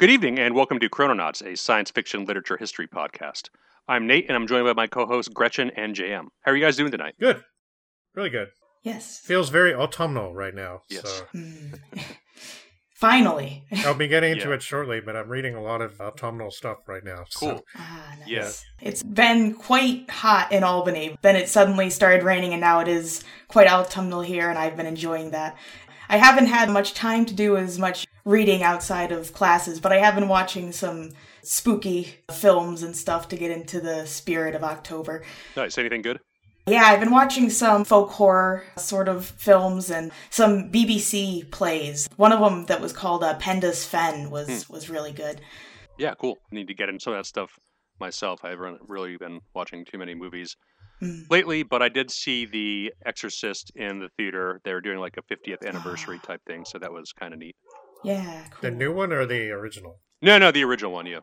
Good evening, and welcome to Chrononauts, a science fiction literature history podcast. I'm Nate, and I'm joined by my co-hosts Gretchen and JM. How are you guys doing tonight? Good. Really good. Yes. Feels very autumnal right now. Yes. So Mm. Finally. I'll be getting into Yeah. it shortly, but I'm reading a lot of autumnal stuff right now. so- Cool. Ah, nice. Yeah. It's been quite hot in Albany. Then it suddenly started raining, and now it is quite autumnal here, and I've been enjoying that. I haven't had much time to do as much reading outside of classes, but I have been watching some spooky films and stuff to get into the spirit of October. Nice. Anything good? Yeah, I've been watching some folk horror sort of films and some BBC plays. One of them that was called uh, Penda's Fen was was really good. Yeah, cool. I Need to get into some of that stuff myself. I haven't really been watching too many movies Mm. lately, but I did see The Exorcist in the theater. They were doing like a 50th anniversary type thing, so that was kind of neat. Yeah, cool. The new one or the original? No, no, the original one. Yeah,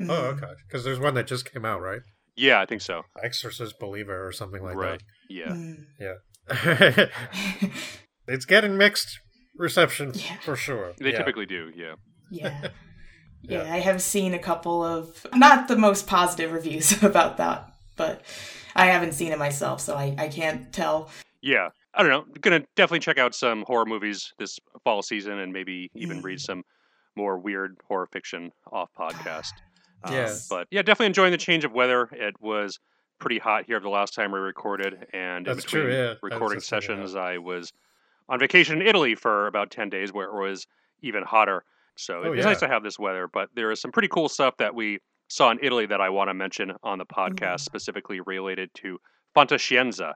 Mm. Oh, okay. Because there's one that just came out, right? yeah, I think so. Exorcist Believer or something like that. right. Yeah. Mm. Yeah. it's getting mixed reception Yeah. for sure. They yeah. typically do. Yeah. Yeah. Yeah, Yeah. I have seen a couple of not the most positive reviews about that, but I haven't seen it myself, so I, I can't tell. Yeah. I don't know. Gonna definitely check out some horror movies this fall season, and maybe even read some more weird horror fiction off podcast. Um, Yeah. But yeah, definitely enjoying the change of weather. It was pretty hot here the last time we recorded, and in between true, yeah. Recording just thinking that. sessions, I was on vacation in Italy for about ten days, where it was even hotter. So Oh, it's nice to have this weather. But there is some pretty cool stuff that we saw in Italy that I want to mention on the podcast, mm-hmm. specifically related to Fantascienza,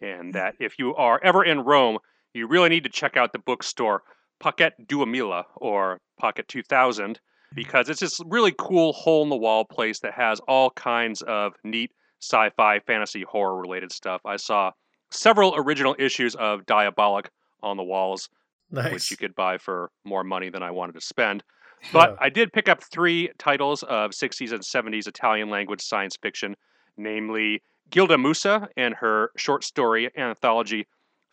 and mm-hmm. that if you are ever in Rome, you really need to check out the bookstore Pocket Duemila or Pocket 2000 mm-hmm. because it's this really cool hole in the wall place that has all kinds of neat sci-fi, fantasy, horror related stuff. I saw several original issues of Diabolik on the walls, Nice. which you could buy for more money than I wanted to spend. But I did pick up three titles of 60s and 70s Italian language science fiction, namely Gilda Musa and her short story anthology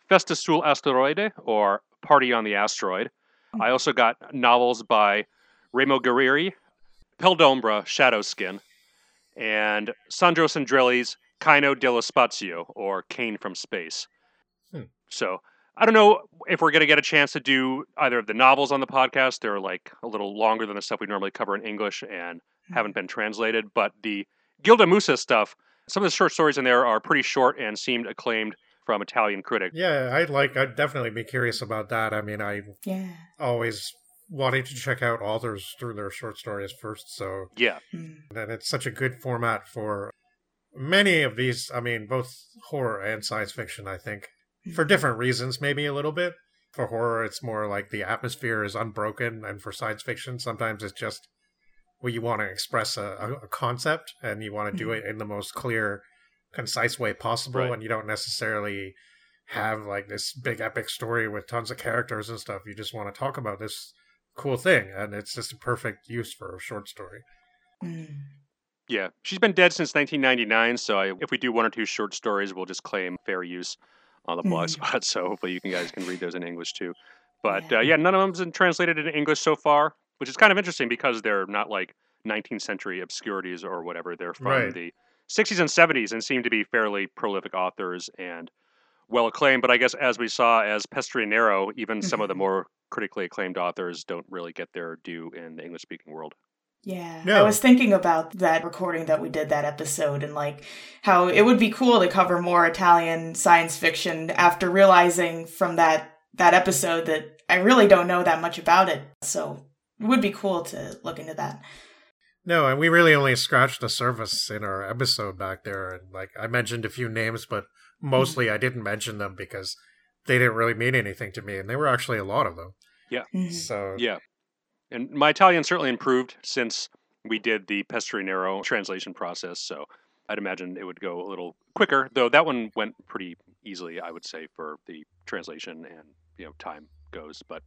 Festa sul Asteroide or Party on the Asteroid. I also got novels by Remo Guerrieri, Peldombra Shadow Skin, and Sandro Sandrelli's Kaino dello Spazio or Kane from Space. Hmm. So I don't know if we're going to get a chance to do either of the novels on the podcast. They're like a little longer than the stuff we normally cover in English and haven't been translated. But the Gilda Musa stuff, some of the short stories in there are pretty short and seemed acclaimed from Italian critics. Yeah, I'd like. I'd definitely be curious about that. I mean, I Yeah. always wanting to check out authors through their short stories first. So, Yeah, Mm. and it's such a good format for many of these. I mean, both horror and science fiction. I think for different reasons, maybe a little bit. For horror, it's more like the atmosphere is unbroken, and for science fiction, sometimes it's just well, you want to express a, a, a concept and you want to do it in the most clear, concise way possible, Right. and you don't necessarily have like this big epic story with tons of characters and stuff. You just want to talk about this cool thing, and it's just a perfect use for a short story. Mm. yeah. She's been dead since 1999, so I, if we do one or two short stories, we'll just claim fair use on the blog Mhm. spot. So hopefully you can, guys can read those in English too. But Yeah. uh, yeah, none of them's been translated into English so far, which is kind of interesting because they're not like 19th century obscurities or whatever. They're from Right. the 60s and 70s and seem to be fairly prolific authors and well acclaimed. But I guess as we saw as Pestrinero, even some of the Mhm. more critically acclaimed authors don't really get their due in the English speaking world. Yeah. I was thinking about that recording that we did that episode and like how it would be cool to cover more Italian science fiction after realizing from that that episode that I really don't know that much about it. So it would be cool to look into that. No, and we really only scratched the surface in our episode back there. And like I mentioned a few names, but mostly I didn't mention them because they didn't really mean anything to me, and there were actually a lot of them. Mhm. So Yeah. And my Italian certainly improved since we did the Pestrinero translation process. So I'd imagine it would go a little quicker, though that one went pretty easily, I would say, for the translation and, you know, time goes. But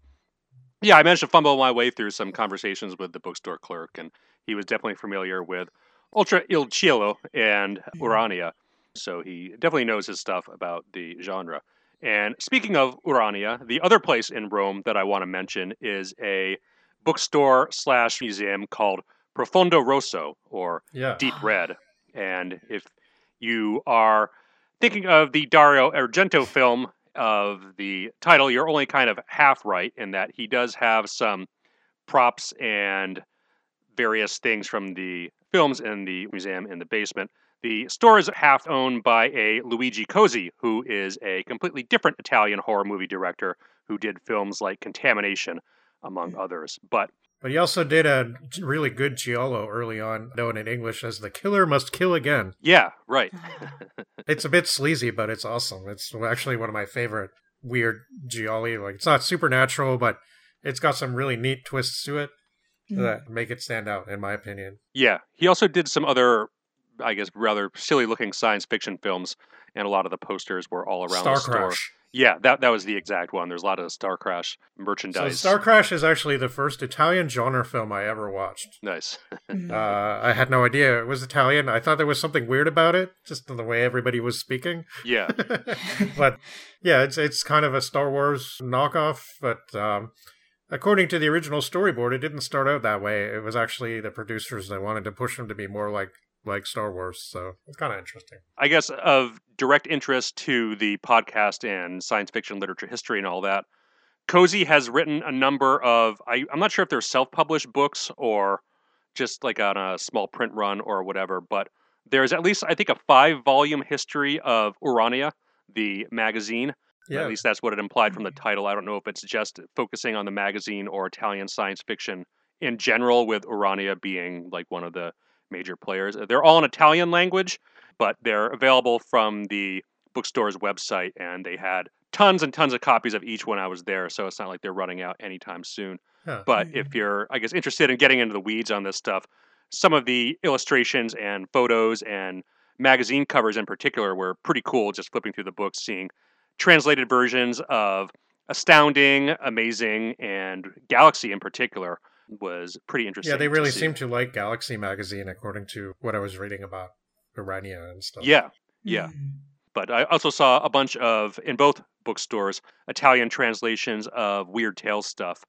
yeah, I managed to fumble my way through some conversations with the bookstore clerk, and he was definitely familiar with Oltre il Cielo and mm-hmm. Urania. So he definitely knows his stuff about the genre. And speaking of Urania, the other place in Rome that I want to mention is a bookstore slash museum called Profondo Rosso or Yeah. Deep Red. And if you are thinking of the Dario Argento film of the title, you're only kind of half right in that he does have some props and various things from the films in the museum in the basement. The store is half owned by a Luigi Cozzi, who is a completely different Italian horror movie director who did films like Contamination, among others. But But he also did a really good Giallo early on, known in English as The Killer Must Kill Again. yeah, right. It's a bit sleazy, but it's awesome. It's actually one of my favorite weird Gialli. Like, it's not supernatural, but it's got some really neat twists to it Mm. that make it stand out, in my opinion. Yeah, he also did some other, I guess, rather silly-looking science fiction films, and a lot of the posters were all around Star the store. Crash. Yeah, that that was the exact one. There's a lot of Star Crash So, merchandise. Star Crash is actually the first Italian genre film I ever watched. nice. Mm. Uh, I had no idea it was Italian. I thought there was something weird about it, just in the way everybody was speaking. Yeah, but yeah, it's it's kind of a Star Wars knockoff. But um, according to the original storyboard, it didn't start out that way. It was actually the producers that wanted to push them to be more like like Star Wars. So it's kind of interesting. I guess of direct interest to the podcast and science fiction literature history and all that. Cozzi has written a number of I, I'm not sure if they're self-published books or just like on a small print run or whatever, but there's at least I think a five-volume history of Urania, the magazine. Yeah, At least that's what it implied from the mm-hmm. title. I don't know if it's just focusing on the magazine or Italian science fiction in general, with Urania being like one of the major players. They're all in Italian language, but they're available from the bookstore's website, and they had tons and tons of copies of each when I was there. So it's not like they're running out anytime soon. Huh. But hmm, if hmm. you're, I guess, interested in getting into the weeds on this stuff, some of the illustrations and photos and magazine covers in particular were pretty cool. Just flipping through the books, seeing translated versions of Astounding, Amazing, and Galaxy in particular was pretty interesting. yeah, they really see. seem to like Galaxy magazine, according to what I was reading about Urania and stuff. Yeah, yeah. Mm. but I also saw a bunch of in both bookstores Italian translations of Weird Tales stuff.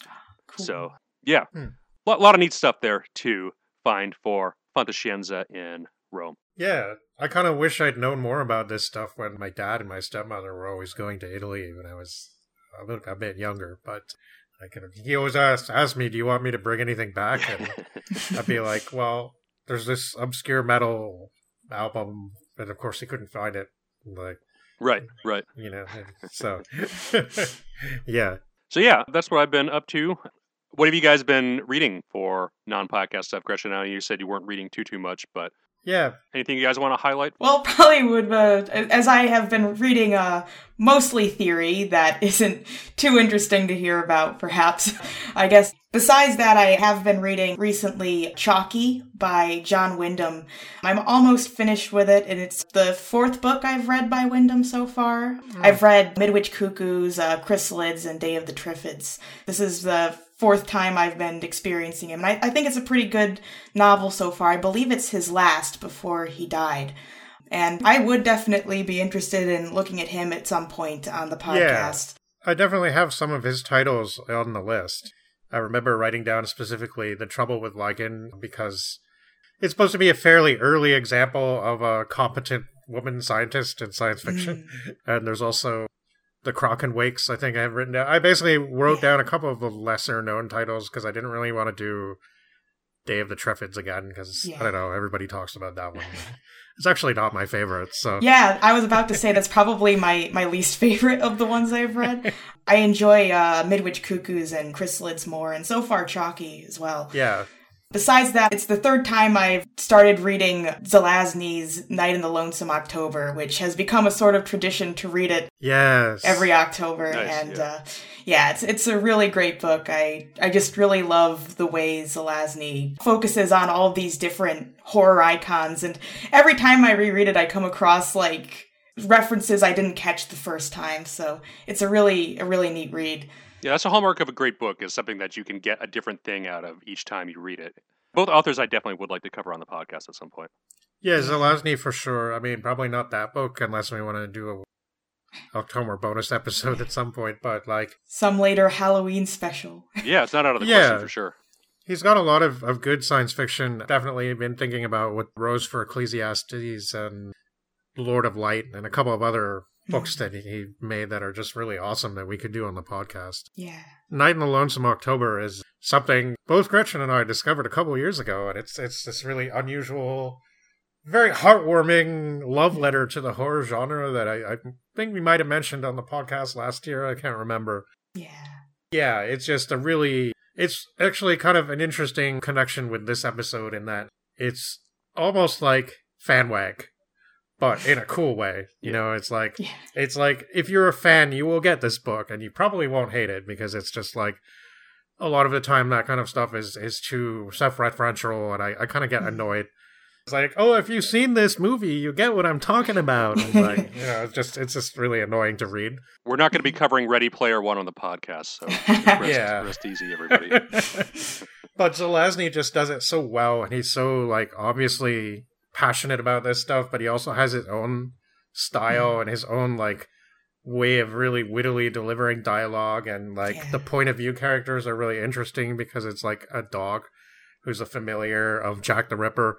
Cool. So yeah, a lot, lot of neat stuff there to find for Fantascienza in Rome. Yeah, I kind of wish I'd known more about this stuff when my dad and my stepmother were always going to Italy when I was a, little, a bit younger. But I could he always asked asked me, "Do you want me to bring anything back?" And I'd be like, "Well, there's this obscure metal album, and of course he couldn't find it." Like right, right. you know, so yeah. So yeah, that's what I've been up to. What have you guys been reading for non-podcast stuff, Gretchen? Now you said you weren't reading too too much, but Yeah, anything you guys want to highlight? Well, probably would, uh, as I have been reading uh, mostly theory that isn't too interesting to hear about, perhaps. I guess besides that, I have been reading recently Chocky by John Wyndham. I'm almost finished with it, and it's the fourth book I've read by Wyndham so far. I've read Midwich Cuckoos, uh, Chrysalids, and Day of the Triffids. This is the fourth time I've been experiencing him. And I, I think it's a pretty good novel so far. I believe it's his last before he died. And I would definitely be interested in looking at him at some point on the podcast. Yeah, I definitely have some of his titles on the list. I remember writing down specifically The Trouble with Lichen because it's supposed to be a fairly early example of a competent woman scientist in science fiction. Mm. And there's also The Kraken Wakes, I think I have written down. I basically wrote down a couple of the lesser known titles because I didn't really want to do Day of the Triffids again because Yeah. I don't know, everybody talks about that one. it's actually not my favorite, so. Yeah, I was about to say that's probably my, my least favorite of the ones I've read. I enjoy uh, Midwich Cuckoos and Chrysalids more, and so far Chocky as well. Yeah, Besides that, it's the third time I've started reading Zelazny's Night in the Lonesome October, which has become a sort of tradition to read it yes. every October. Nice, and yeah. uh, yeah, it's it's a really great book. I I just really love the way Zelazny focuses on all these different horror icons, and every time I reread it, I come across like references I didn't catch the first time. So it's a really a really neat read. Yeah, that's a hallmark of a great book is something that you can get a different thing out of each time you read it. Both authors I definitely would like to cover on the podcast at some point. Yeah, Zelazny for sure. I mean, probably not that book unless we want to do a October bonus episode at some point, but like some later Halloween special. Yeah, it's not out of the Yeah. question for sure. he's got a lot of, of good science fiction. Definitely been thinking about what Rose for Ecclesiastes and Lord of Light and a couple of other books mm-hmm. that he made that are just really awesome that we could do on the podcast. Yeah. Night in the Lonesome October is something both Gretchen and I discovered a couple of years ago, and it's it's this really unusual, very heartwarming love letter to the horror genre that I, I think we might have mentioned on the podcast last year. I can't remember. Yeah. Yeah, it's just a really it's actually kind of an interesting connection with this episode in that it's almost like fanwag, but in a cool way. You know, it's like Yeah. it's like if you're a fan, you will get this book, and you probably won't hate it because it's just like a lot of the time that kind of stuff is is too self-referential, and I, I kind of get mm-hmm. annoyed. It's like, oh, if you've seen this movie, you get what I'm talking about. And like, you know, it's just it's just really annoying to read. We're not going to be covering Ready Player One on the podcast, so rest, Yeah. rest easy, everybody. but Zelazny just does it so well, and he's so like obviously passionate about this stuff, but he also has his own style mm. and his own like way of really wittily delivering dialogue, and like Yeah. the point of view characters are really interesting because it's like a dog who's a familiar of Jack the Ripper.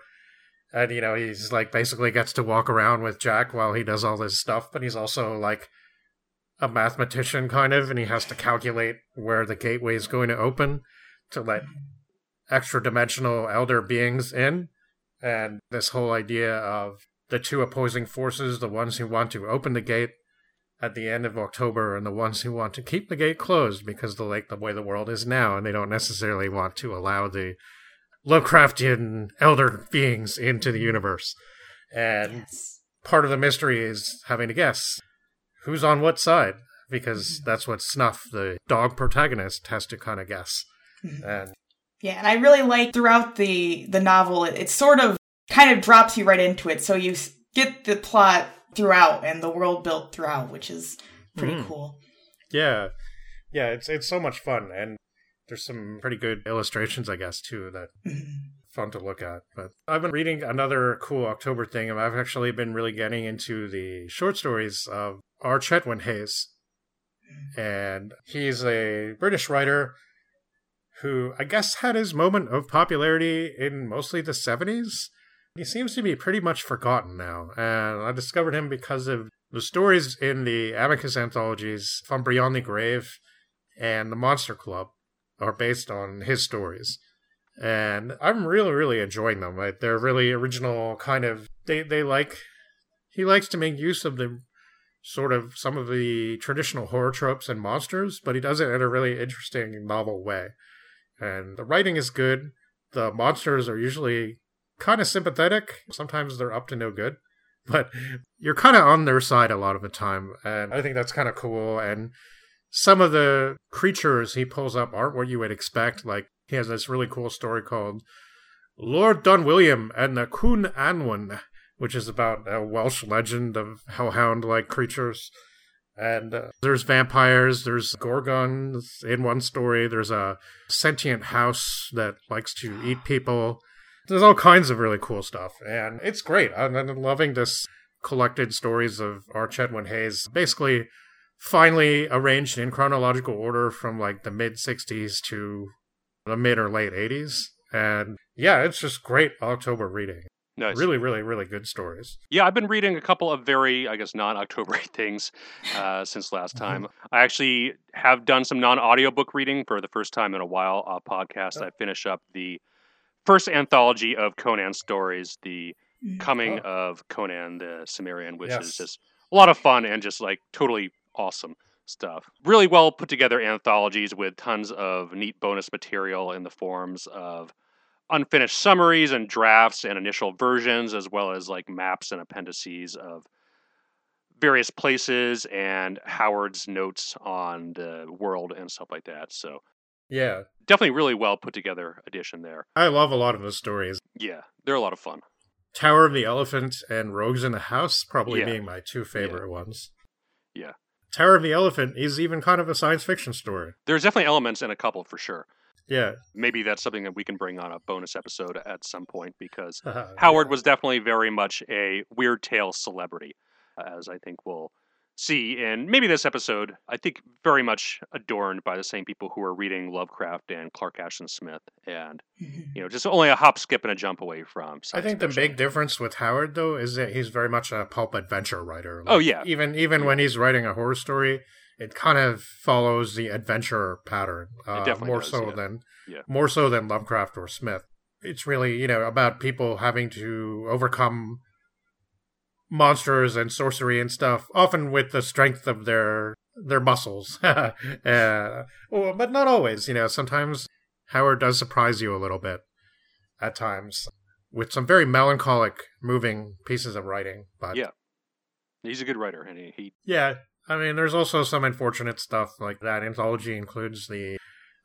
And you know, he's like basically gets to walk around with Jack while he does all this stuff, but he's also like a mathematician kind of, and he has to calculate where the gateway is going to open to let mm. extra dimensional elder beings in. And this whole idea of the two opposing forces, the ones who want to open the gate at the end of October and the ones who want to keep the gate closed because the like the way the world is now and they don't necessarily want to allow the Lovecraftian elder beings into the universe. And yes. part of the mystery is having to guess who's on what side because mm-hmm. that's what Snuff, the dog protagonist, has to kind of guess. Mm-hmm. And Yeah, and I really like throughout the the novel, it, it sort of kind of drops you right into it, so you get the plot throughout and the world built throughout, which is pretty Mhm. cool. yeah, yeah, it's it's so much fun, and there's some pretty good illustrations, I guess, too that Mhm. fun to look at. But I've been reading another cool October thing, and I've actually been really getting into the short stories of R. Chetwynd Hayes. And he's a British writer who I guess had his moment of popularity in mostly the 70s. He seems to be pretty much forgotten now, and I discovered him because of the stories in the Amicus anthologies From Beyond the Grave and The Monster Club are based on his stories and I'm really, really enjoying them. They're really original, kind of. They they like he likes to make use of the sort of some of the traditional horror tropes and monsters, but he does it in a really interesting, novel way. And the writing is good. The monsters are usually kind of sympathetic. Sometimes they're up to no good, but you're kind of on their side a lot of the time, and I think that's kind of cool. And some of the creatures he pulls up aren't what you would expect. Like he has this really cool story called Lord Dunwilliam and the Cwn Annwn, which is about a Welsh legend of hellhound-like creatures. And uh, there's vampires, there's gorgons in one story, there's a sentient house that likes to eat people. There's all kinds of really cool stuff, and it's great. I'm, I'm loving this collected stories of R. Chetwynd Hayes. Basically, finally arranged in chronological order from like the mid 60s to the mid or late 80s. And yeah, it's just great October reading. Nice. Really, really, really good stories. Yeah, I've been reading a couple of very, I guess, non-October things uh, since last time. I actually have done some non-audiobook reading for the first time in a while. A podcast. I finish up the first anthology of Conan stories, the coming Oh. of Conan the Cimmerian, which Yes. is just a lot of fun and just like totally awesome stuff. Really well put together anthologies with tons of neat bonus material in the forms of unfinished summaries and drafts and initial versions, as well as like maps and appendices of various places and Howard's notes on the world and stuff like that. So Yeah. definitely really well put together edition there. I love a lot of those stories. Yeah, they're a lot of fun. Tower of the Elephant and Rogues in the House probably Yeah. being my two favorite ones. Yeah. Tower of the Elephant is even kind of a science fiction story. There's definitely elements in a couple for sure. Yeah. Maybe that's something that we can bring on a bonus episode at some point because Uh, Howard was definitely very much a weird tale celebrity, as I think we'll see in maybe this episode. I think very much adorned by the same people who are reading Lovecraft and Clark Ashton Smith, and you know, just only a hop, skip, and a jump away from. I science think the big difference with Howard though is that he's very much a pulp adventure writer. Oh, yeah. even even when he's writing a horror story, it kind of follows the adventure pattern. Uh, more does, so yeah. than Yeah. more so than Lovecraft or Smith. It's really you know about people having to overcome monsters and sorcery and stuff, often with the strength of their their muscles. uh, well, but not always. You know, sometimes Howard does surprise you a little bit at times with some very melancholic, moving pieces of writing. But Yeah. He's a good writer, and he, he yeah, I mean, there's also some unfortunate stuff like that. Anthology includes the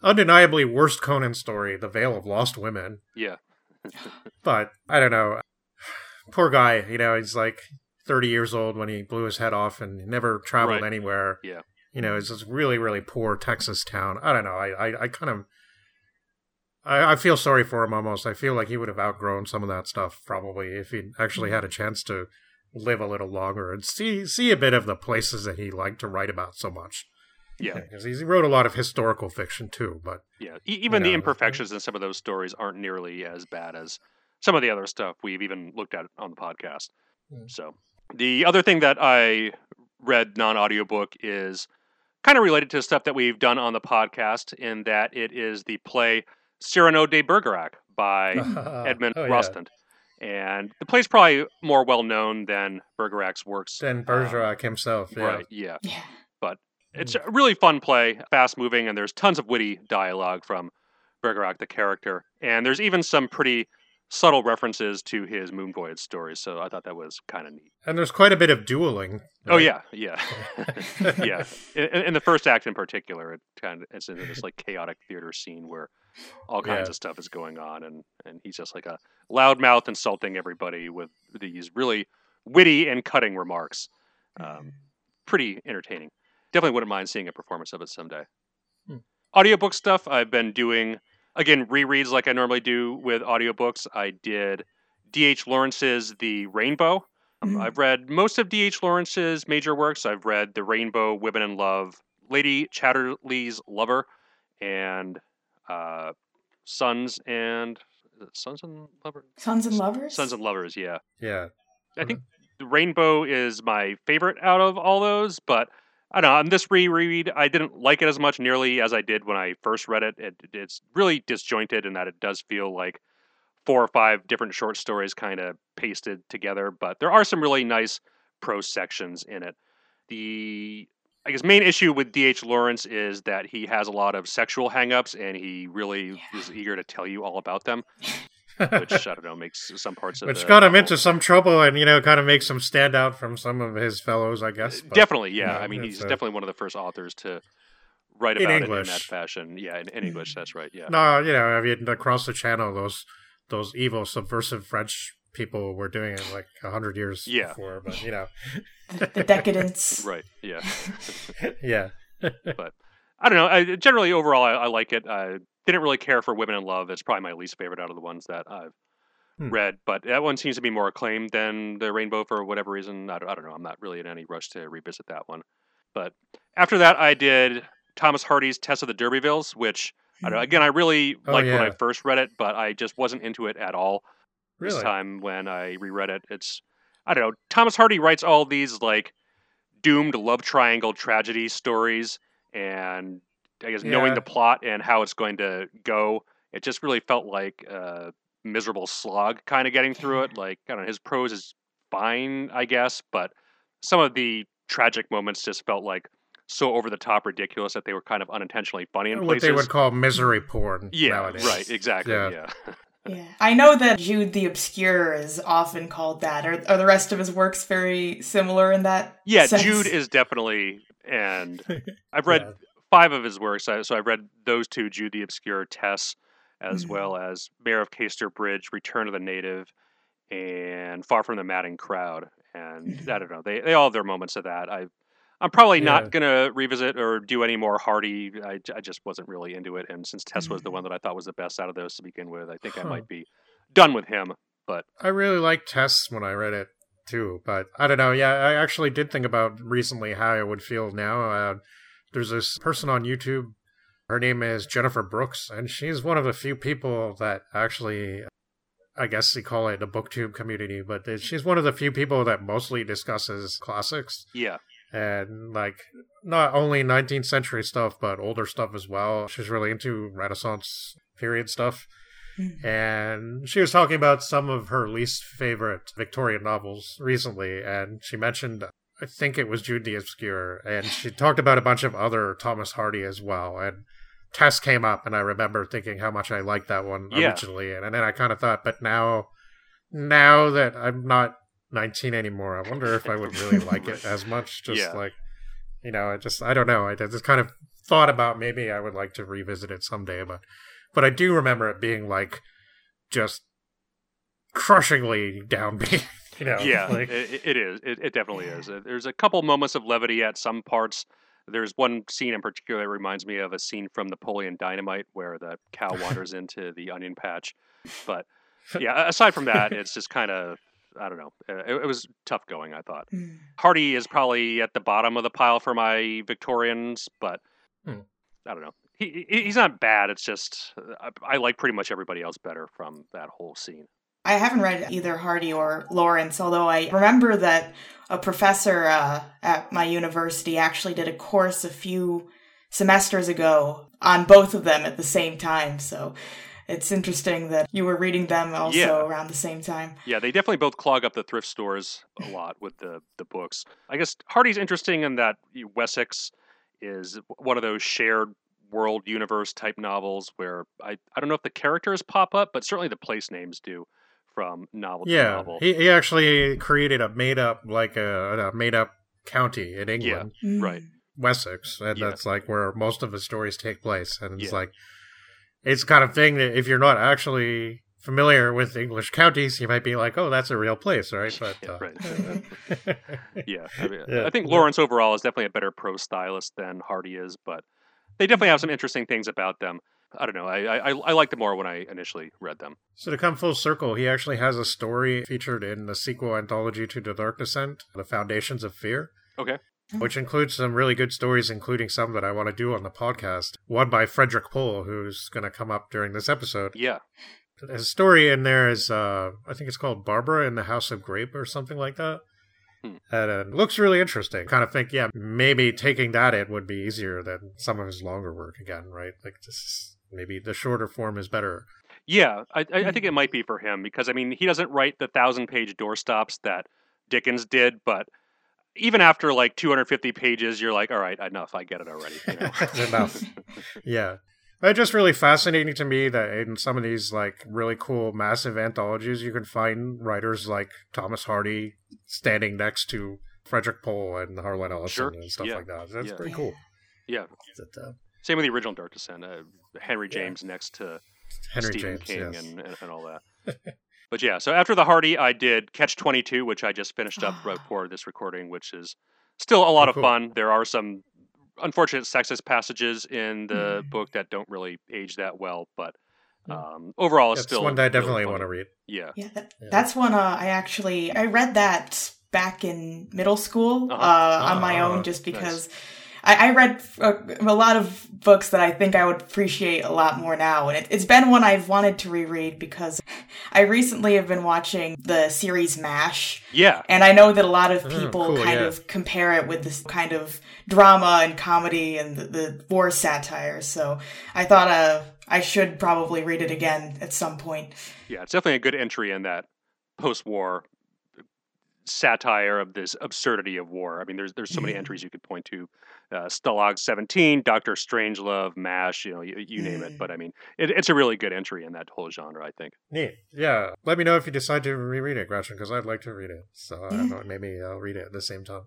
undeniably worst Conan story, The Veil of Lost Women. yeah, But I don't know. Poor guy, you know, he's like 30 years old when he blew his head off and never traveled Right. anywhere. Yeah. You know, it's this really, really poor Texas town. I don't know. I, I, I kind of. I, I feel sorry for him almost. I feel like he would have outgrown some of that stuff probably if he'd actually hmm. had a chance to live a little longer and see see a bit of the places that he liked to write about so much. yeah, Because he wrote a lot of historical fiction too, but yeah. E- even know, the imperfections in some of those stories aren't nearly as bad as some of the other stuff we've even looked at on the podcast. Mm. So the other thing that I read non-audiobook is kind of related to stuff that we've done on the podcast in that it is the play Cyrano de Bergerac by Edmond Oh, yeah. Rostand. And the play's probably more well known than Bergerac's works. Than Bergerac himself, yeah. Right, yeah. Yeah. But It's hmm. a really fun play, fast moving, and there's tons of witty dialogue from Bergerac, the character. And there's even some pretty subtle references to his Moon Voyage stories, so I thought that was kind of neat. And there's quite a bit of dueling. Oh, yeah, yeah. yeah. In, in the first act in particular, it kind of it's in this like chaotic theater scene where all kinds Yeah. of stuff is going on, and, and he's just like a loudmouth insulting everybody with these really witty and cutting remarks. Um, pretty entertaining. Definitely wouldn't mind seeing a performance of it someday. Hmm. Audiobook stuff I've been doing again rereads like I normally do with audiobooks. I did D.H. Lawrence's The Rainbow. Um, Mhm. I've read most of D.H. Lawrence's major works. I've read The Rainbow, Women in Love, Lady Chatterley's Lover, and uh, Sons and Sons and Lovers. Sons and Lovers? Sons and Lovers, yeah. Yeah. I think Rainbow is my favorite out of all those, but I don't know. On this reread, I didn't like it as much nearly as I did when I first read it. it it's really disjointed in that it does feel like four or five different short stories kind of pasted together, but there are some really nice prose sections in it. The I guess main issue with D.H. Lawrence is that he has a lot of sexual hangups and he really Yeah. is eager to tell you all about them, which I don't know makes some parts of it. Which got him novel- into some trouble and, you know, kind of makes him stand out from some of his fellows, I uh, guess. but- definitely, yeah. I mean, he's a- definitely one of the first authors to write In about it in English. that fashion. Yeah, in, in English, that's right. Yeah, No, you know, I mean, across the channel, those those evil, subversive French people were doing it like a hundred years Yeah. before, but, you know, the, the decadence. right. Yeah, yeah. But I don't know. I, generally, overall, I, I like it. I didn't really care for Women in Love. It's probably my least favorite out of the ones that I've Hmm. read, but that one seems to be more acclaimed than the Rainbow for whatever reason. I don't, I don't know. I'm not really in any rush to revisit that one. But after that, I did Thomas Hardy's Tess of the D'Urbervilles, which I don't know, again I really Oh, liked when I first read it, but I just wasn't into it at all. This Really? time when I reread it. It's I don't know. Thomas Hardy writes all these like doomed love triangle tragedy stories, and I guess knowing the plot and how it's going to go, it just really felt like a miserable slog kind of getting through it. Like I don't know, his prose is fine, I guess, but some of the tragic moments just felt like so over the top ridiculous that they were kind of unintentionally funny in What places. they would call misery porn yeah, nowadays. right, exactly. Yeah. yeah. Yeah. I know that Jude the Obscure is often called that. Are, are the rest of his works very similar in that? Yeah, sense? Jude is definitely, and I've read Yeah. five of his works. So I've read those two, Jude the Obscure, Tess, as Mhm. well as Mayor of Casterbridge, Return of the Native, and Far from the Madding Crowd. And I don't know, they they all have their moments of that. I I'm probably Yeah. not gonna revisit or do any more Hardy. I just wasn't really into it, and since Tess was the one that I thought was the best out of those to begin with, I think I might be done with him. But I really liked Tess when I read it too. But I don't know. Yeah, I actually did think about recently how I would feel now. Uh, there's this person on YouTube. Her name is Jennifer Brooks, and she's one of the few people that actually, I guess you call it the booktube community, but she's one of the few people that mostly discusses classics. Yeah. And like not only 19th century stuff, but older stuff as well. She's really into Renaissance period stuff. Mm-hmm. And she was talking about some of her least favorite Victorian novels recently, and she mentioned I think it was Jude the Obscure, and she talked about a bunch of other Thomas Hardy as well. And Tess came up, and I remember thinking how much I liked that one yeah. originally, and, and then I kind of thought, but now, now that I'm not 19 anymore, I wonder if I would really like it as much. Just yeah. like, you know, I just I don't know. I just kind of thought about maybe I would like to revisit it someday, but but I do remember it being like just crushingly downbeat. You know, yeah, like... it, it is. It, it definitely is. Uh, there's a couple moments of levity at some parts. There's one scene in particular that reminds me of a scene from Napoleon Dynamite where the cow wanders into the onion patch. But yeah, aside from that, it's just kind of I don't know. Uh, it, it, was tough going. I thought mm. Hardy is probably at the bottom of the pile for my Victorians, but mm. I don't know he, he's not bad. It's just I, I like pretty much everybody else better from that whole scene. I haven't read either Hardy or Lawrence, although I remember that a professor uh, at my university actually did a course a few semesters ago on both of them at the same time. So it's interesting that you were reading them also yeah. around the same time. Yeah, they definitely both clog up the thrift stores a lot with the the books. I guess Hardy's interesting in that Wessex is one of those shared world universe type novels where I, I don't know if the characters pop up, but certainly the place names do from novel yeah, to novel. He, he actually created a made up like a, a made up county in England. Yeah, mm. right. Wessex, and yeah. that's like where most of the stories take place. And it's yeah. like it's kind of thing that if you're not actually familiar with English counties, you might be like, "Oh, that's a real place, right?" But yeah, uh... right. yeah, I, mean, yeah, I think Lawrence overall is definitely a better pro stylist than Hardy is, but they definitely have some interesting things about them. I don't know. I, I I liked them more when I initially read them. So to come full circle, he actually has a story featured in the sequel anthology to The Dark Descent, The Foundations of Fear. Okay. Which includes some really good stories, including some that I want to do on the podcast. One by Frederick Pohl, who's going to come up during this episode. Yeah. A story in there is, uh, I think it's called Barbara in the House of Grebe or something like that. Hmm. And it looks really interesting. Kind of think, yeah, maybe taking that in would be easier than some of his longer work again, right? Like this, maybe the shorter form is better. Yeah, I, I think it might be for him because I mean he doesn't write the thousand page doorstops that Dickens did, but even after like 250 pages, you're like, all right, enough. I get it already. You know? enough. yeah. It's just really fascinating to me that in some of these like really cool massive anthologies, you can find writers like Thomas Hardy standing next to Frederick Pohl and Harlan Ellison sure. and stuff yeah. like that. That's yeah. pretty cool. Yeah. uh, Same with the original Dark Descent. Uh, Henry James yeah. next to Henry Stephen James, King yes. and, and, and all that. but yeah, so after the Hardy, I did Catch 22, which I just finished up right before this recording, which is still a lot oh, of fun. There are some unfortunate sexist passages in the mm. book that don't really age that well, but um, overall, it's, still one that I definitely really want to read. Yeah, yeah, that, yeah. that's one uh, I actually I read that back in middle school uh-huh. uh, on my own, ah, just because. Nice. I, I read a, a, lot of books that I think I would appreciate a lot more now, and it, it's been one I've wanted to reread because I recently have been watching the series MASH. Yeah, and I know that a lot of mm, people oh, cool, kind yeah. of compare it with this kind of drama and comedy and the, the war satire. So I thought uh, I should probably read it again at some point. Yeah, it's definitely a good entry in that post-war satire of this absurdity of war. I mean, there's there's so many entries you could point to. Uh, Stalag 17, Doctor Strangelove, MASH, you know, you, you name it. Mm. But I mean, it, it's a really good entry in that whole genre, I think. Neat. Yeah. Let me know if you decide to reread it, Gretchen, because I'd like to read it. So uh, maybe I'll read it at the same time.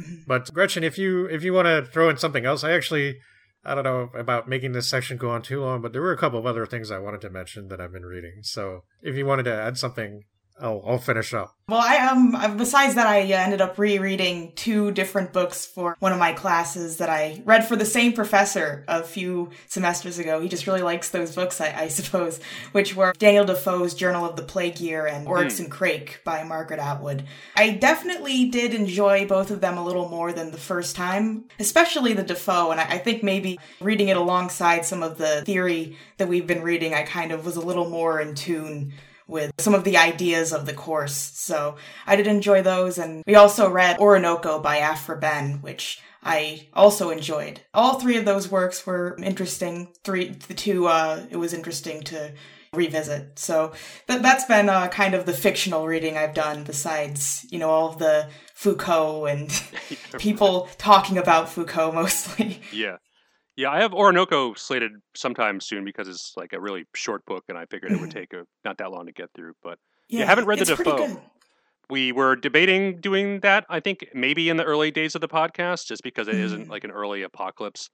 Mm-hmm. But Gretchen, if you if you want to throw in something else, I actually I don't know about making this section go on too long, but there were a couple of other things I wanted to mention that I've been reading. So if you wanted to add something I'll, I'll finish up. Well, I um besides that, I uh, ended up rereading two different books for one of my classes that I read for the same professor a few semesters ago. He just really likes those books, I, I suppose, which were Daniel Defoe's Journal of the Plague Year and Oryx mm. and Crake by Margaret Atwood. I definitely did enjoy both of them a little more than the first time, especially the Defoe, and I, I think maybe reading it alongside some of the theory that we've been reading, I kind of was a little more in tune with some of the ideas of the course. So I did enjoy those. And we also read Oroonoko by Aphra Behn, which I also enjoyed. All three of those works were interesting. Three, the two, uh, it was interesting to revisit. So that, that's been uh, kind of the fictional reading I've done besides, you know, all of the Foucault and people talking about Foucault mostly. Yeah. Yeah, I have Oroonoko slated sometime soon because it's like a really short book, and I figured it would take a, not that long to get through. But yeah, yeah haven't read the Defoe. We were debating doing that. I think maybe in the early days of the podcast, just because it mm. not like an early apocalypse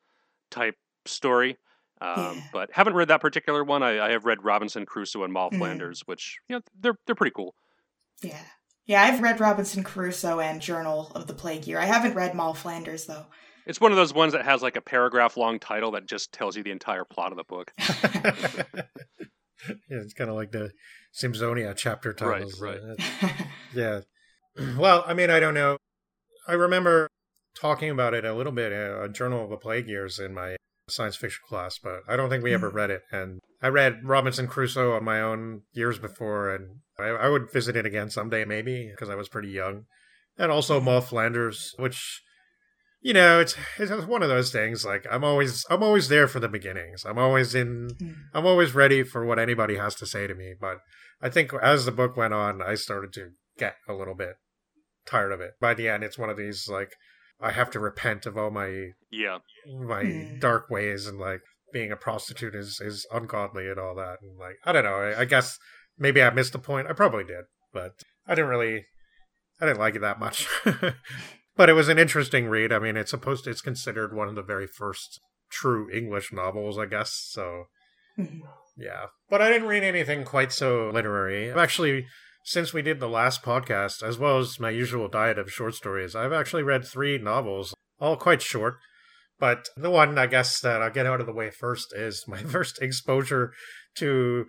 type story. Um, yeah. But haven't read that particular one. I, I have read Robinson Crusoe and Moll mm. Flanders, which you know they're they're pretty cool. Yeah, yeah. I've read Robinson Crusoe and Journal of the Plague Year. I haven't read Moll Flanders though. It's one of those ones that has like a paragraph long title that just tells you the entire plot of the book. yeah, it's kind of like the Simsonia chapter titles. Right, right. yeah. Well, I mean, I don't know. I remember talking about it a little bit in a Journal of the Plague Years in my science fiction class, but I don't think we ever mm. read it. And I read Robinson Crusoe on my own years before, and I, I would visit it again someday, maybe, because I was pretty young. And also Moll Flanders, which you know, it's it's one of those things. Like I'm always I'm always there for the beginnings. I'm always in. Mm. I'm always ready for what anybody has to say to me. But I think as the book went on, I started to get a little bit tired of it. By the end, it's one of these like I have to repent of all my yeah my mm. dark ways and like being a prostitute is is ungodly and all that. And like I don't know. I, I guess maybe I missed the point. I probably did, but I didn't really. I didn't like it that much. but it was an interesting read. I mean, it's supposed to, it's considered one of the very first true English novels, I guess. So, mm-hmm. yeah. But I didn't read anything quite so literary. Actually, since we did the last podcast, as well as my usual diet of short stories, I've actually read three novels, all quite short. But the one, I guess, that I'll get out of the way first is my first exposure to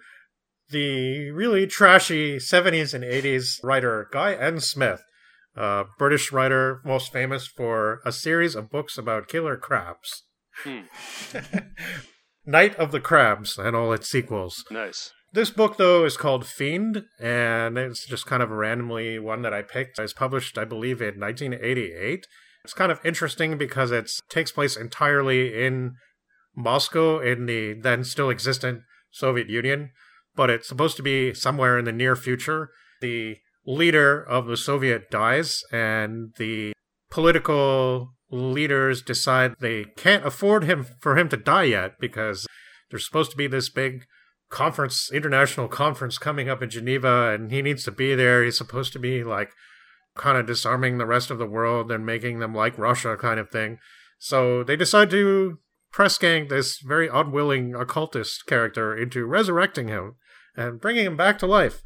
the really trashy 70s and 80s writer Guy N. Smith uh, British writer, most famous for a series of books about killer crabs. Hmm. Night of the Crabs and all its sequels. Nice. This book, though, is called Fiend, and it's just kind of randomly one that I picked. It's published, I believe, in 1988. It's kind of interesting because it takes place entirely in Moscow in the then still existent Soviet Union, but it's supposed to be somewhere in the near future. The leader of the Soviet dies, and the political leaders decide they can't afford him for him to die yet because there's supposed to be this big conference, international conference coming up in Geneva, and he needs to be there. He's supposed to be like kind of disarming the rest of the world and making them like Russia, kind of thing. So they decide to press gang this very unwilling occultist character into resurrecting him and bringing him back to life.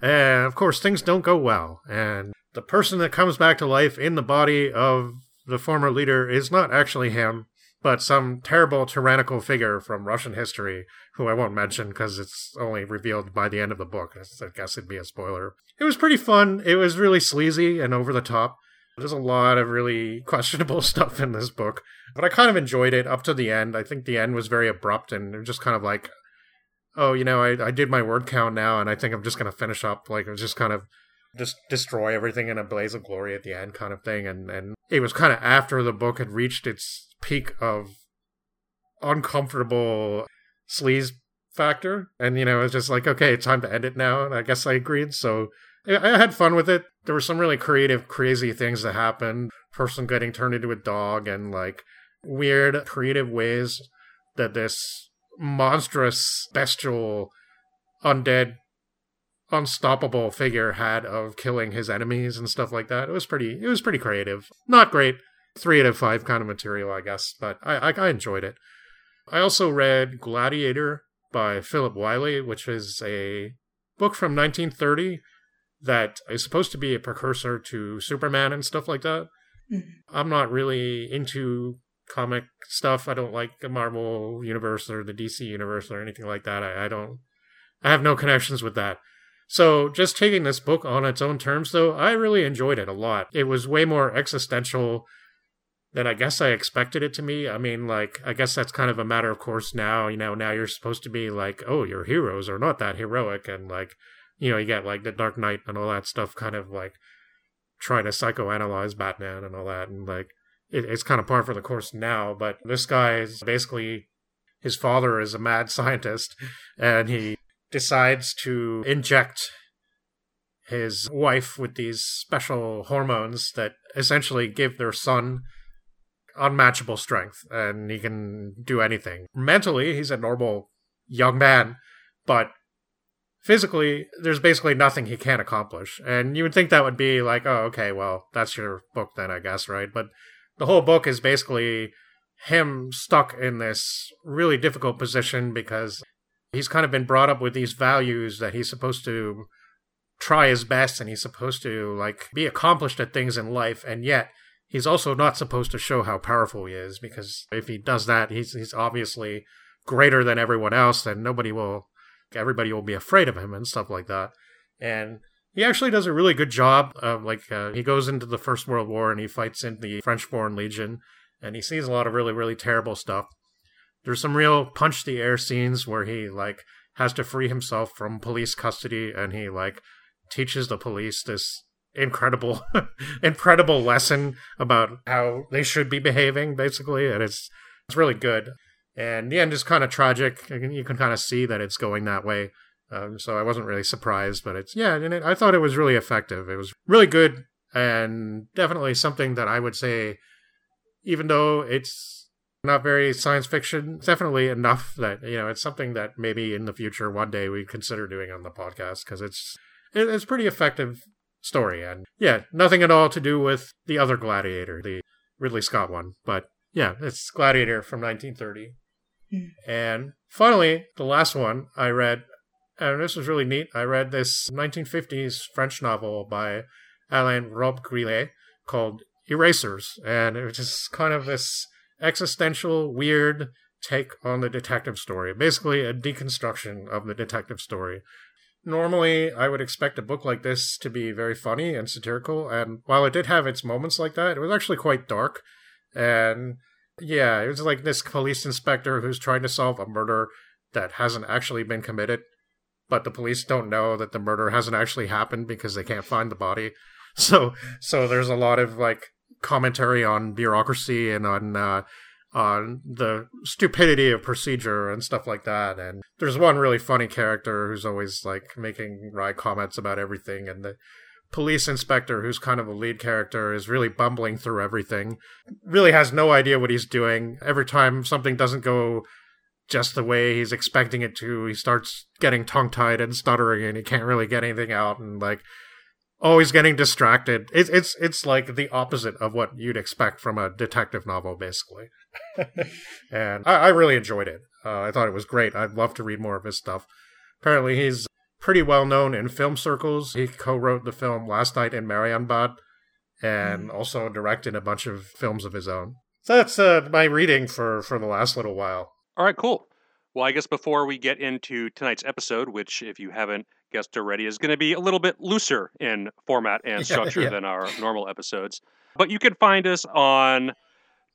And of course, things don't go well. And the person that comes back to life in the body of the former leader is not actually him, but some terrible tyrannical figure from Russian history who I won't mention because it's only revealed by the end of the book. I guess it'd be a spoiler. It was pretty fun. It was really sleazy and over the top. There's a lot of really questionable stuff in this book, but I kind of enjoyed it up to the end. I think the end was very abrupt and just kind of like, oh, you know, I, I did my word count now, and I think I'm just going to finish up. Like, just kind of just destroy everything in a blaze of glory at the end, kind of thing. And and it was kind of after the book had reached its peak of uncomfortable sleaze factor, and you know, it's just like, okay, it's time to end it now. And I guess I agreed. So I had fun with it. There were some really creative, crazy things that happened. Person getting turned into a dog, and like weird, creative ways that this monstrous, bestial, undead, unstoppable figure had of killing his enemies and stuff like that. It was pretty. It was pretty creative. Not great. Three out of five kind of material, I guess, but I, I, I enjoyed it. I also read Gladiator by Philip Wylie, which is a book from 1930 that is supposed to be a precursor to Superman and stuff like that. Mhm. I'm not really into comic stuff. I don't like the Marvel universe or the DC universe or anything like that. I, I don't. I have no connections with that. So just taking this book on its own terms, though, I really enjoyed it a lot. It was way more existential than I guess I expected it to be. I mean, like, I guess that's kind of a matter of course now. You know, now you're supposed to be like, oh, your heroes are not that heroic, and like, you know, you get like the Dark Knight and all that stuff, kind of like trying to psychoanalyze Batman and all that, and like, it, it's kind of par for the course now. But this guy is basically his father is a mad scientist, and he decides to inject his wife with these special hormones that essentially give their son unmatchable strength and he can do anything. Mentally, he's a normal young man, but physically, there's basically nothing he can't accomplish. And you would think that would be like, oh, okay, well, that's your book then, I guess, right? But the whole book is basically him stuck in this really difficult position because he's kind of been brought up with these values that he's supposed to try his best and he's supposed to like be accomplished at things in life and yet he's also not supposed to show how powerful he is because if he does that he's he's obviously greater than everyone else and nobody will everybody will be afraid of him and stuff like that. And he actually does a really good job like uh, he goes into the first world war and he fights in the french foreign legion and he sees a lot of really really terrible stuff. There's some real punch the air scenes where he like has to free himself from police custody and he like teaches the police this incredible incredible lesson about how they should be behaving basically and it's it's really good. And the end is kind of tragic and you can kind of see that it's going that way um, so i wasn't really surprised but it's yeah and it, i thought it was really effective. It was really good and definitely something that i would say even though it's not very science fiction definitely enough that you know it's something that maybe in the future one day we consider doing on the podcast because it's it, it's pretty effective story. And yeah nothing at all to do with the other gladiator the ridley scott one but yeah it's gladiator from 1930 Hmm. and finally the last one i read and this was really neat. I read this 1950s french novel by alain robbe-grillet called erasers. And it was just kind of this existential weird take on the detective story. Basically a deconstruction of the detective story. Normally I would expect a book like this to be very funny and satirical, and while it did have its moments like that, it was actually quite dark. And yeah, it was like this police inspector who's trying to solve a murder that hasn't actually been committed, but the police don't know that the murder hasn't actually happened because they can't find the body. So, so there's a lot of like commentary on bureaucracy and on uh, on the stupidity of procedure and stuff like that. And there's one really funny character who's always like making wry comments about everything, and the police inspector, who's kind of a lead character, is really bumbling through everything. Really has no idea what he's doing. Every time something doesn't go just the way he's expecting it to, he starts getting tongue tied and stuttering, and he can't really get anything out, and like always getting distracted. It's it's it's like the opposite of what you'd expect from a detective novel, basically. and I, I, really enjoyed it. Uh, I thought it was great. I'd love to read more of his stuff. Apparently, he's pretty well known in film circles. He co-wrote the film Last Night in Marienbad, and mm. also directed a bunch of films of his own. So that's uh, my reading for for the last little while. All right, cool. Well, I guess before we get into tonight's episode, which if you haven't guessed already is going to be a little bit looser in format and structure yeah. than our normal episodes. But you can find us on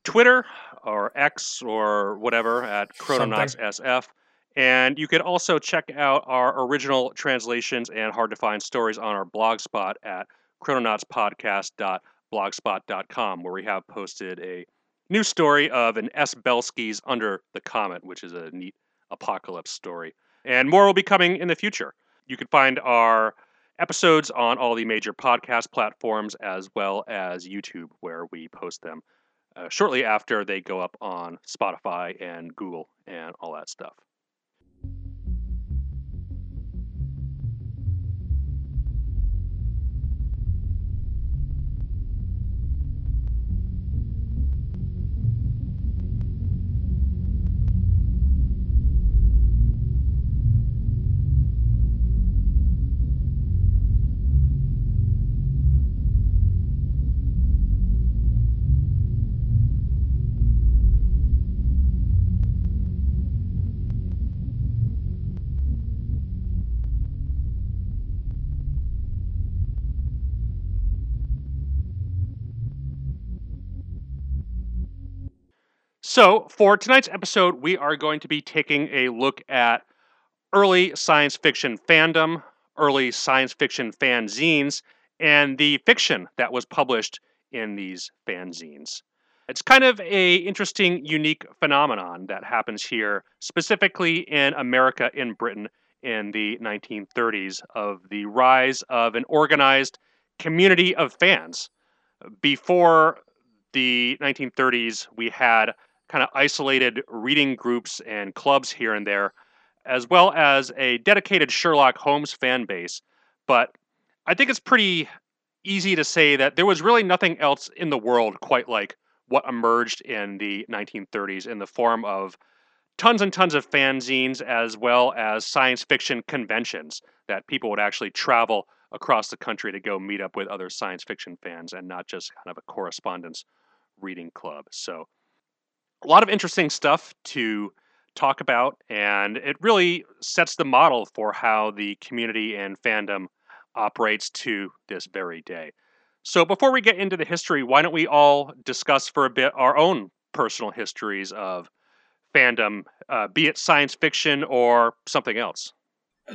Twitter or X or whatever at Chrononauts SF. And you can also check out our original translations and hard to find stories on our blog spot at chrononautspodcast.blogspot.com, where we have posted a new story of an S. Belsky's Under the Comet, which is a neat apocalypse story. And more will be coming in the future. You can find our episodes on all the major podcast platforms as well as YouTube, where we post them uh, shortly after they go up on Spotify and Google and all that stuff. So, for tonight's episode, we are going to be taking a look at early science fiction fandom, early science fiction fanzines, and the fiction that was published in these fanzines. It's kind of a interesting, unique phenomenon that happens here, specifically in America in Britain in the 1930s, of the rise of an organized community of fans. Before the 1930s, we had kind of isolated reading groups and clubs here and there, as well as a dedicated Sherlock Holmes fan base. But I think it's pretty easy to say that there was really nothing else in the world quite like what emerged in the 1930s in the form of tons and tons of fanzines as well as science fiction conventions that people would actually travel across the country to go meet up with other science fiction fans and not just kind of a correspondence reading club. So, a lot of interesting stuff to talk about, and it really sets the model for how the community and fandom operates to this very day. So, before we get into the history, why don't we all discuss for a bit our own personal histories of fandom, uh, be it science fiction or something else?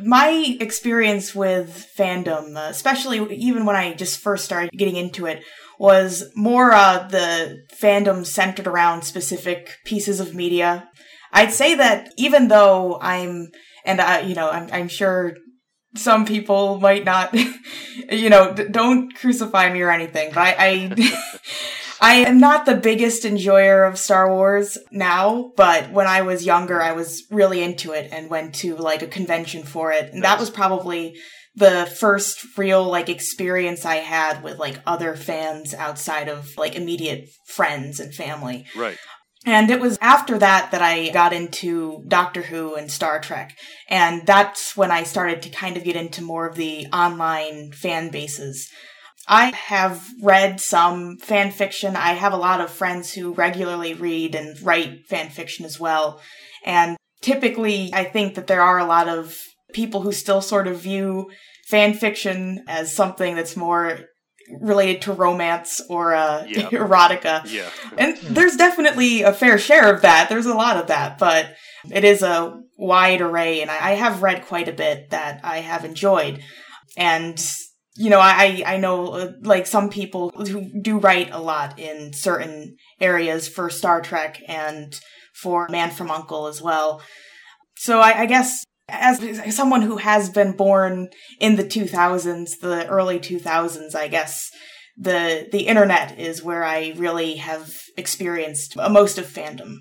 My experience with fandom, uh, especially even when I just first started getting into it, was more uh, the fandom centered around specific pieces of media. I'd say that even though I'm, and I, you know, I'm, I'm sure some people might not, you know, d- don't crucify me or anything, but I, I, I am not the biggest enjoyer of Star Wars now, but when I was younger, I was really into it and went to like a convention for it. And nice. that was probably the first real like experience I had with like other fans outside of like immediate friends and family. Right. And it was after that that I got into Doctor Who and Star Trek. And that's when I started to kind of get into more of the online fan bases. I have read some fan fiction. I have a lot of friends who regularly read and write fan fiction as well. And typically, I think that there are a lot of people who still sort of view fan fiction as something that's more related to romance or uh, yeah. erotica. Yeah. and there's definitely a fair share of that. There's a lot of that, but it is a wide array, and I have read quite a bit that I have enjoyed. And you know, I I know uh, like some people who do write a lot in certain areas for Star Trek and for Man from Uncle as well. So I, I guess as someone who has been born in the 2000s, the early 2000s, I guess the the internet is where I really have experienced most of fandom.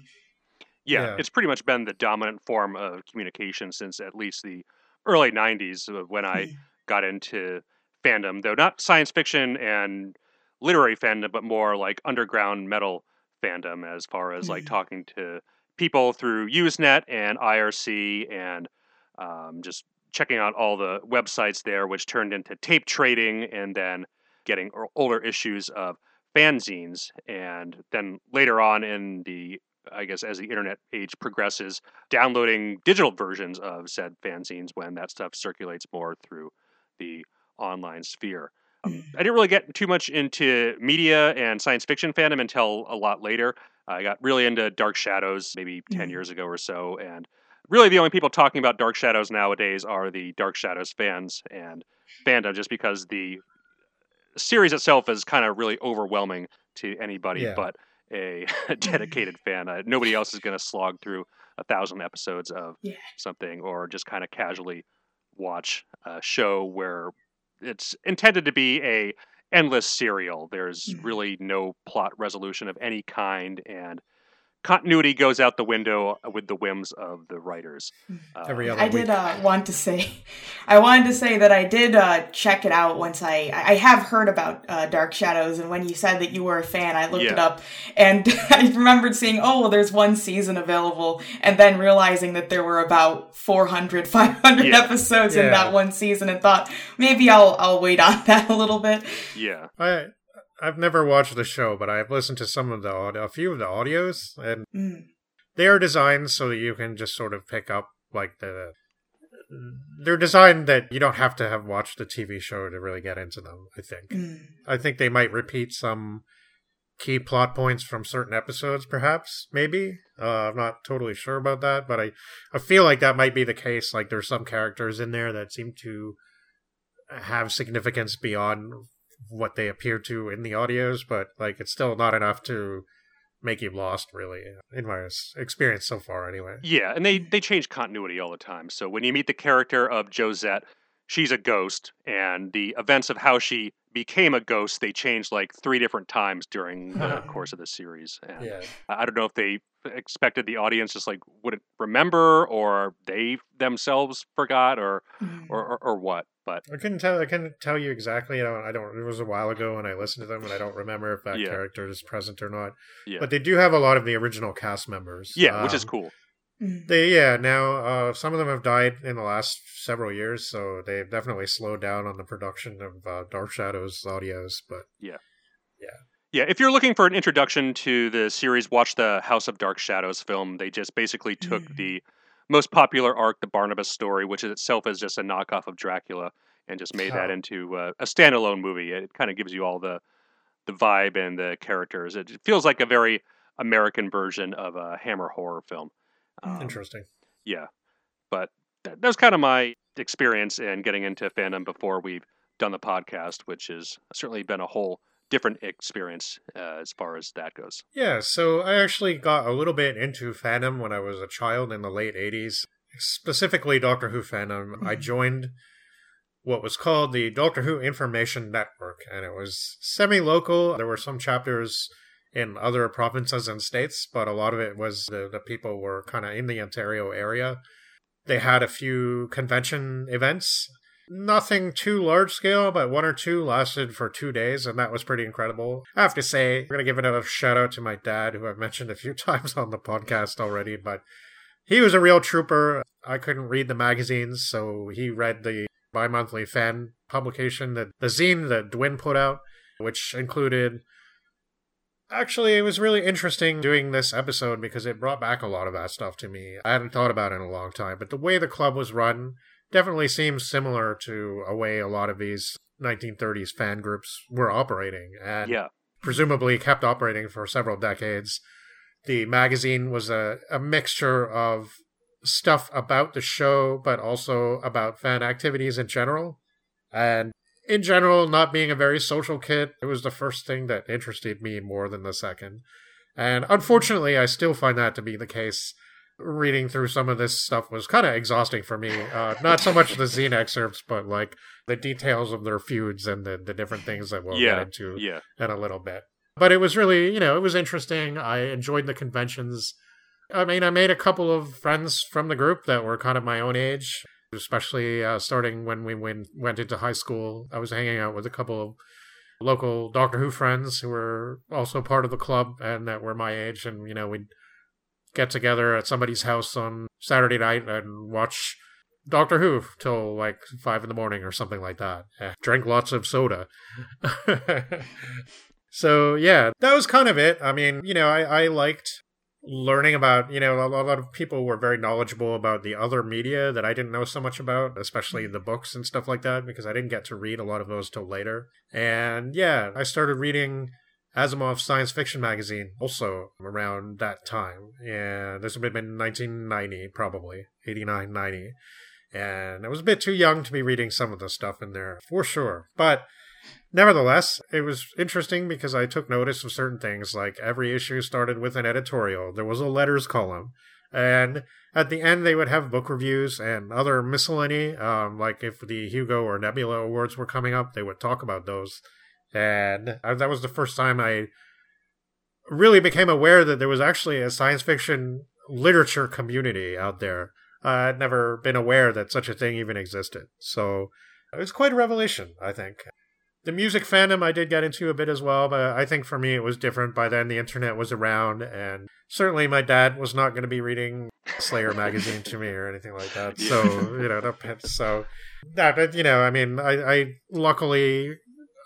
Yeah, yeah, it's pretty much been the dominant form of communication since at least the early 90s when I mm. got into fandom, though not science fiction and literary fandom, but more like underground metal fandom as far as like mm-hmm. talking to people through Usenet and IRC and um, just checking out all the websites there, which turned into tape trading and then getting older issues of fanzines. And then later on in the I guess as the internet age progresses, downloading digital versions of said fanzines when that stuff circulates more through the online sphere. Um, mm. I didn't really get too much into media and science fiction fandom until a lot later. I got really into Dark Shadows maybe 10 mm. years ago or so. And really, the only people talking about Dark Shadows nowadays are the Dark Shadows fans and fandom, just because the series itself is kind of really overwhelming to anybody yeah. but a dedicated fan. Uh, nobody else is going to slog through a thousand episodes of yeah. something or just kind of casually watch a show where it's intended to be a endless serial. There's mm-hmm. really no plot resolution of any kind, and continuity goes out the window with the whims of the writers. Uh, Every other I did uh, want to say, I wanted to say that I did uh, check it out once I I have heard about uh, Dark Shadows, and when you said that you were a fan, I looked yeah. it up, and I remembered seeing, oh, well, there's one season available, and then realizing that there were about 400, 500 yeah. episodes yeah. in that one season, and thought maybe I'll I'll wait on that a little bit. Yeah. I I've never watched the show, but I've listened to some of the a few of the audios, and mm. they are designed so that you can just sort of pick up like the. They're designed that you don't have to have watched the TV show to really get into them. I think. Mm. I think they might repeat some key plot points from certain episodes, perhaps, maybe. Uh, I'm not totally sure about that, but I, I feel like that might be the case. Like there's some characters in there that seem to have significance beyond what they appear to in the audios, but like it's still not enough to make you lost really in my experience so far anyway. Yeah and they they change continuity all the time. So when you meet the character of josette she's a ghost and the events of how she became a ghost they changed like three different times during the course of the series and yeah. I don't know if they expected the audience just like wouldn't remember or they themselves forgot or Mm. or, or, or what but I couldn't tell. I couldn't tell you exactly. I don't. I don't. It was a while ago when I listened to them, and I don't remember if that Yeah. character is present or not. Yeah. But they do have a lot of the original cast members. yeah which is Um, cool Mm. They yeah. Now uh, some of them have died in the last several years, so they've definitely slowed down on the production of uh, Dark Shadows audios. But yeah Yeah, if you're looking for an introduction to the series, watch the House of Dark Shadows film. They just basically took Mm. the most popular arc, the Barnabas story, which is itself is just a knockoff of Dracula, and just made that Oh. into uh, a standalone movie. It kind of gives you all the the vibe and the characters. It feels like a very American version of a Hammer horror film. Um, interesting. yeah, but that, that was kind of my experience in getting into fandom before we've done the podcast, which has certainly been a whole different experience uh, as far as that goes. Yeah, so I actually got a little bit into fandom when I was a child in the late 80s, specifically Doctor Who fandom. I Mhm. joined what was called the Doctor Who Information Network, and it was semi local. There were some chapters in other provinces and states, but a lot of it was the, the people were kind of in the Ontario area. They had a few convention events. Nothing too large scale, but one or two lasted for two days, and that was pretty incredible. I have to say, I'm going to give another shout out to my dad, who I've mentioned a few times on the podcast already, but he was a real trooper. I couldn't read the magazines, so he read the bi monthly fan publication, the, the zine that Dwin put out, which included. Actually, it was really interesting doing this episode because it brought back a lot of that stuff to me. I hadn't thought about it in a long time, but the way the club was run definitely seems similar to a way a lot of these 1930s fan groups were operating. And Yeah, presumably kept operating for several decades. The magazine was a, a mixture of stuff about the show, but also about fan activities in general. And in general, not being a very social kid, it was the first thing that interested me more than the second. And unfortunately, I still find that to be the case. Reading through some of this stuff was kind of exhausting for me. Uh, not so much the zine excerpts, but like the details of their feuds and the, the different things that we'll yeah, get into yeah, in a little bit. But it was really, you know, it was interesting. I enjoyed the conventions. I mean, I made a couple of friends from the group that were kind of my own age, especially uh, starting when we went, went into high school. I was hanging out with a couple of local Doctor Who friends who were also part of the club and that were my age. And, you know, we'd get together at somebody's house on Saturday night and watch Doctor Who till like five in the morning or something like that. Eh, Drank lots of soda. so yeah, that was kind of it. I mean, you know, I, I liked learning about, you know, a lot of people were very knowledgeable about the other media that I didn't know so much about, especially the books and stuff like that, because I didn't get to read a lot of those till later. And yeah, I started reading Asimov's science fiction magazine also around that time. And this would have been 1990, probably 89, 90. And I was a bit too young to be reading some of the stuff in there, for sure. But nevertheless, it was interesting because I took notice of certain things. Like every issue started with an editorial, there was a letters column. And at the end, they would have book reviews and other miscellany. Um, like if the Hugo or Nebula awards were coming up, they would talk about those. And uh, that was the first time I really became aware that there was actually a science fiction literature community out there. Uh, I'd never been aware that such a thing even existed. So it was quite a revelation, I think. The music fandom I did get into a bit as well, but I think for me it was different. By then, the internet was around, and certainly my dad was not going to be reading Slayer magazine to me or anything like that. So, you know, no, so that, but, you know, I mean, I, I luckily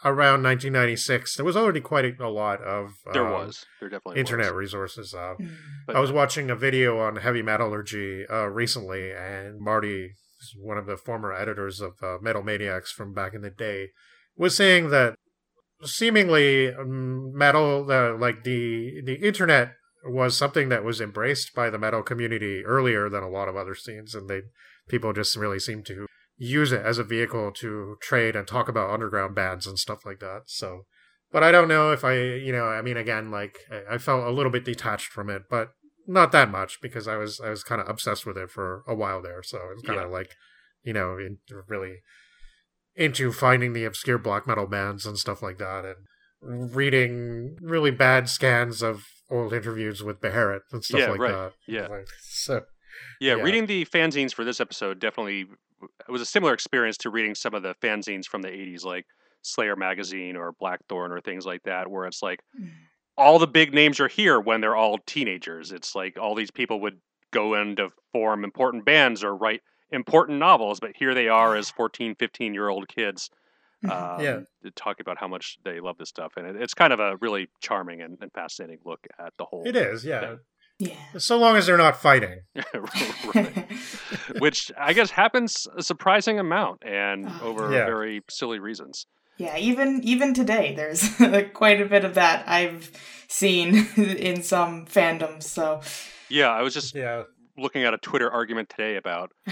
around 1996, there was already quite a, a lot of there um, was, there definitely internet was. resources. Uh, Mm. But- I was watching a video on heavy metallurgy uh, recently, and Marty, one of the former editors of uh, Metal Maniacs from back in the day, was saying that seemingly um, metal, the like the the internet was something that was embraced by the metal community earlier than a lot of other scenes, and they people just really seemed to use it as a vehicle to trade and talk about underground bands and stuff like that. So, but I don't know if I, you know, I mean, again, like I, felt a little bit detached from it, but not that much because I was I was kind of obsessed with it for a while there. So it was kind of yeah. like, you know, in, really into finding the obscure black metal bands and stuff like that, and reading really bad scans of old interviews with Beherit and stuff yeah, like right. that. Yeah. Like, so yeah, yeah, reading the fanzines for this episode definitely it was a similar experience to reading some of the fanzines from the 80s like Slayer magazine or Blackthorn or things like that where it's like mm. all the big names are here when they're all teenagers. It's like all these people would go in to form important bands or write important novels, but here they are as 14, 15 year old kids. Um, yeah. Talk about how much they love this stuff. And it, it's kind of a really charming and, and, fascinating look at the whole. It is, yeah. Thing. Yeah. So long as they're not fighting. Which I guess happens a surprising amount and oh, over yeah. very silly reasons. Yeah, even even today there's quite a bit of that I've seen in some fandoms. So Yeah, I was just yeah. looking at a Twitter argument today about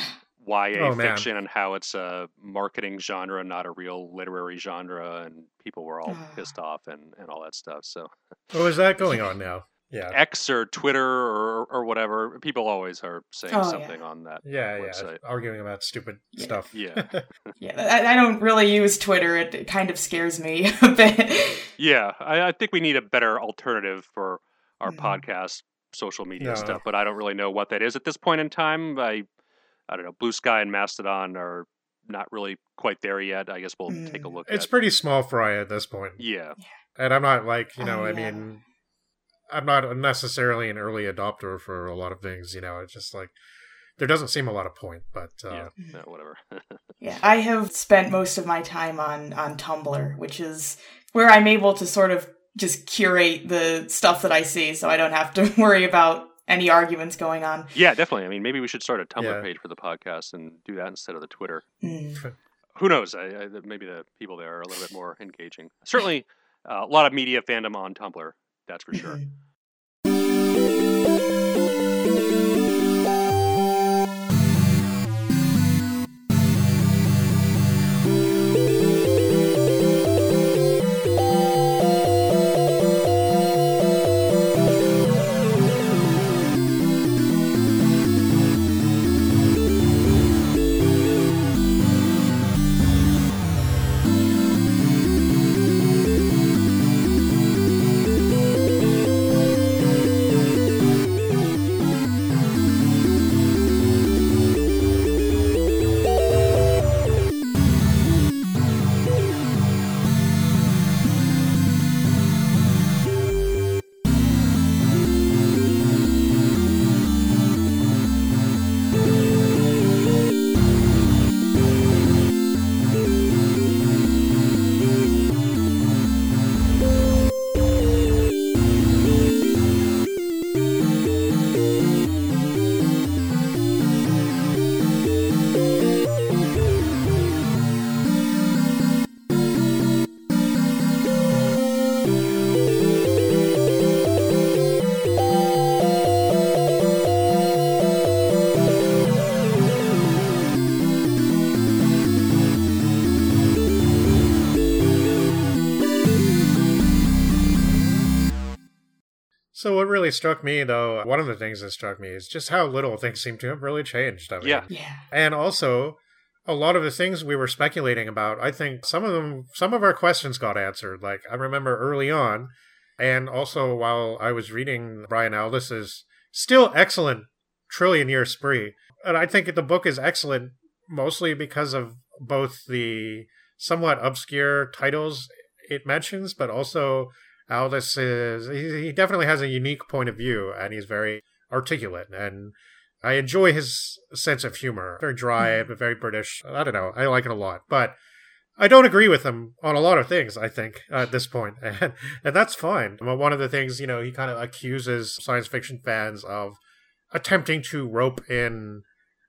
YA oh, fiction and how it's a marketing genre, not a real literary genre, and people were all pissed off and, and all that stuff. So, oh, is that going on now? Yeah. X or Twitter or or whatever. People always are saying oh, something yeah. on that. Yeah, website. yeah, arguing about stupid yeah. stuff. Yeah, yeah. I, I, don't really use Twitter. It, kind of scares me a bit. Yeah, I, I, think we need a better alternative for our mm. podcast, social media no. stuff. But I don't really know what that is at this point in time. I I don't know. Blue Sky and Mastodon are not really quite there yet. I guess we'll mm. take a look. It's at. pretty small fry at this point. Yeah. And I'm not like you know. Oh, I mean I'm not necessarily an early adopter for a lot of things. You know, it's just like there doesn't seem a lot of point, but uh, yeah, no, whatever. yeah, I have spent most of my time on on Tumblr, which is where I'm able to sort of just curate the stuff that I see, so I don't have to worry about any arguments going on. Yeah, definitely. I mean, maybe we should start a Tumblr yeah. page for the podcast and do that instead of the Twitter. Mm. Who knows? I, I, maybe the people there are a little bit more engaging. Certainly, uh, a lot of media fandom on Tumblr that's for sure. So what really struck me, though, one of the things that struck me is just how little things seem to have really changed. I mean, yeah, yeah, and also a lot of the things we were speculating about. I think some of them, some of our questions got answered. Like I remember early on, and also while I was reading Brian Aldiss's still excellent Trillion Year Spree, and I think the book is excellent mostly because of both the somewhat obscure titles it mentions, but also Aldiss is he, definitely has a unique point of view and he's very articulate and I enjoy his sense of humor. Very dry, hmm. but very British. I don't know. I like it a lot. But I don't agree with him on a lot of things, I think, at this point. And, and that's fine. One of the things, you know, he kind of accuses science fiction fans of attempting to rope in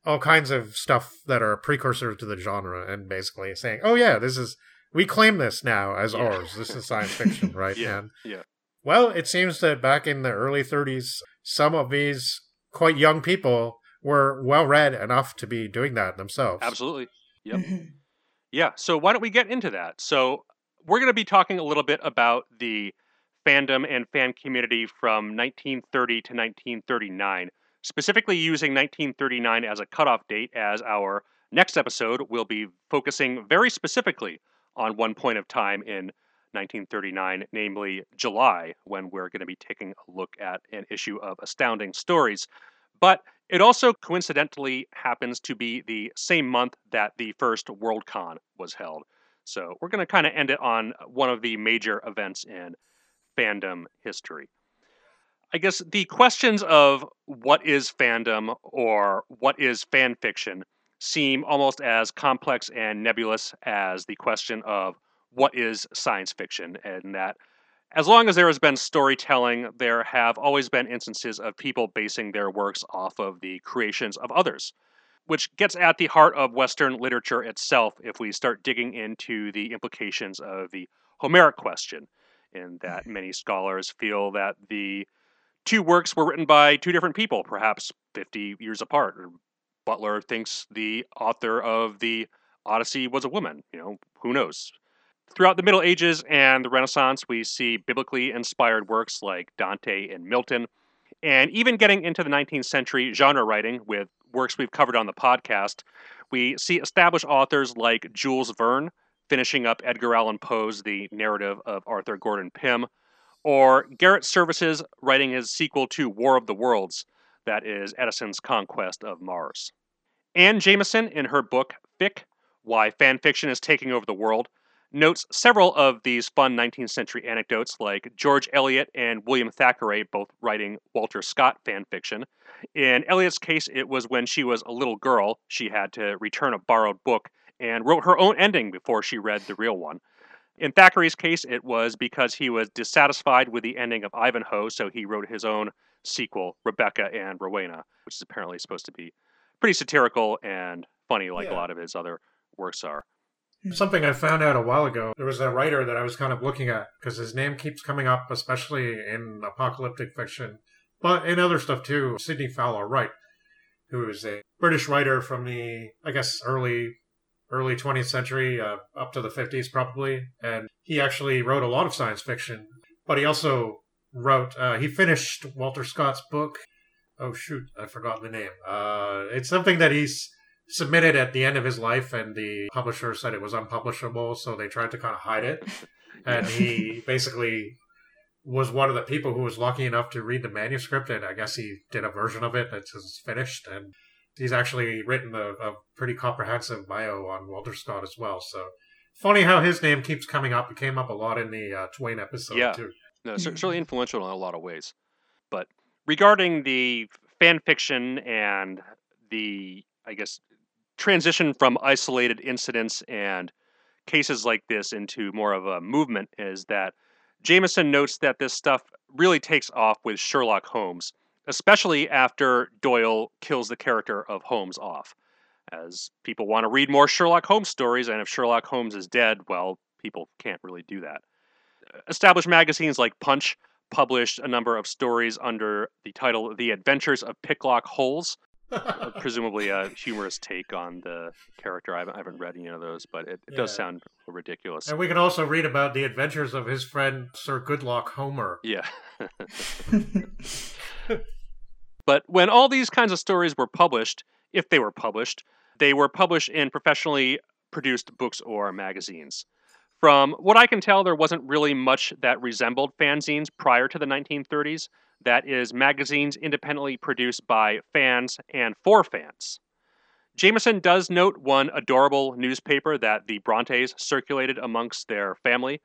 all kinds of stuff that are precursor to the genre and basically saying, oh, yeah, this is we claim this now as yeah. ours. This is science fiction, right? yeah. And, yeah. Well, it seems that back in the early 30s, some of these quite young people were well read enough to be doing that themselves. Absolutely. Yep. Mm-hmm. Yeah. So why don't we get into that? So we're going to be talking a little bit about the fandom and fan community from 1930 to 1939, specifically using 1939 as a cutoff date, as our next episode will be focusing very specifically on one point of time in 1939, namely July, when we're going to be taking a look at an issue of Astounding Stories. But it also coincidentally happens to be the same month that the first Worldcon was held. So we're going to kind of end it on one of the major events in fandom history. I guess the questions of what is fandom or what is fan fiction seem almost as complex and nebulous as the question of what is science fiction, and that as long as there has been storytelling, there have always been instances of people basing their works off of the creations of others, which gets at the heart of Western literature itself if we start digging into the implications of the Homeric question, in that mm-hmm. many scholars feel that the two works were written by two different people, perhaps 50 years apart. Butler thinks the author of the Odyssey was a woman. You know, who knows? Throughout the Middle Ages and the Renaissance, we see biblically inspired works like Dante and Milton, and even getting into the 19th century genre writing with works we've covered on the podcast, we see established authors like Jules Verne finishing up Edgar Allan Poe's The Narrative of Arthur Gordon Pym, or Garrett Serviss's writing his sequel to War of the Worlds, that is Edison's Conquest of Mars. Anne Jamison, in her book Fic Why Fan Fiction is Taking Over the World, notes several of these fun 19th century anecdotes, like George Eliot and William Thackeray both writing Walter Scott fan fiction. In Eliot's case, it was when she was a little girl, she had to return a borrowed book and wrote her own ending before she read the real one. In Thackeray's case, it was because he was dissatisfied with the ending of Ivanhoe, so he wrote his own sequel, Rebecca and Rowena, which is apparently supposed to be pretty satirical and funny, like yeah. a lot of his other works are. Something I found out a while ago. There was a writer that I was kind of looking at because his name keeps coming up, especially in apocalyptic fiction, but in other stuff too. Sidney Fowler Wright, who is a British writer from the, I guess, early early 20th century uh, up to the 50s probably and he actually wrote a lot of science fiction but he also wrote uh, he finished walter scott's book oh shoot i forgot the name uh, it's something that he's submitted at the end of his life, and the publisher said it was unpublishable, so they tried to kind of hide it. And he basically was one of the people who was lucky enough to read the manuscript, and I guess he did a version of it that's finished. And he's actually written a, a, pretty comprehensive bio on Walter Scott as well. So funny how his name keeps coming up. It came up a lot in the uh, Twain episode yeah. too. No, certainly mm-hmm. influential in a lot of ways. But regarding the fan fiction and the, I guess, transition from isolated incidents and cases like this into more of a movement is that Jamison notes that this stuff really takes off with Sherlock Holmes, especially after Doyle kills the character of Holmes off. As people want to read more Sherlock Holmes stories, and if Sherlock Holmes is dead, well, people can't really do that. Established magazines like Punch published a number of stories under the title The Adventures of Picklock Holes, presumably a humorous take on the character. I haven't, I haven't read any of those, but it, it yeah. does sound ridiculous. And we can also read about the adventures of his friend Sir Goodlock Homer. Yeah. but when all these kinds of stories were published, if they were published, they were published in professionally produced books or magazines. From what I can tell, there wasn't really much that resembled fanzines prior to the 1930s that is magazines independently produced by fans and for fans. Jamison does note one adorable newspaper that the Brontes circulated amongst their family,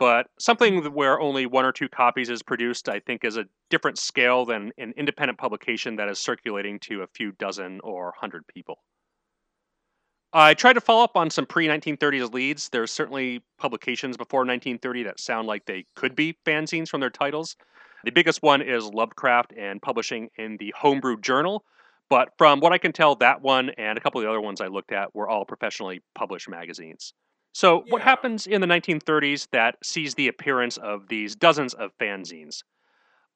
but something where only one or two copies is produced, I think, is a different scale than an independent publication that is circulating to a few dozen or hundred people. I tried to follow up on some pre 1930s leads. There's certainly publications before 1930 that sound like they could be fanzines from their titles, the biggest one is Lovecraft and publishing in the Homebrew Journal. But from what I can tell, that one and a couple of the other ones I looked at were all professionally published magazines. So, what happens in the 1930s that sees the appearance of these dozens of fanzines?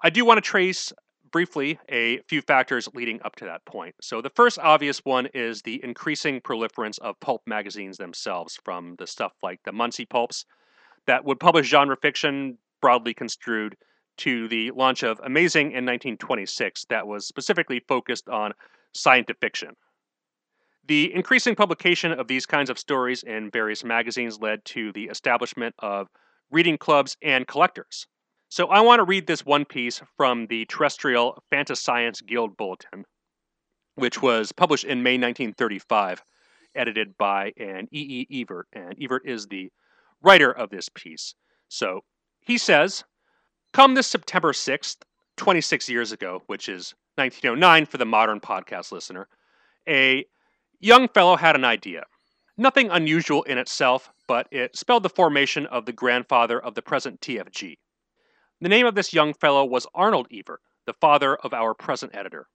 I do want to trace briefly a few factors leading up to that point. So, the first obvious one is the increasing proliferance of pulp magazines themselves, from the stuff like the Munsey pulps that would publish genre fiction broadly construed to the launch of Amazing in 1926 that was specifically focused on scientific fiction. The increasing publication of these kinds of stories in various magazines led to the establishment of reading clubs and collectors. So I want to read this one piece from the Terrestrial Fantascience Guild Bulletin, which was published in May 1935, edited by an E. E. Evert, and Evert is the writer of this piece. So he says, Come this September 6th, 26 years ago, which is 1909 for the modern podcast listener, a young fellow had an idea. Nothing unusual in itself, but it spelled the formation of the grandfather of the present TFG. The name of this young fellow was Arnold Evert, the father of our present editor.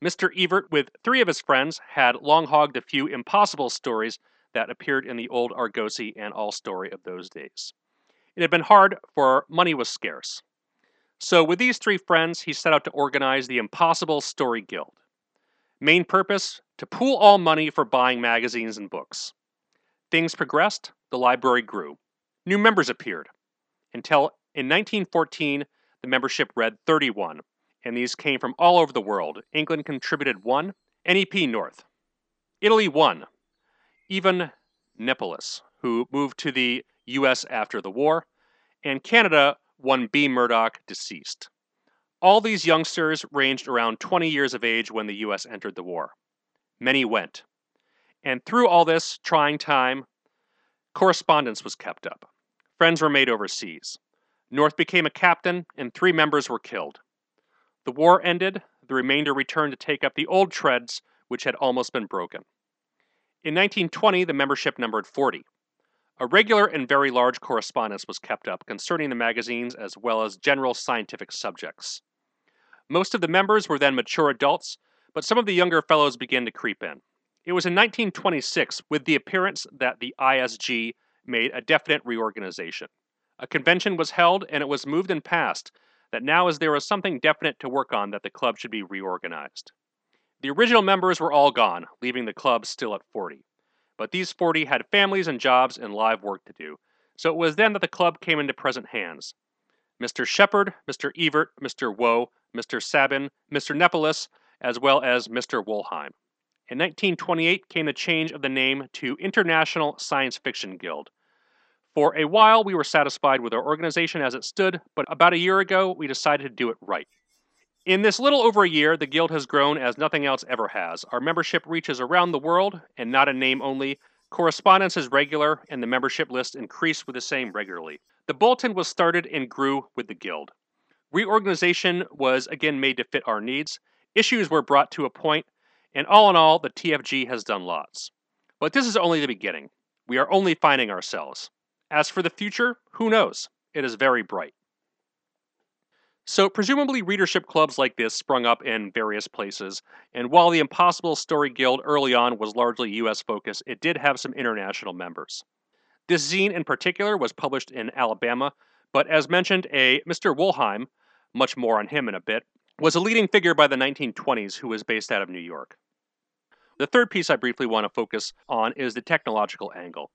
Mr. Evert, with three of his friends, had long hogged a few impossible stories that appeared in the old Argosy and All Story of those days. It had been hard, for money was scarce. So, with these three friends, he set out to organize the Impossible Story Guild. Main purpose to pool all money for buying magazines and books. Things progressed, the library grew. New members appeared. Until in 1914, the membership read 31, and these came from all over the world. England contributed one, NEP North. Italy one, even Nepolis, who moved to the U.S. after the war, and Canada one B. Murdoch, deceased. All these youngsters ranged around 20 years of age when the U.S. entered the war. Many went. And through all this trying time, correspondence was kept up. Friends were made overseas. North became a captain, and three members were killed. The war ended, the remainder returned to take up the old treads which had almost been broken. In 1920, the membership numbered 40. A regular and very large correspondence was kept up concerning the magazines as well as general scientific subjects. Most of the members were then mature adults, but some of the younger fellows began to creep in. It was in 1926, with the appearance that the ISG made a definite reorganization. A convention was held, and it was moved and passed that now, as there was something definite to work on, that the club should be reorganized. The original members were all gone, leaving the club still at 40. But these 40 had families and jobs and live work to do, so it was then that the club came into present hands. Mr. Shepard, Mr. Evert, Mr. Woe, Mr. Sabin, Mr. Nepolis, as well as Mr. Wollheim. In 1928 came the change of the name to International Science Fiction Guild. For a while, we were satisfied with our organization as it stood, but about a year ago, we decided to do it right. In this little over a year, the Guild has grown as nothing else ever has. Our membership reaches around the world, and not in name only. Correspondence is regular, and the membership list increased with the same regularly. The bulletin was started and grew with the Guild. Reorganization was again made to fit our needs. Issues were brought to a point, and all in all, the TFG has done lots. But this is only the beginning. We are only finding ourselves. As for the future, who knows? It is very bright. So, presumably, readership clubs like this sprung up in various places, and while the Impossible Story Guild early on was largely US focused, it did have some international members. This zine in particular was published in Alabama, but as mentioned, a Mr. Wollheim, much more on him in a bit, was a leading figure by the 1920s who was based out of New York. The third piece I briefly want to focus on is the technological angle.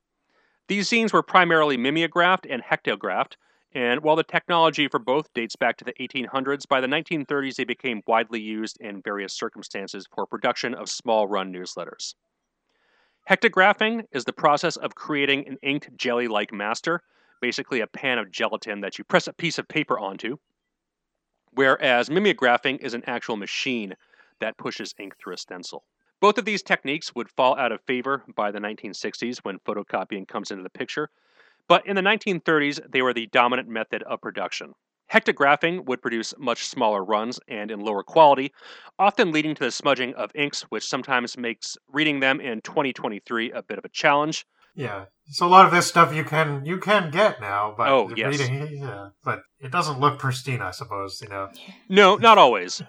These zines were primarily mimeographed and hectographed, and while the technology for both dates back to the 1800s, by the 1930s they became widely used in various circumstances for production of small run newsletters. Hectographing is the process of creating an inked jelly like master, basically a pan of gelatin that you press a piece of paper onto, whereas mimeographing is an actual machine that pushes ink through a stencil. Both of these techniques would fall out of favor by the 1960s when photocopying comes into the picture, but in the 1930s, they were the dominant method of production. Hectographing would produce much smaller runs and in lower quality, often leading to the smudging of inks, which sometimes makes reading them in 2023 a bit of a challenge. Yeah, so a lot of this stuff you can you can get now, but oh yes, reading, yeah, but it doesn't look pristine, I suppose. You know, no, not always.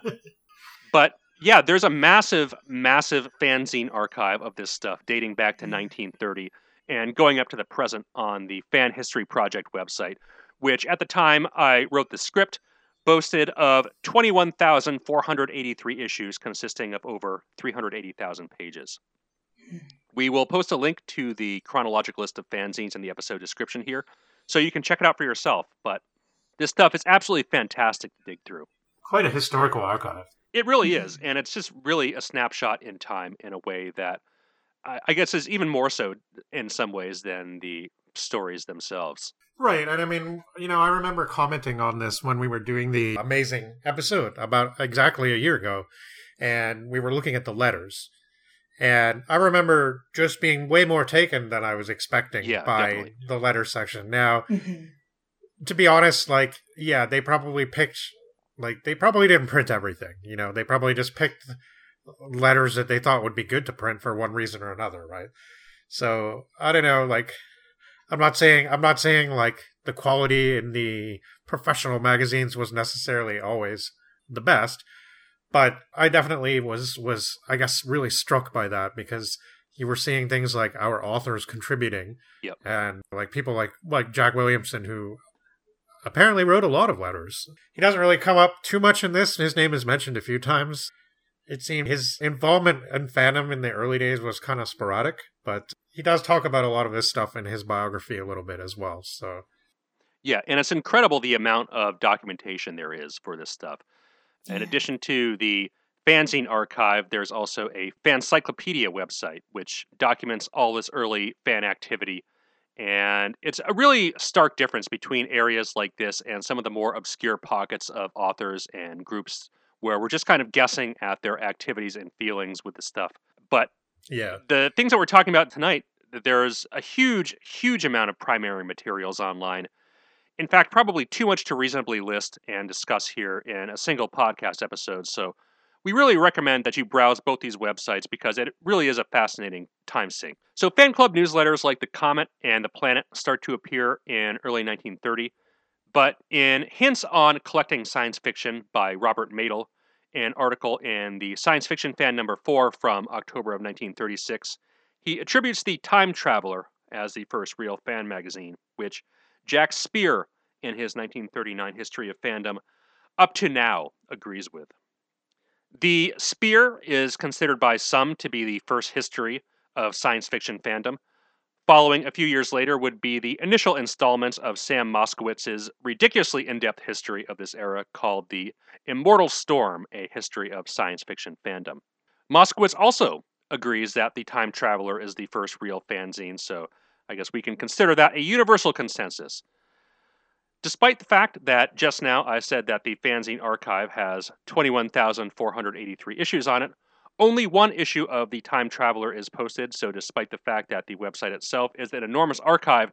but yeah, there's a massive, massive fanzine archive of this stuff dating back to mm. 1930 and going up to the present on the Fan History Project website, which at the time I wrote the script boasted of 21,483 issues consisting of over 380,000 pages. We will post a link to the chronological list of fanzines in the episode description here, so you can check it out for yourself. But this stuff is absolutely fantastic to dig through. Quite a historical archive. It really is, and it's just really a snapshot in time in a way that I, I guess is even more so in some ways than the stories themselves. Right. And I mean, you know, I remember commenting on this when we were doing the amazing episode about exactly a year ago. And we were looking at the letters. And I remember just being way more taken than I was expecting Yeah, by definitely. the letter section. Now, Mhm. to be honest, like, yeah, they probably picked, like, they probably didn't print everything. You know, they probably just picked letters that they thought would be good to print for one reason or another, right? So, I don't know, like, I'm not saying, I'm not saying, like, the quality in the professional magazines was necessarily always the best, but I definitely was, was, I guess, really struck by that because you were seeing things like our authors contributing Yep. and like people like like Jack Williamson who apparently wrote a lot of letters. He doesn't really come up too much in this. His name is mentioned a few times. It seemed his involvement in fandom in the early days was kind of sporadic, but he does talk about a lot of this stuff in his biography a little bit as well. So Yeah, and it's incredible the amount of documentation there is for this stuff. In Yeah. addition to the fanzine archive, there's also a fancyclopedia website which documents all this early fan activity. And it's a really stark difference between areas like this and some of the more obscure pockets of authors and groups where we're just kind of guessing at their activities and feelings with the stuff. But yeah, the things that we're talking about tonight, th- there's a huge, huge amount of primary materials online. In fact, probably too much to reasonably list and discuss here in a single podcast episode. So, we really recommend that you browse both these websites because it really is a fascinating time sink. So, fan club newsletters like The Comet and The Planet start to appear in early 1930. But in Hints on Collecting Science Fiction by Robert Madle, an article in the Science Fiction Fan number 4 from October of 1936, he attributes the Time Traveler as the first real fan magazine, which Jack Speer, in his 1939 History of Fandom, up to now agrees with. The Speer is considered by some to be the first history of science fiction fandom. Following a few years later would be the initial installments of Sam Moskowitz's ridiculously in depth history of this era called The Immortal Storm A History of Science Fiction Fandom. Moskowitz also agrees that The Time Traveler is the first real fanzine, so I guess we can consider that a universal consensus. Despite the fact that just now I said that the fanzine archive has 21,483 issues on it, only one issue of The Time Traveler is posted, so despite the fact that the website itself is an enormous archive,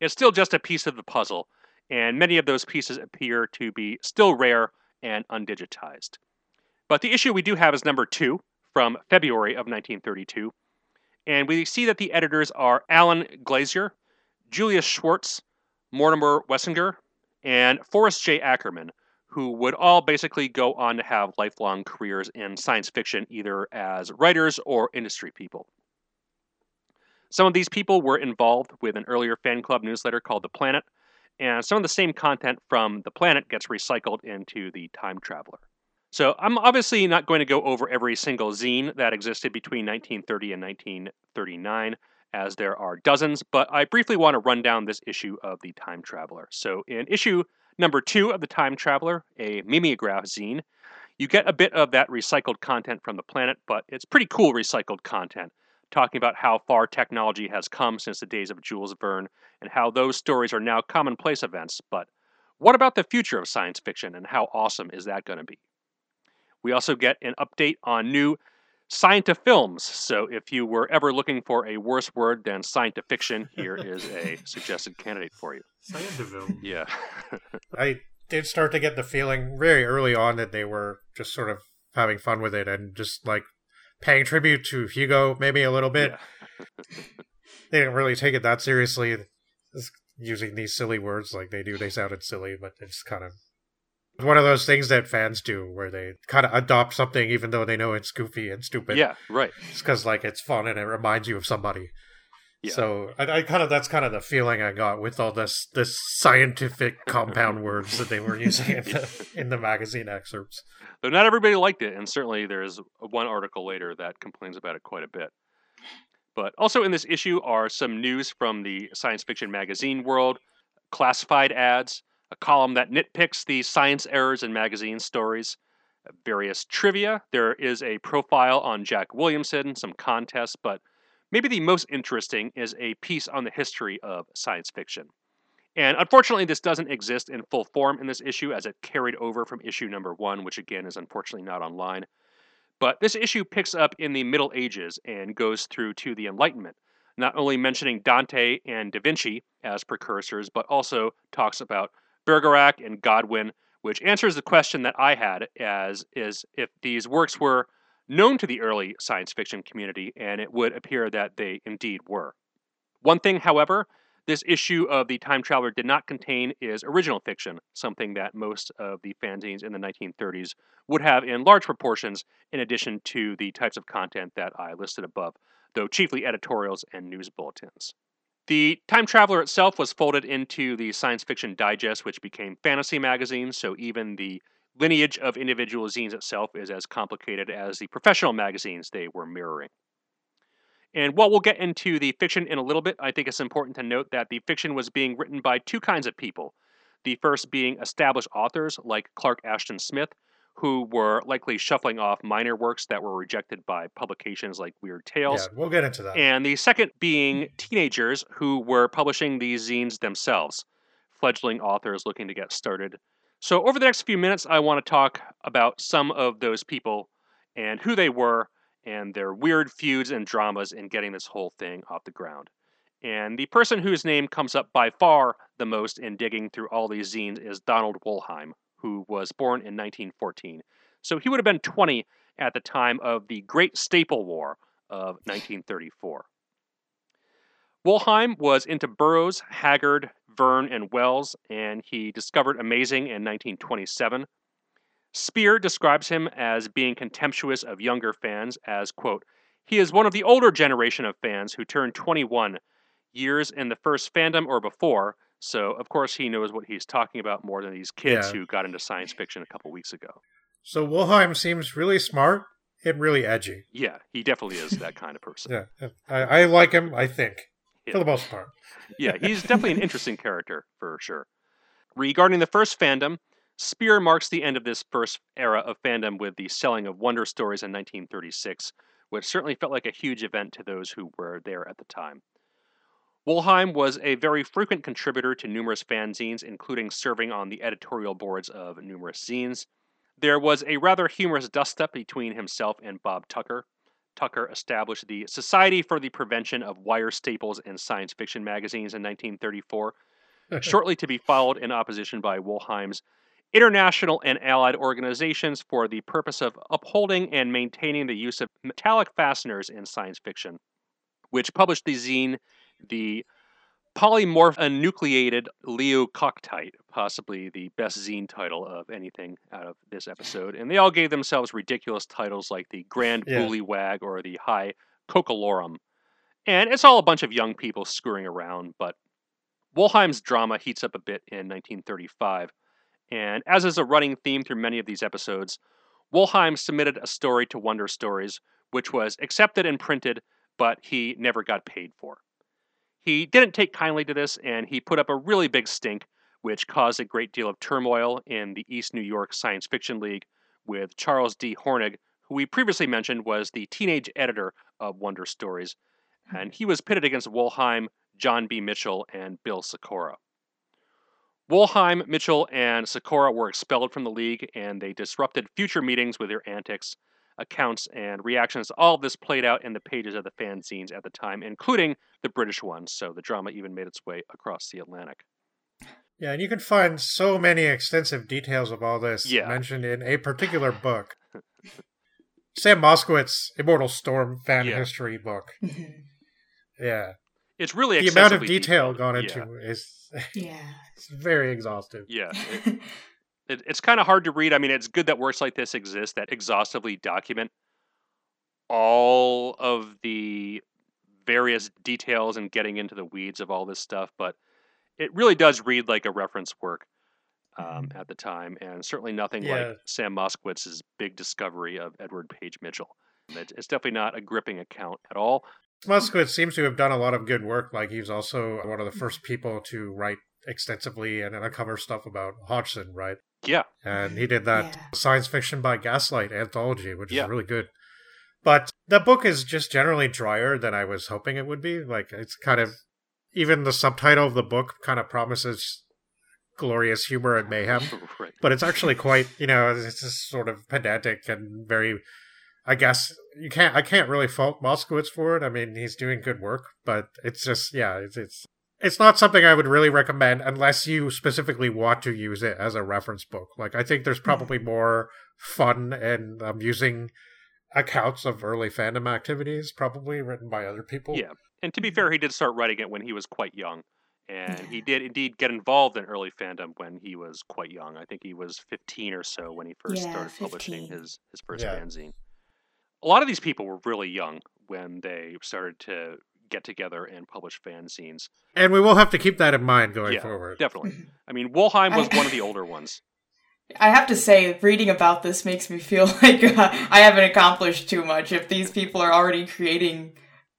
it's still just a piece of the puzzle, and many of those pieces appear to be still rare and undigitized. But the issue we do have is number two from February of 1932, and we see that the editors are Allen Glasser, Julius Schwartz, Mortimer Weisinger, and Forrest J. Ackerman, who would all basically go on to have lifelong careers in science fiction, either as writers or industry people. Some of these people were involved with an earlier fan club newsletter called The Planet, and some of the same content from The Planet gets recycled into The Time Traveler. So I'm obviously not going to go over every single zine that existed between 1930 and 1939, as there are dozens, but I briefly want to run down this issue of The Time Traveler. So in issue number two of The Time Traveler, a mimeograph zine, you get a bit of that recycled content from the planet, but it's pretty cool recycled content, talking about how far technology has come since the days of Jules Verne and how those stories are now commonplace events. But what about the future of science fiction and how awesome is that going to be? We also get an update on new science-films. So if you were ever looking for a worse word than science-fiction, here is a suggested candidate for you. Scientiville. Yeah. I did start to get the feeling very early on that they were just sort of having fun with it and just like paying tribute to Hugo maybe a little bit. Yeah. They didn't really take it that seriously. Just using these silly words like they do, they sounded silly, but it's kind of one of those things that fans do where they kind of adopt something even though they know it's goofy and stupid. yeah, right. It's because like it's fun and it reminds you of somebody. Yeah. So I, I, kind of that's kind of the feeling I got with all this this scientific compound words that they were using in the in the magazine excerpts. Though not everybody liked it, and certainly there's one article later that complains about it quite a bit. But also in this issue are some news from the science fiction magazine world, classified ads, a column that nitpicks the science errors in magazine stories, uh, various trivia. There is a profile on Jack Williamson, some contests, but maybe the most interesting is a piece on the history of science fiction. And unfortunately, this doesn't exist in full form in this issue as it carried over from issue number one, which again is unfortunately not online. But this issue picks up in the Middle Ages and goes through to the Enlightenment, not only mentioning Dante and Da Vinci as precursors, but also talks about Bergerac and Godwin, which answers the question that I had as is if these works were known to the early science fiction community, and it would appear that they indeed were. One thing, however, this issue of The Time Traveler did not contain is original fiction, something that most of the fanzines in the 1930s would have in large proportions, in addition to the types of content that I listed above, though chiefly editorials and news bulletins. The Time Traveler itself was folded into the Science Fiction Digest, which became Fantasy Magazine, so even the lineage of individual zines itself is as complicated as the professional magazines they were mirroring. And while we'll get into the fiction in a little bit, I think it's important to note that the fiction was being written by two kinds of people. The first being established authors like Clark Ashton Smith, who were likely shuffling off minor works that were rejected by publications like Weird Tales. Yeah, we'll get into that. And the second being teenagers who were publishing these zines themselves, fledgling authors looking to get started. So, over the next few minutes, I want to talk about some of those people and who they were and their weird feuds and dramas in getting this whole thing off the ground. And the person whose name comes up by far the most in digging through all these zines is Donald Wollheim, who was born in 1914. So he would have been 20 at the time of the Great Staple War of 1934. Wollheim was into Burroughs, Haggard, Verne, and Wells, and he discovered Amazing in 1927. Speer describes him as being contemptuous of younger fans, as, quote, he is one of the older generation of fans who turned 21 years in the first fandom or before, so, of course, he knows what he's talking about more than these kids yeah. who got into science fiction a couple weeks ago. So, Wollheim seems really smart and really edgy. Yeah, he definitely is that kind of person. yeah, I, I, like him, I think, yeah. for the most part. yeah, he's definitely an interesting character, for sure. Regarding the first fandom, Speer marks the end of this first era of fandom with the selling of Wonder Stories in 1936, which certainly felt like a huge event to those who were there at the time. Wollheim was a very frequent contributor to numerous fanzines, including serving on the editorial boards of numerous zines. There was a rather humorous dust up between himself and Bob Tucker. Tucker established the Society for the Prevention of Wire Staples in Science Fiction magazines in 1934, shortly to be followed in opposition by Wollheim's international and allied organizations for the purpose of upholding and maintaining the use of metallic fasteners in science fiction, which published the zine the polymorph uh, enucleated Leucocyte, possibly the best zine title of anything out of this episode. And they all gave themselves ridiculous titles like the Grand yeah. Wag or the High Cockalorum. And it's all a bunch of young people screwing around, but Wollheim's drama heats up a bit in 1935. And as is a running theme through many of these episodes, Wollheim submitted a story to Wonder Stories, which was accepted and printed, but he never got paid for. He didn't take kindly to this, and he put up a really big stink, which caused a great deal of turmoil in the East New York Science Fiction League with Charles D. Hornig, who we previously mentioned was the teenage editor of Wonder Stories, hmm. and he was pitted against Wollheim, John B. Mitchell, and Bill Sikora. Wollheim, Mitchell, and Sikora were expelled from the league, and they disrupted future meetings with their antics accounts and reactions. All of this played out in the pages of the fanzines at the time, including the British ones. So the drama even made its way across the Atlantic. Yeah, and you can find so many extensive details of all this yeah. mentioned in a particular book. Sam Moskowitz, Immortal Storm fan yeah. history book. yeah. It's really the amount of detail detailed. gone into yeah. is yeah. it's very exhaustive. Yeah. It, it, it's kind of hard to read. I mean, it's good that works like this exist that exhaustively document all of the various details and getting into the weeds of all this stuff, but it really does read like a reference work um, at the time, and certainly nothing Yeah. like Sam Moskowitz's big discovery of Edward Page Mitchell. It- It's definitely not a gripping account at all. Moskowitz seems to have done a lot of good work. Like he was also one of the first people to write extensively and uncover stuff about Hodgson, right? Yeah, And he did that Yeah. science fiction by gaslight anthology, which Yeah. is really good. But the book is just generally drier than I was hoping it would be. Like it's kind of even the subtitle of the book kind of promises glorious humor and mayhem. right. but it's actually quite you know it's just sort of pedantic and very i guess you can't i can't really fault moskowitz for it i mean he's doing good work but it's just yeah it's it's it's not something i would really recommend unless you specifically want to use it as a reference book like i think there's hmm. probably more fun and amusing um, accounts of early fandom activities probably written by other people Yeah. And to be fair, he did start writing it when he was quite young. And he did indeed get involved in early fandom when he was quite young. I think he was 15 or so when he first Yeah, started publishing his, his first Yeah. fanzine. A lot of these people were really young when they started to get together and publish fanzines. and we will have to keep that in mind going Yeah, forward Definitely. I mean, Wollheim was I- one of the older ones. I have to say, reading about this makes me feel like uh, I haven't accomplished too much if these people are already creating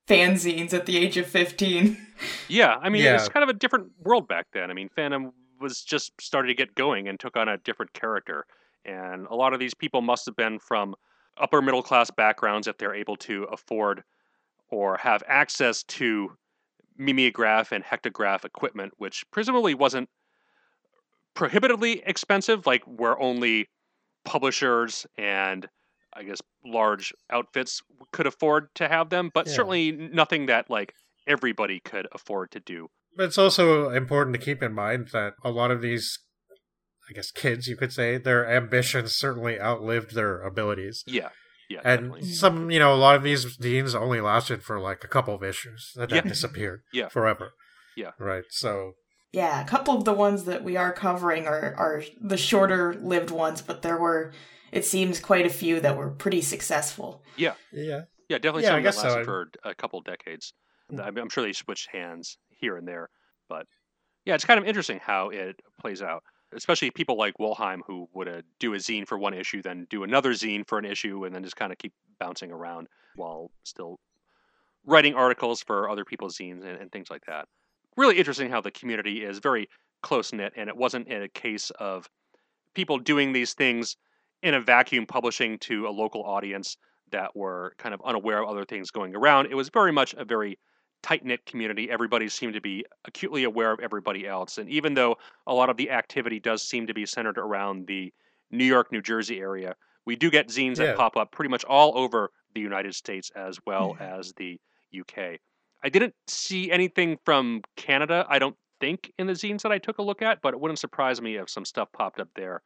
fanzines at the age of 15. Yeah, I mean, Yeah. it's kind of a different world back then. I mean, fandom was just starting to get going and took on a different character. And a lot of these people must have been from upper middle class backgrounds if they're able to afford or have access to mimeograph and hectograph equipment, which presumably wasn't prohibitively expensive, like where only publishers and I guess large outfits could afford to have them, but Yeah. certainly nothing that like everybody could afford to do. But it's also important to keep in mind that a lot of these, I guess, kids, you could say, their ambitions certainly outlived their abilities. Yeah, yeah, And definitely. some, you know, a lot of these deans only lasted for like a couple of issues that Yeah. disappeared Yeah. forever. Yeah. Right. So, Yeah, a couple of the ones that we are covering are, are the shorter lived ones, but there were, it seems, quite a few that were pretty successful. yeah. Yeah, definitely Yeah, I some that guess so. lasted I- for a couple decades. Mm. I I'm sure they switched hands here and there, but yeah, it's kind of interesting how it plays out. Especially people like Wollheim who would uh, do a zine for one issue, then do another zine for an issue, and then just kind of keep bouncing around while still writing articles for other people's zines and, and things like that. Really interesting how the community is very close knit, and it wasn't in a case of people doing these things in a vacuum, publishing to a local audience that were kind of unaware of other things going around. It was very much a very tight knit community. Everybody seemed to be acutely aware of everybody else. And even though a lot of the activity does seem to be centered around the New York, New Jersey area, we do get zines Yeah. that pop up pretty much all over the United States as well Mhm. as the UK. I didn't see anything from Canada, I don't think, in the zines that I took a look at, but it wouldn't surprise me if some stuff popped up there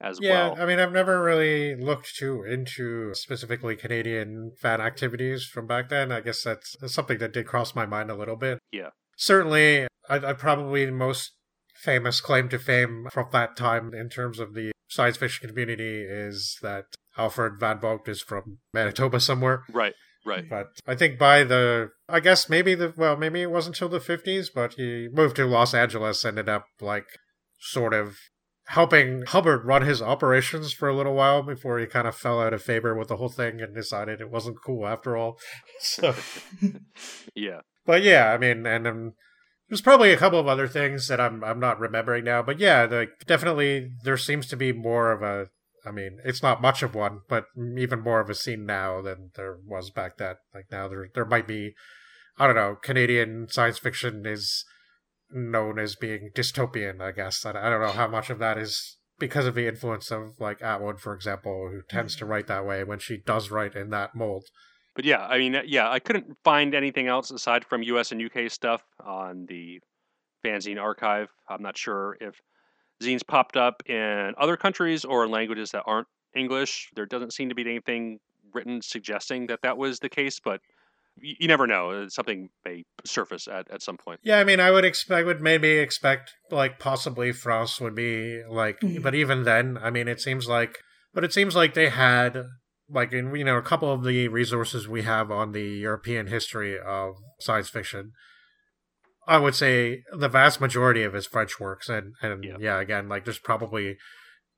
as Yeah, well. I mean, I've never really looked too into specifically Canadian fan activities from back then. I guess that's, that's something that did cross my mind a little bit. Yeah. Certainly, I, I probably the most famous claim to fame from that time in terms of the science fiction community is that Alfred Van Vogt is from Manitoba somewhere. Right, right. But I think by the, I guess maybe the, well, maybe it wasn't until the 50s, but he moved to Los Angeles, ended up like sort of helping Hubbard run his operations for a little while before he kind of fell out of favor with the whole thing and decided it wasn't cool after all. So, Yeah. but yeah, I mean, and um, there's probably a couple of other things that I'm I'm not remembering now, but yeah, like definitely there seems to be more of a. I mean, it's not much of one, but even more of a scene now than there was back then. Like now, there there might be, I don't know, Canadian science fiction is known as being dystopian. I guess I I don't know how much of that is because of the influence of like Atwood, for example, who tends to mm-hmm. write that way when she does write in that mold. But yeah, I mean, yeah, I couldn't find anything else aside from US and UK stuff on the fanzine archive. I'm not sure if zines popped up in other countries or in languages that aren't English. There doesn't seem to be anything written suggesting that that was the case, but you, you never know. Uh, Something may surface at, at some point. Yeah, I mean, I would expect, I would maybe expect, like, possibly France would be, like, Mhm. but even then, I mean, it seems like, but it seems like they had like in you know a couple of the resources we have on the European history of science fiction, I would say the vast majority of his French works, and and yeah, yeah again, like there's probably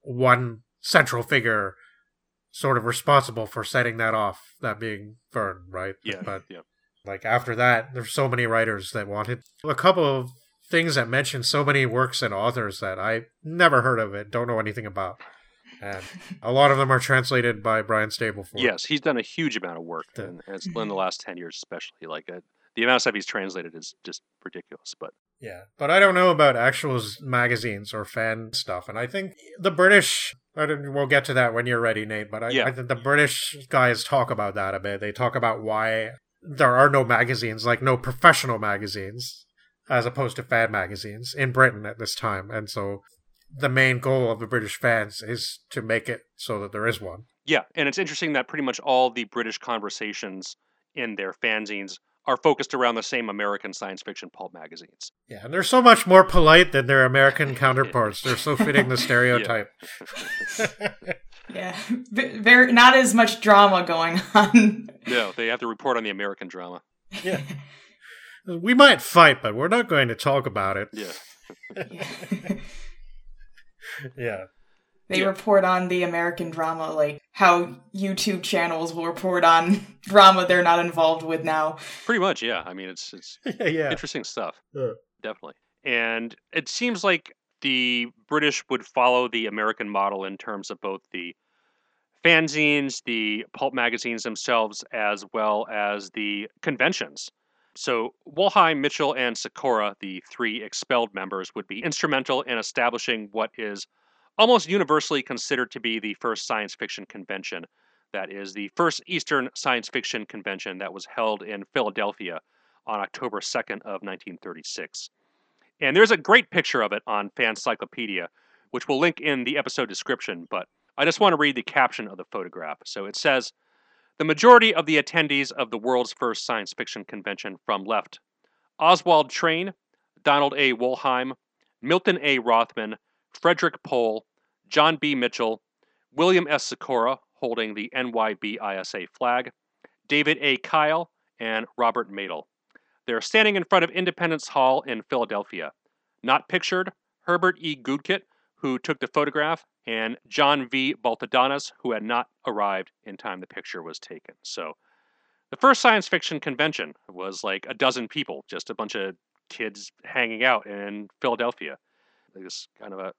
one central figure sort of responsible for setting that off, that being Verne, right? Yeah, but yeah. like after that, there's so many writers that wanted a couple of things that mention so many works and authors that I never heard of it, don't know anything about and a lot of them are translated by Brian Stableford. Yes, he's done a huge amount of work, and it's in the last ten years, especially. Like uh, the amount of stuff he's translated is just ridiculous. But yeah, but I don't know about actual magazines or fan stuff, and I think the British. I we'll get to that when you're ready, Nate. But I, yeah. I think the British guys talk about that a bit. They talk about why there are no magazines, like no professional magazines, as opposed to fan magazines in Britain at this time, and so the main goal of the British fans is to make it so that there is one. Yeah, and it's interesting that pretty much all the British conversations in their fanzines are focused around the same American science fiction pulp magazines. Yeah, and they're so much more polite than their American counterparts. They're so fitting the stereotype. yeah, very not as much drama going on. no, they have to report on the American drama. Yeah. We might fight, but we're not going to talk about it. Yeah yeah. They yeah. report on the American drama, like how YouTube channels will report on drama they're not involved with now. Pretty much, yeah. I mean, it's it's yeah, yeah. interesting stuff, definitely. And it seems like the British would follow the American model in terms of both the fanzines, the pulp magazines themselves, as well as the conventions. So, Wollheim, Mitchell, and Sikora, the three expelled members, would be instrumental in establishing what is almost universally considered to be the first science fiction convention. That is the first Eastern science fiction convention that was held in Philadelphia on October 2nd of 1936. And there's a great picture of it on Fancyclopedia, which we'll link in the episode description, but I just want to read the caption of the photograph. So it says, the majority of the attendees of the world's first science fiction convention from left Oswald Train, Donald A. Wollheim, Milton A. Rothman, Frederick Pohl, John B. Mitchell, William S. Sikora, holding the NYBISA flag, David A. Kyle, and Robert Madle. They're standing in front of Independence Hall in Philadelphia. Not pictured, Herbert E. Goudket, who took the photograph, and John V. Baltadonis, who had not arrived in time the picture was taken. So the first science fiction convention was like a dozen people, just a bunch of kids hanging out in Philadelphia. This kind of a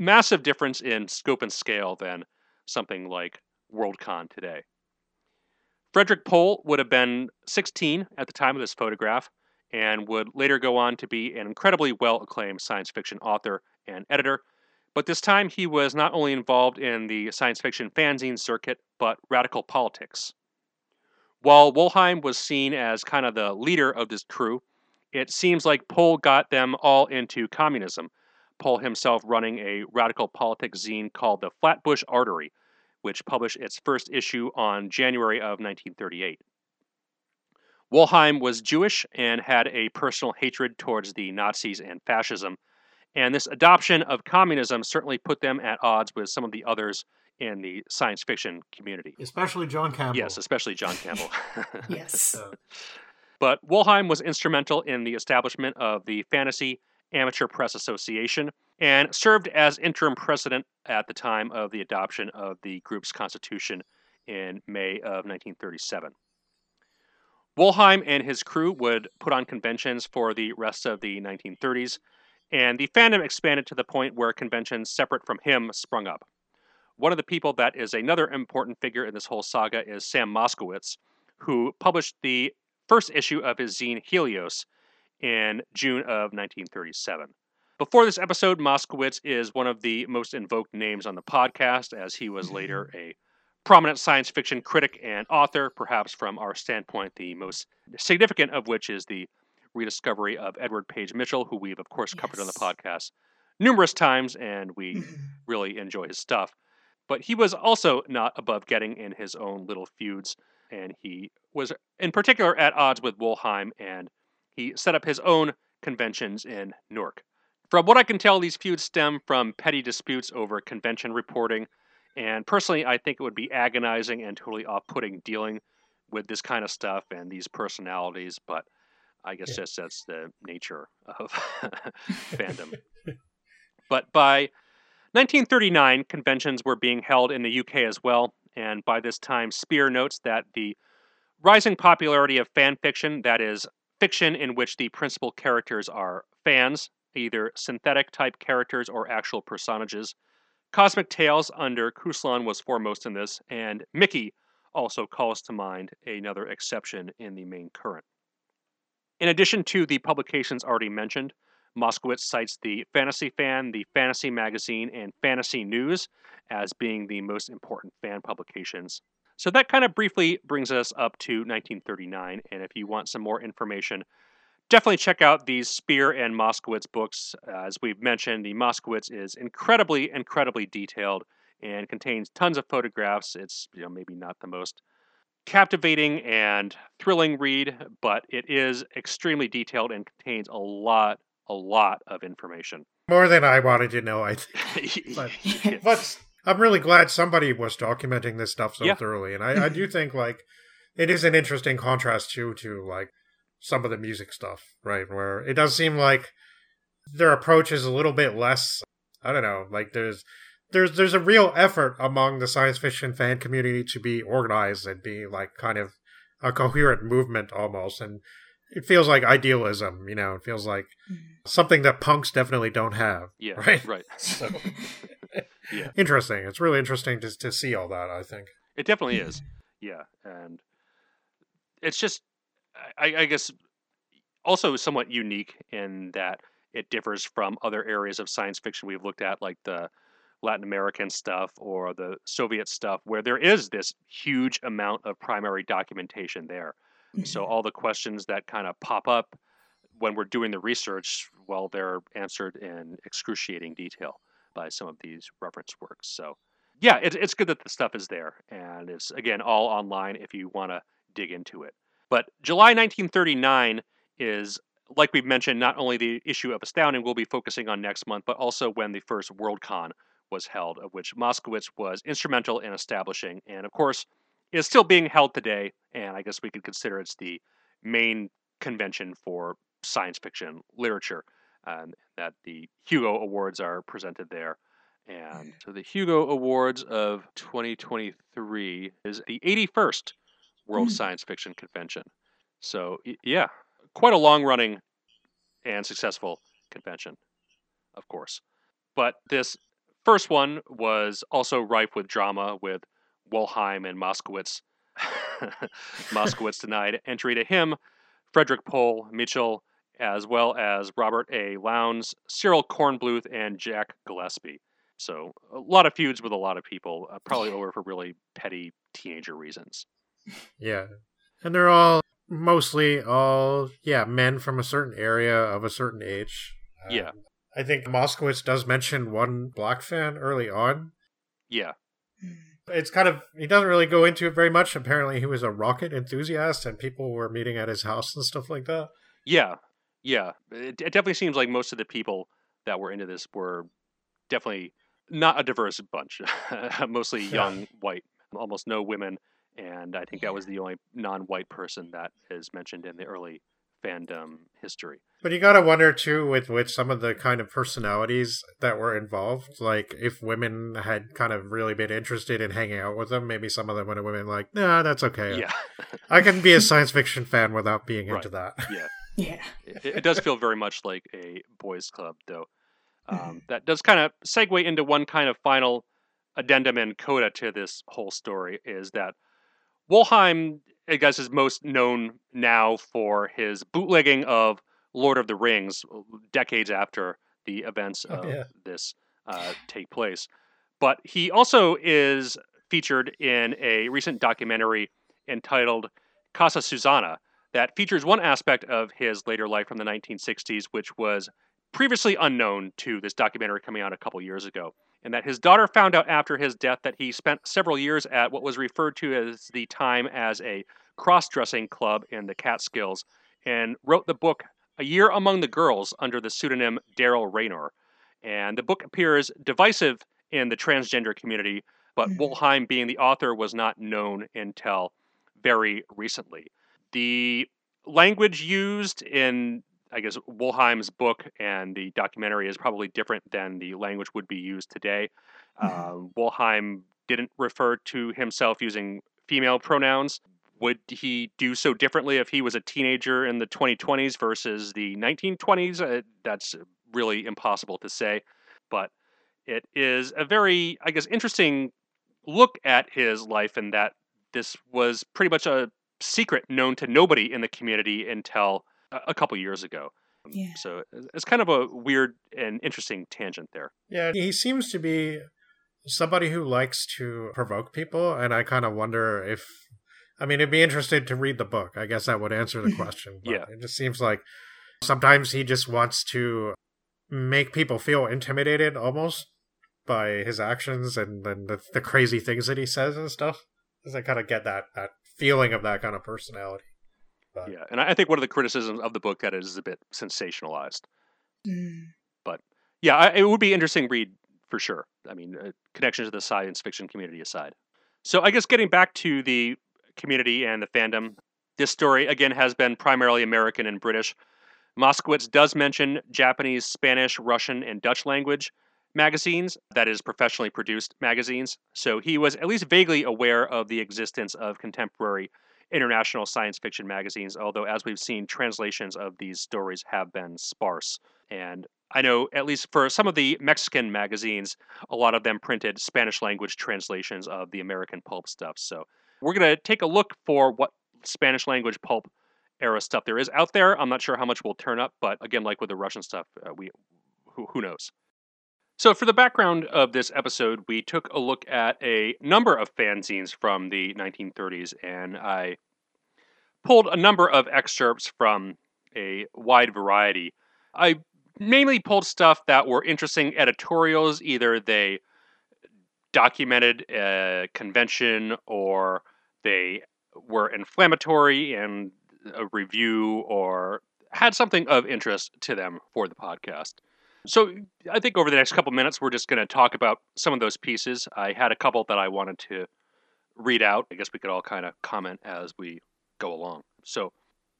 massive difference in scope and scale than something like Worldcon today. Frederick Pohl would have been 16 at the time of this photograph and would later go on to be an incredibly well acclaimed science fiction author and editor but this time he was not only involved in the science fiction fanzine circuit, but radical politics. While Wollheim was seen as kind of the leader of this crew, it seems like Pohl got them all into communism, Pohl himself running a radical politics zine called the Flatbush Artery, which published its first issue on January of 1938. Wollheim was Jewish and had a personal hatred towards the Nazis and fascism, and this adoption of communism certainly put them at odds with some of the others in the science fiction community. Especially John Campbell. Yes, especially John Campbell. yes. but Wollheim was instrumental in the establishment of the Fantasy Amateur Press Association and served as interim president at the time of the adoption of the group's constitution in May of 1937. Wollheim and his crew would put on conventions for the rest of the 1930s, and the fandom expanded to the point where conventions separate from him sprung up. One of the people that is another important figure in this whole saga is Sam Moskowitz, who published the first issue of his zine Helios in June of 1937. Before this episode, Moskowitz is one of the most invoked names on the podcast, as he was later a prominent science fiction critic and author, perhaps from our standpoint, the most significant of which is the rediscovery of Edward Page Mitchell, who we've, of course, covered yes. on the podcast numerous times, and we mm-hmm. really enjoy his stuff. But he was also not above getting in his own little feuds, and he was, in particular, at odds with Wollheim and he set up his own conventions in Newark. From what I can tell, these feuds stem from petty disputes over convention reporting, And personally, I think it would be agonizing and totally off putting dealing with this kind of stuff and these personalities, but I guess yeah. that's the nature of fandom. but by 1939, conventions were being held in the UK as well, and by this time, Speer notes that the rising popularity of fan fiction, that is, fiction in which the principal characters are fans, either synthetic type characters or actual personages. Cosmic Tales under Kuslan was foremost in this, and Mickey also calls to mind another exception in the main current. In addition to the publications already mentioned, Moskowitz cites the Fantasy Fan, the Fantasy Magazine, and Fantasy News as being the most important fan publications. So that kind of briefly brings us up to 1939. And if you want some more information, definitely check out these Speer and Moskowitz books. Uh, as we've mentioned, the Moskowitz is incredibly, incredibly detailed and contains tons of photographs. It's you know maybe not the most captivating and thrilling read, but it is extremely detailed and contains a lot, a lot of information. More than I wanted to know, I think. but, but I'm really glad somebody was documenting this stuff so yeah. thoroughly, and I, I do think like it is an interesting contrast too to like some of the music stuff, right? Where it does seem like their approach is a little bit less. I don't know, like there's there's there's a real effort among the science fiction fan community to be organized and be like kind of a coherent movement almost, and it feels like idealism. You know, it feels like mm-hmm. something that punks definitely don't have. Yeah, right, right. So, yeah, interesting. It's really interesting to to see all that. I think it definitely is. Yeah, and it's just, I, I guess, also somewhat unique in that it differs from other areas of science fiction we've looked at, like the Latin American stuff or the Soviet stuff, where there is this huge amount of primary documentation there. Mm-hmm. So all the questions that kind of pop up when we're doing the research, well, they're answered in excruciating detail by some of these reference works. So yeah, it, it's good that the stuff is there, and it's again all online if you want to dig into it. But July 1939 is, like we've mentioned, not only the issue of Astounding we'll be focusing on next month, but also when the first Worldcon was held, of which Moskowitz was instrumental in establishing, and of course is still being held today. And I guess we could consider it's the main convention for science fiction literature, and that the Hugo Awards are presented there. And so the Hugo Awards of 2023 is the 81st World mm. Science Fiction Convention. So, yeah, quite a long running and successful convention, of course. But this first one was also rife with drama with Wollheim and Moskowitz. Moskowitz denied entry to him, Frederick Pohl Michel, as well as Robert A. Lowndes, Cyril Kornbluth, and Jack Gillespie. So a lot of feuds with a lot of people, uh, probably over for really petty teenager reasons. Yeah, and they're all mostly all yeah men from a certain area of a certain age. Um, yeah, I think Moskowitz does mention one black fan early on. Yeah, it's kind of he doesn't really go into it very much. Apparently, he was a rocket enthusiast, and people were meeting at his house and stuff like that. Yeah, yeah. It, it definitely seems like most of the people that were into this were definitely not a diverse bunch. Mostly young, white, almost no women, and I think that was the only non-white person that is mentioned in the early fandom history. But you gotta wonder too with with some of the kind of personalities that were involved. Like if women had kind of really been interested in hanging out with them, maybe some of them would have been like, "Nah, that's okay. Yeah, I can be a science fiction fan without being right. into that." Yeah, yeah. It, it, does feel very much like a boys' club, though. Um, mm-hmm. That does kind of segue into one kind of final addendum and coda to this whole story is that Wollheim, I guess, is most known now for his bootlegging of Lord of the Rings decades after the events oh, of yeah. this uh, take place. But he also is featured in a recent documentary entitled Casa Susana that features one aspect of his later life from the 1960s, which was previously unknown to this documentary coming out a couple years ago. And that his daughter found out after his death that he spent several years at what was referred to as the time as a cross dressing club in the Catskills and wrote the book a Year Among the Girls under the pseudonym Darrell Raynor. And the book appears divisive in the transgender community, but mm-hmm. Wollheim, being the author, was not known until very recently. The language used in, I guess, Wollheim's book and the documentary is probably different than the language would be used today. Mm-hmm. Uh, Wollheim didn't refer to himself using female pronouns. Would he do so differently if he was a teenager in the 2020s versus the 1920s? Uh, that's really impossible to say. But it is a very, I guess, interesting look at his life and that this was pretty much a secret known to nobody in the community until a couple years ago. Um, yeah. So uh, it's kind of a weird and interesting tangent there. Yeah, he seems to be somebody who likes to provoke people, and I kind of wonder if. I mean, it'd be interesting to read the book. I guess that would answer the question. yeah. It just seems like sometimes he just wants to make people feel intimidated almost by his actions and, then the, the crazy things that he says and stuff. Because I kind of get that, that feeling of that kind of personality. But. Yeah, and I think one of the criticisms of the book that is a bit sensationalized. Mm. But yeah, I, it would be interesting read for sure. I mean, uh, connection to the science fiction community aside. So I guess getting back to the community and the fandom, this story again has been primarily American and British. Moskowitz does mention Japanese, Spanish, Russian, and Dutch language magazines, that is, professionally produced magazines. So he was at least vaguely aware of the existence of contemporary international science fiction magazines, although, as we've seen, translations of these stories have been sparse. And I know, at least for some of the Mexican magazines, a lot of them printed Spanish language translations of the American pulp stuff. So we're going to take a look for what Spanish language pulp era stuff there is out there. I'm not sure how much will turn up, but again, like with the Russian stuff, uh, we who, who knows. So, for the background of this episode, we took a look at a number of fanzines from the 1930s, and I pulled a number of excerpts from a wide variety. I mainly pulled stuff that were interesting editorials, either they documented a convention or they were inflammatory and a review or had something of interest to them for the podcast. So I think over the next couple minutes, we're just going to talk about some of those pieces. I had a couple that I wanted to read out. I guess we could all kind of comment as we go along. So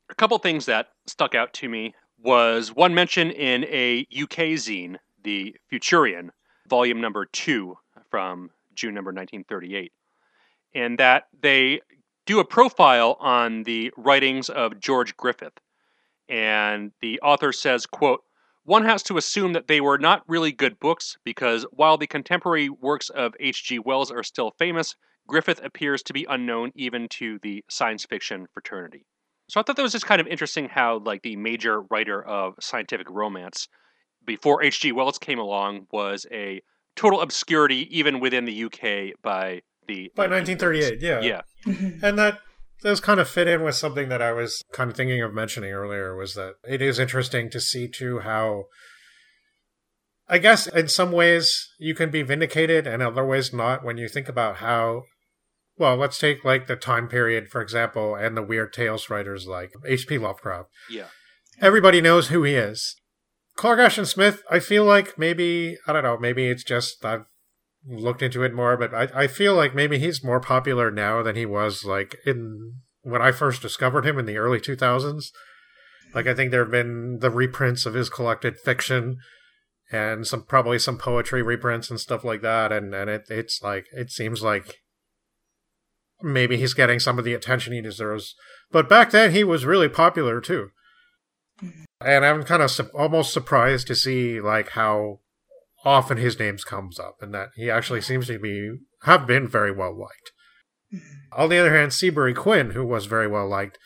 a couple things that stuck out to me was one mention in a UK zine, the Futurian, volume number two from June number 1938, and that they do a profile on the writings of George Griffith. And the author says, quote, one has to assume that they were not really good books because while the contemporary works of H.G. Wells are still famous, Griffith appears to be unknown even to the science fiction fraternity. So I thought that was just kind of interesting how like the major writer of scientific romance before H.G. Wells came along was a total obscurity even within the UK by the by 1938. Yeah, yeah, mm-hmm. and that those kind of fit in with something that I was kind of thinking of mentioning earlier was that it is interesting to see too how I guess in some ways you can be vindicated and other ways not when you think about how well, let's take like the time period, for example, and the weird tales writers like H.P. Lovecraft. Yeah. Everybody knows who he is. Clark Ashton Smith, I feel like maybe, I don't know, maybe it's just I've looked into it more, but I, I feel like maybe he's more popular now than he was like in when I first discovered him in the early 2000s. Like I think there have been the reprints of his collected fiction and some probably some poetry reprints and stuff like that and and it it's like it seems like maybe he's getting some of the attention he deserves. But back then he was really popular too. Mm-hmm. And I'm kind of su- almost surprised to see like how often his name comes up, and that he actually seems to be have been very well liked. On the other hand, Seabury Quinn, who was very well liked,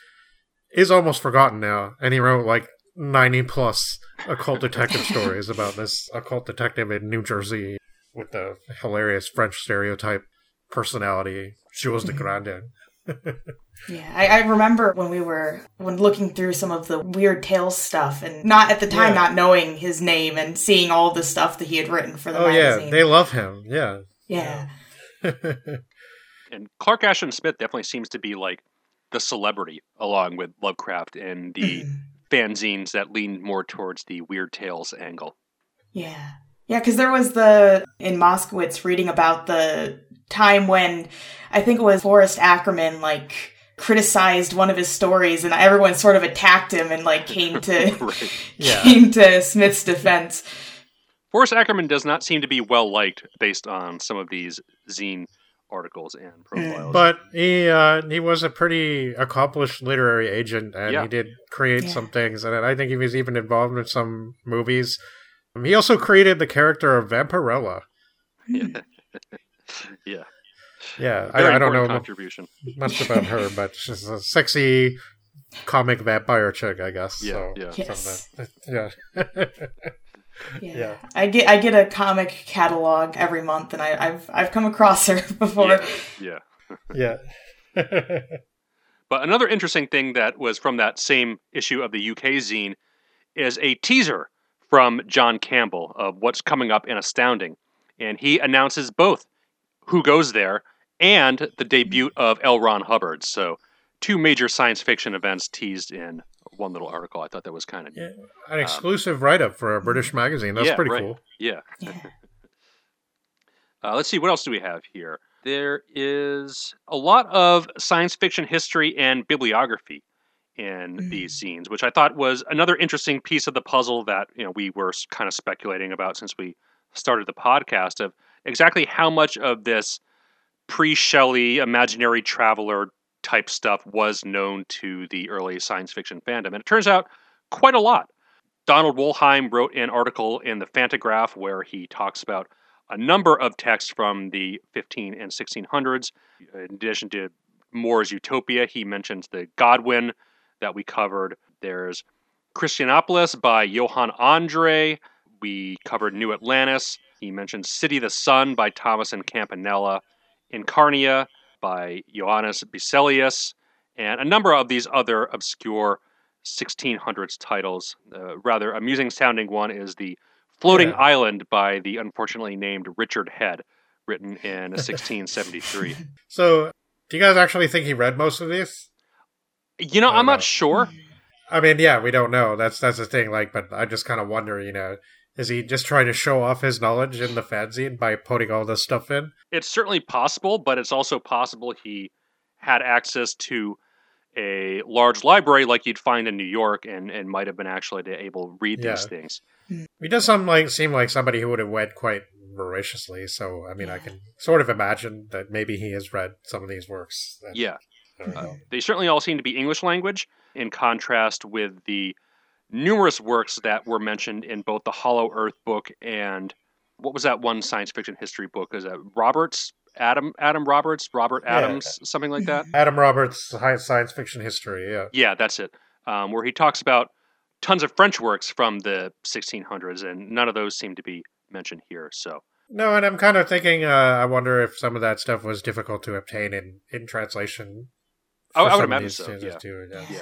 is almost forgotten now, and he wrote like ninety plus occult detective stories about this occult detective in New Jersey with the hilarious French stereotype personality, Jules de Grandin. Yeah, I, I, remember when we were when looking through some of the weird tales stuff, and not at the time yeah. not knowing his name and seeing all the stuff that he had written for the oh, magazine. yeah, they love him. Yeah, yeah. and Clark Ashton Smith definitely seems to be like the celebrity along with Lovecraft and the mm-hmm. fanzines that lean more towards the weird tales angle. Yeah, yeah, because there was the in Moskowitz reading about the time when I think it was Forrest Ackerman, like, criticized one of his stories and everyone sort of attacked him and like came to right. yeah. came to Smith's defense. Forrest Ackerman does not seem to be well liked based on some of these zine articles and mm. profiles. But he uh, he was a pretty accomplished literary agent, and yeah. he did create yeah. some things. And I think he was even involved in some movies. Um, he also created the character of Vampirella. Yeah, yeah, yeah. I, I, don't know contribution. much about her, but she's a sexy comic vampire chick, I guess. Yeah, so, yeah, yes. yeah. Yeah. yeah. I get I get a comic catalog every month, and I, have I've come across her before. Yeah. Yeah. yeah. but another interesting thing that was from that same issue of the UK zine is a teaser from John Campbell of what's coming up in Astounding, and he announces both who goes there and the debut of L. Ron Hubbard. So two major science fiction events teased in one little article. I thought that was kind of yeah, an exclusive um, write up for a British magazine. That's yeah, pretty right. cool. Yeah. uh, let's see what else do we have here. There is a lot of science fiction history and bibliography in mm. these zines, which I thought was another interesting piece of the puzzle that you know we were kind of speculating about since we started the podcast of exactly how much of this pre-Shelley imaginary traveler type stuff was known to the early science fiction fandom. And it turns out quite a lot. Donald Wollheim wrote an article in the Fantagraph where he talks about a number of texts from the 15 and 1600s. In addition to Moore's Utopia, he mentions the Godwin that we covered. There's Christianopolis by Johann Andre. We covered New Atlantis. He mentions City of the Sun by Thomas and Campanella. Incarnia by Johannes Berzelius, and a number of these other obscure 1600s titles. Uh, rather amusing sounding one is The Floating yeah. Island by the unfortunately named Richard Head, written in 1673. so, do you guys actually think he read most of these? You know, I'm know. not sure. I mean, yeah, we don't know. That's that's the thing. Like, but I just kind of wonder, you know, is he just trying to show off his knowledge in the fanzine by putting all this stuff in? It's certainly possible, but it's also possible he had access to a large library like you'd find in New York and, and might have been actually able to read yeah. these things. He does some like seem like somebody who would have read quite voraciously, so I mean I can sort of imagine that maybe he has read some of these works. That, yeah. Uh, they certainly all seem to be English language in contrast with the numerous works that were mentioned in both the Hollow Earth book and what was that one science fiction history book? Is that Roberts? Adam Adam Roberts, Robert Adams, yeah. something like that. Adam Roberts, science fiction history. Yeah, yeah, that's it. Um, where he talks about tons of French works from the 1600s, and none of those seem to be mentioned here. So no, and I'm kind of thinking. Uh, I wonder if some of that stuff was difficult to obtain in in translation. I, I would imagine so. Yeah. Too, yeah. yeah.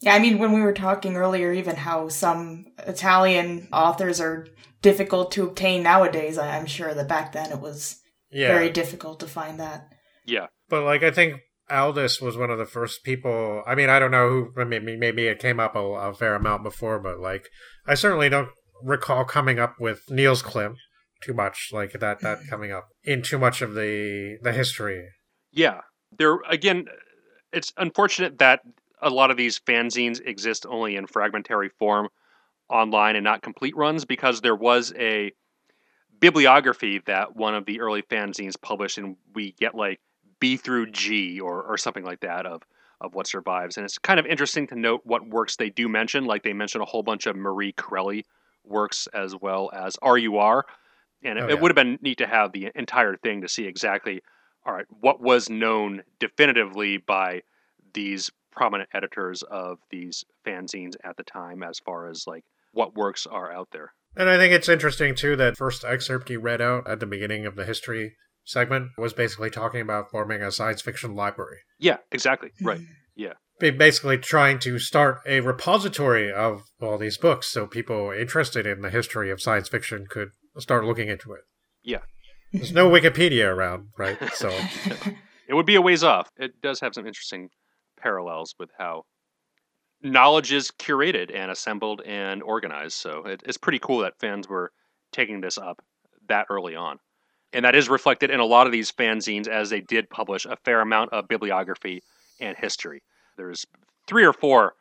Yeah, I mean, when we were talking earlier, even how some Italian authors are difficult to obtain nowadays, I'm sure that back then it was yeah. very difficult to find that. Yeah. But, like, I think Aldous was one of the first people. I mean, I don't know who, maybe, maybe it came up a, a fair amount before, but, like, I certainly don't recall coming up with Niels Klim too much, like, that, that mm-hmm. coming up in too much of the, the history. Yeah. There, again, it's unfortunate that a lot of these fanzines exist only in fragmentary form online and not complete runs because there was a bibliography that one of the early fanzines published and we get like B through G or, or something like that of of what survives. And it's kind of interesting to note what works they do mention. Like they mention a whole bunch of Marie Corelli works as well as RUR. And it, oh, yeah. it would have been neat to have the entire thing to see exactly, all right, what was known definitively by these prominent editors of these fanzines at the time as far as like what works are out there. And I think it's interesting too that first excerpt he read out at the beginning of the history segment was basically talking about forming a science fiction library. Yeah, exactly. Right. Hmm. Yeah. Basically trying to start a repository of all these books so people interested in the history of science fiction could start looking into it. Yeah. There's no Wikipedia around, right? So it would be a ways off. It does have some interesting parallels with how knowledge is curated and assembled and organized. So it, it's pretty cool that fans were taking this up that early on. And that is reflected in a lot of these fanzines as they did publish a fair amount of bibliography and history. There's three or four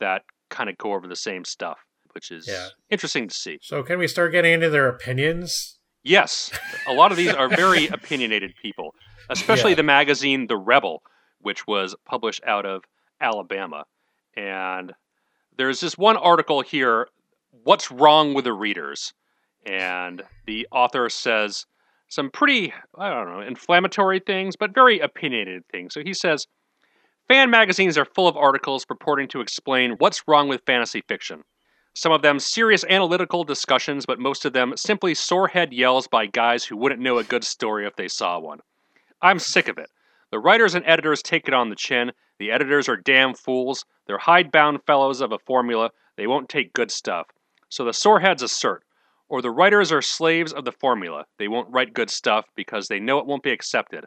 that kind of go over the same stuff, which is Yeah. interesting to see. So can we start getting into their opinions? Yes, a lot of these are very opinionated people, especially Yeah. the magazine The Rebel, which was published out of Alabama. And there's this one article here What's Wrong with the Readers? And the author says some pretty, I don't know, inflammatory things, but very opinionated things. So he says fan magazines are full of articles purporting to explain what's wrong with fantasy fiction. Some of them serious analytical discussions, but most of them simply sorehead yells by guys who wouldn't know a good story if they saw one. I'm sick of it. The writers and editors take it on the chin. The editors are damn fools. They're hidebound fellows of a formula. They won't take good stuff. So the soreheads assert. Or the writers are slaves of the formula. They won't write good stuff because they know it won't be accepted.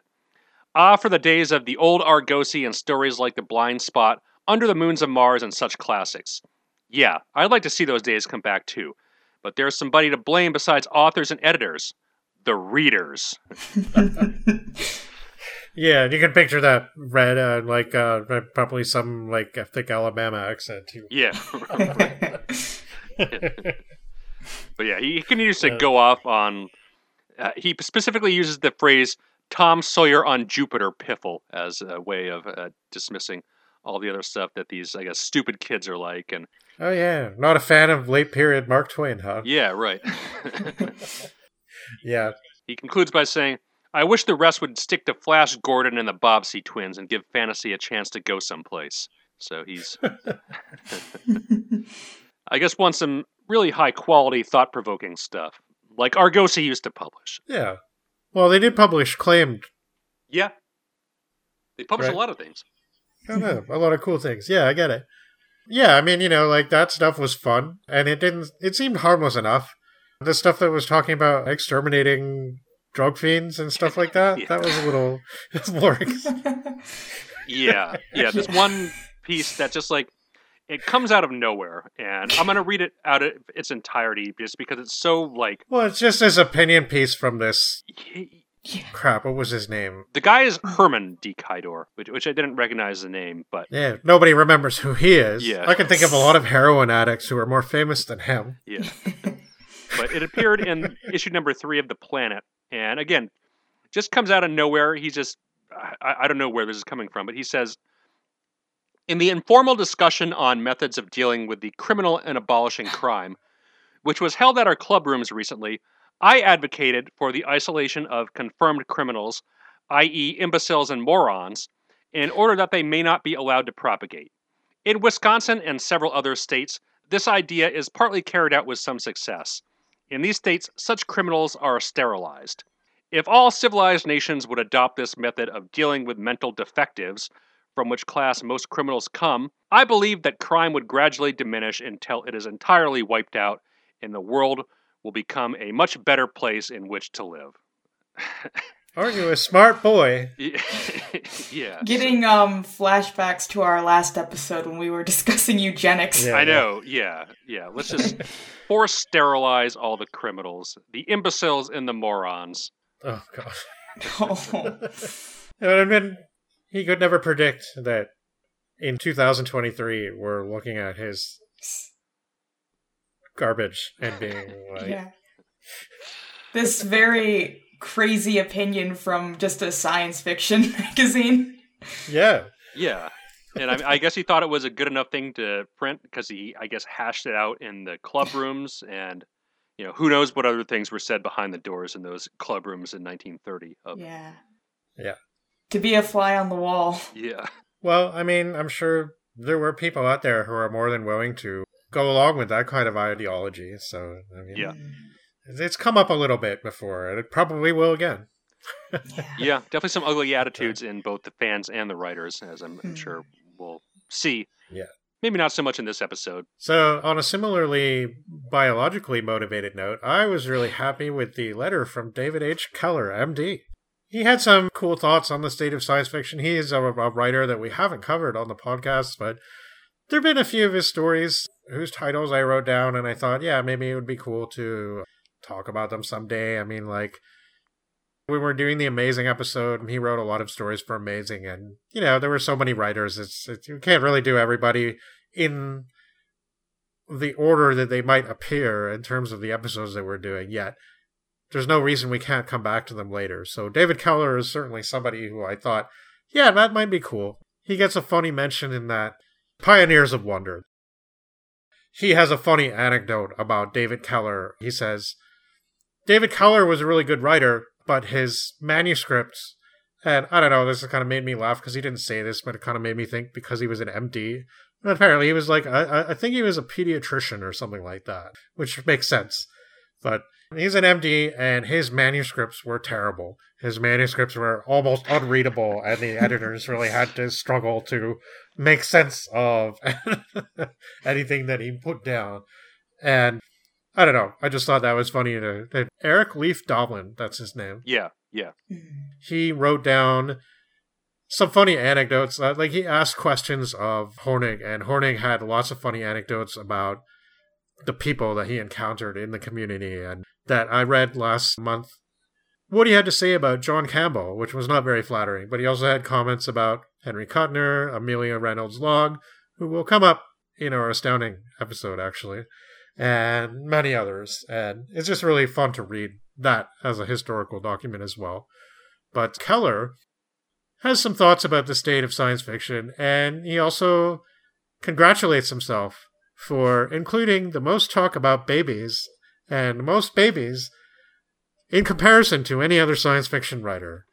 Ah, for the days of the old Argosy and stories like The Blind Spot, Under the Moons of Mars, and such classics. Yeah, I'd like to see those days come back too. But there's somebody to blame besides authors and editors the readers. Yeah, you can picture that red, uh, like uh, probably some like a thick Alabama accent too. Yeah. but yeah, he continues to Yeah. go off on. Uh, he specifically uses the phrase Tom Sawyer on Jupiter piffle as a way of uh, dismissing all the other stuff that these, I guess, stupid kids are like. And oh yeah, not a fan of late period Mark Twain, huh? yeah, right. Yeah, he concludes by saying, I wish the rest would stick to Flash Gordon and the Bobbsey twins and give fantasy a chance to go someplace. So he's, I guess, wants some really high quality, thought provoking stuff, like Argosy used to publish. yeah. Well, they did publish claimed. Yeah. They published Right. a lot of things. I don't know, a lot of cool things. Yeah, I get it. Yeah, I mean, you know, like that stuff was fun, and it didn't. It seemed harmless enough. The stuff that was talking about exterminating drug fiends and stuff like that. Yeah. That was a little boring. Yeah. Yeah. There's one piece that just like, it comes out of nowhere. And I'm going to read it out of its entirety just because it's so like, Well, it's just his opinion piece from this he- crap. What was his name? the guy is Herman D. Kydor, which, which I didn't recognize the name, but Yeah, nobody remembers who he is. Yeah. I can think of a lot of heroin addicts who are more famous than him. Yeah. but it appeared in issue number three of The Planet. And again, just comes out of nowhere. He's just, I, I don't know where this is coming from, but he says In the informal discussion on methods of dealing with the criminal and abolishing crime, which was held at our club rooms recently, I advocated for the isolation of confirmed criminals, i.e., imbeciles and morons, in order that they may not be allowed to propagate. In Wisconsin and several other states, this idea is partly carried out with some success. In these states, such criminals are sterilized. If all civilized nations would adopt this method of dealing with mental defectives, from which class most criminals come, I believe that crime would gradually diminish until it is entirely wiped out and the world will become a much better place in which to live. Aren't you a smart boy? yeah. Getting um flashbacks to our last episode when we were discussing eugenics. Yeah. I know. Yeah. Yeah. Let's just force sterilize all the criminals, the imbeciles and the morons. Oh god. Oh. It would have been. He could never predict that in 2023 we're looking at his garbage and being like, yeah. This very crazy opinion from just a science fiction magazine. yeah, Yeah. And I, I guess he thought it was a good enough thing to print because he, I guess, hashed it out in the club rooms. And, you know, who knows what other things were said behind the doors in those club rooms in 1930. Of, Yeah. Yeah. To be a fly on the wall. yeah. Well, I mean, I'm sure there were people out there who are more than willing to go along with that kind of ideology. So, I mean, Yeah. It's come up a little bit before, and it probably will again. Yeah. Yeah. Definitely some ugly attitudes in both the fans and the writers, as I'm, I'm Hmm. sure we'll see. Yeah. Maybe not so much in this episode. So, on a similarly biologically motivated note, I was really happy with the letter from David H. Keller, MD. He had some cool thoughts on the state of science fiction. He is a, a writer that we haven't covered on the podcast, but there have been a few of his stories whose titles I wrote down, and I thought, yeah, maybe it would be cool to talk about them someday. I mean, like, we were doing the Amazing episode, and he wrote a lot of stories for Amazing, and you know there were so many writers. It's, it's you can't really do everybody in the order that they might appear in terms of the episodes that we're doing yet. There's no reason we can't come back to them later. So David Keller is certainly somebody who I thought, yeah, that might be cool. He gets a funny mention in that Pioneers of Wonder. He has a funny anecdote about David Keller. He says, David Keller was a really good writer, but his manuscripts, and I don't know, this kind of made me laugh because he didn't say this, but it kind of made me think because he was an MD. And apparently, he was like, I, I think he was a pediatrician or something like that, which makes sense. But he's an MD, and his manuscripts were terrible. His manuscripts were almost unreadable, and the editors really had to struggle to make sense of anything that he put down. And I don't know. I just thought that was funny. To, that Eric Leif Davin, that's his name. Yeah, yeah. He wrote down some funny anecdotes. Uh, like he asked questions of Hornig, and Hornig had lots of funny anecdotes about the people that he encountered in the community, and that I read last month. What he had to say about John Campbell, which was not very flattering, but he also had comments about Henry Kuttner, Amelia Reynolds Long, who will come up in our astounding episode, actually and many others. And it's just really fun to read that as a historical document as well. But Keller has some thoughts about the state of science fiction, and he also congratulates himself for including the most talk about babies and most babies in comparison to any other science fiction writer.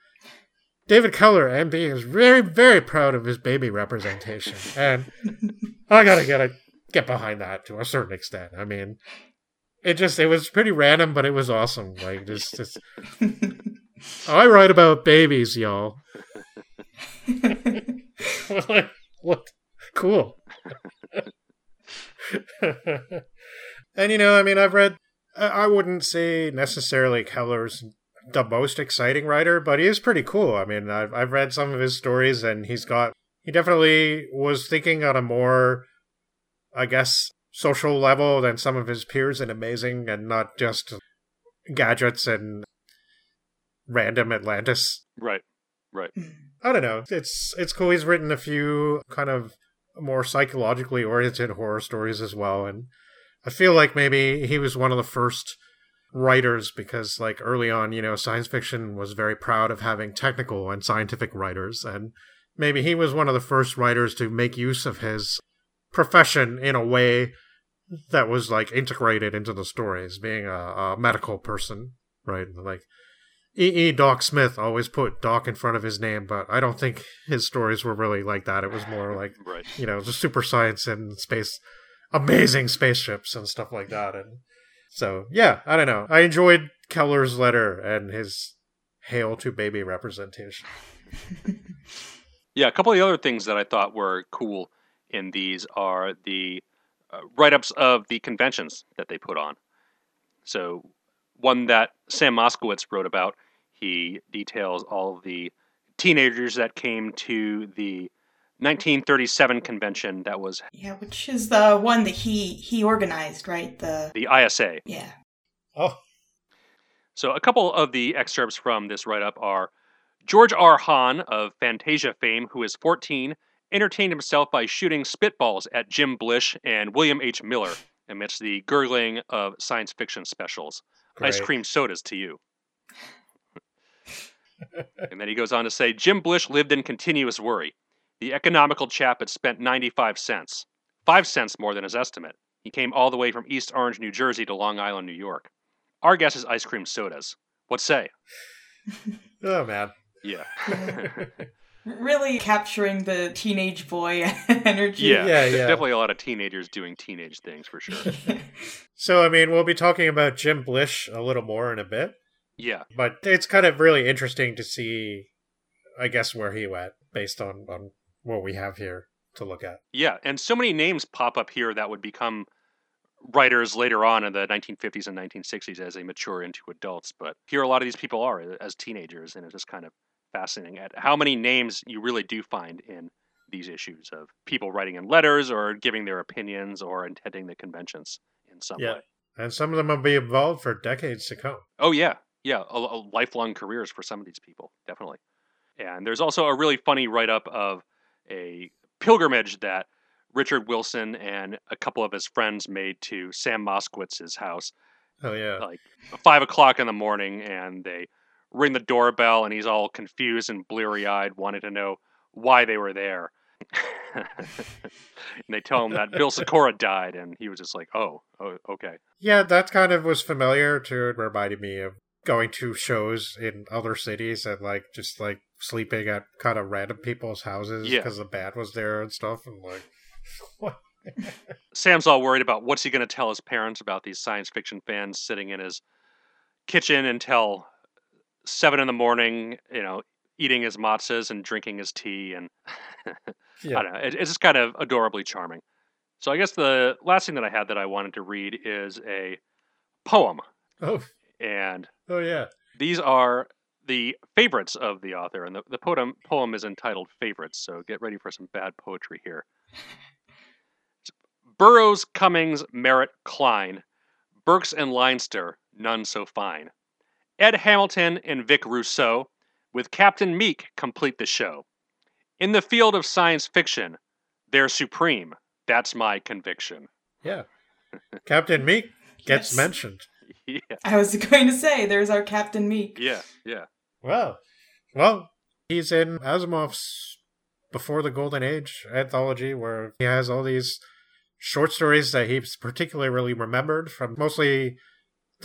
David Keller, MD, is very, very proud of his baby representation, and I gotta get it get behind that to a certain extent. I mean, it just it was pretty random, but it was awesome. Like just, just I write about babies, y'all. like what? Cool. and you know, I mean, I've read. I wouldn't say necessarily Keller's the most exciting writer, but he is pretty cool. I mean, I've I've read some of his stories, and he's got he definitely was thinking on a more I guess, social level than some of his peers and amazing and not just gadgets and random Atlantis. Right. Right. I don't know. It's it's cool. He's written a few kind of more psychologically oriented horror stories as well, and I feel like maybe he was one of the first writers because like early on, you know, science fiction was very proud of having technical and scientific writers and maybe he was one of the first writers to make use of his profession in a way that was like integrated into the stories, being a, a medical person, right? Like E. E. Doc Smith always put Doc in front of his name, but I don't think his stories were really like that. It was more like, right. you know, the super science and space, amazing spaceships and stuff like that. And so, yeah, I don't know. I enjoyed Keller's letter and his hail to baby representation. yeah, a couple of the other things that I thought were cool in these are the uh, write ups of the conventions that they put on. So, one that Sam Moskowitz wrote about, he details all the teenagers that came to the 1937 convention that was yeah which is the one that he he organized right? The the isa yeah. Oh. So a couple of the excerpts from this write-up are george r. Hahn of fantasia fame who is 14 entertained himself by shooting spitballs at Jim Blish and William H. Miller amidst the gurgling of science fiction specials. Great. Ice cream sodas to you. and then he goes on to say Jim Blish lived in continuous worry. The economical chap had spent 95 cents, five cents more than his estimate. He came all the way from East Orange, New Jersey to Long Island, New York. Our guess is ice cream sodas. What say? oh, man. Yeah. really capturing the teenage boy energy. Yeah, yeah, yeah. Definitely a lot of teenagers doing teenage things for sure. so, I mean, we'll be talking about Jim Blish a little more in a bit. Yeah. But it's kind of really interesting to see, I guess, where he went based on, on what we have here to look at. Yeah, and so many names pop up here that would become writers later on in the 1950s and 1960s as they mature into adults. But here, a lot of these people are as teenagers, and it's just kind of fascinating at how many names you really do find in these issues of people writing in letters or giving their opinions or attending the conventions in some yeah. way. And some of them will be involved for decades to come. Oh yeah, Yeah, a, a lifelong careers for some of these people, definitely. And there's also a really funny write up of a pilgrimage that Richard Wilson and a couple of his friends made to Sam Moskowitz's house. Oh yeah. Like five o'clock in the morning, and they ring the doorbell, and he's all confused and bleary eyed, wanting to know why they were there. and they tell him that Bill Sykora died, and he was just like, "Oh, oh, okay." Yeah, that kind of was familiar to it. Reminded me of going to shows in other cities and like just like sleeping at kind of random people's houses Yeah. because the band was there and stuff, and like. Sam's all worried about what's he going to tell his parents about these science fiction fans sitting in his kitchen until seven in the morning, you know, eating his matzahs and drinking his tea, and Yeah. I don't know, it, it's just kind of adorably charming. So I guess the last thing that I had that I wanted to read is a poem, Oh, and oh yeah. these are the favorites of the author, and the, the poem poem is entitled "Favorites." So get ready for some bad poetry here. Burroughs, Cummings, Merritt, Kline, Burks and Leinster, none so fine. Ed Hamilton and Vic Rousseau, with Captain Meek, complete the show. In the field of science fiction, they're supreme. That's my conviction. Yeah. Captain Meek gets Yes. mentioned. Yeah, I was going to say, there's our Captain Meek. yeah, yeah. Well, well, he's in Asimov's Before the Golden Age anthology, where he has all these short stories that he's particularly remembered from mostly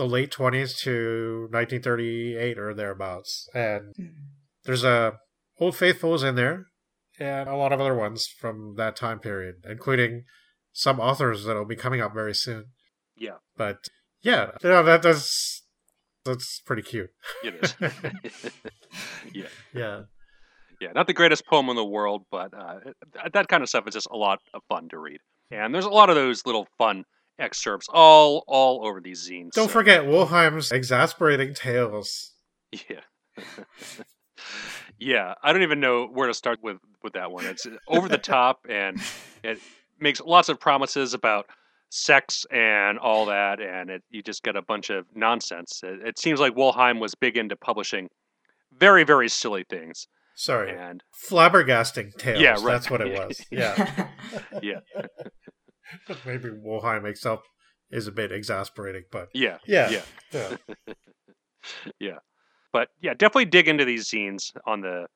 the late 20s to 1938 or thereabouts. And Mm. there's a Old Faithfuls in there, and a lot of other ones from that time period, including some authors that'll be coming up very soon. Yeah, But yeah, yeah, that does that's pretty cute. it is. yeah. Yeah. Yeah, not the greatest poem in the world, but uh, that kind of stuff is just a lot of fun to read. And there's a lot of those little fun excerpts all all over these zines. Don't so- forget Wollheim's exasperating tales. Yeah. yeah, I don't even know where to start with with that one. It's over the top and it makes lots of promises about sex and all that and it, you just get a bunch of nonsense. It, it seems like Wollheim was big into publishing very very silly things Sorry, and flabbergasting tales. Yeah, right. That's what it was. Yeah, yeah, maybe Wollheim itself is a bit exasperating, but yeah, yeah, yeah. yeah. but yeah, definitely dig into these zines on the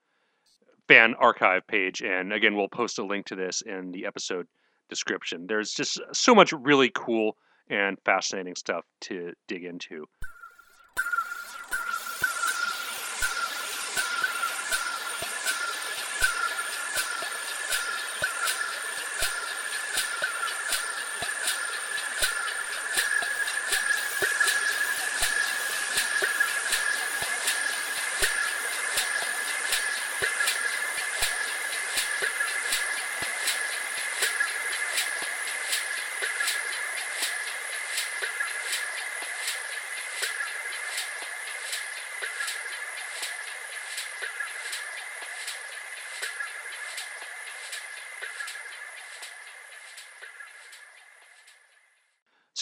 fan archive page. And again, we'll post a link to this in the episode description. There's just so much really cool and fascinating stuff to dig into.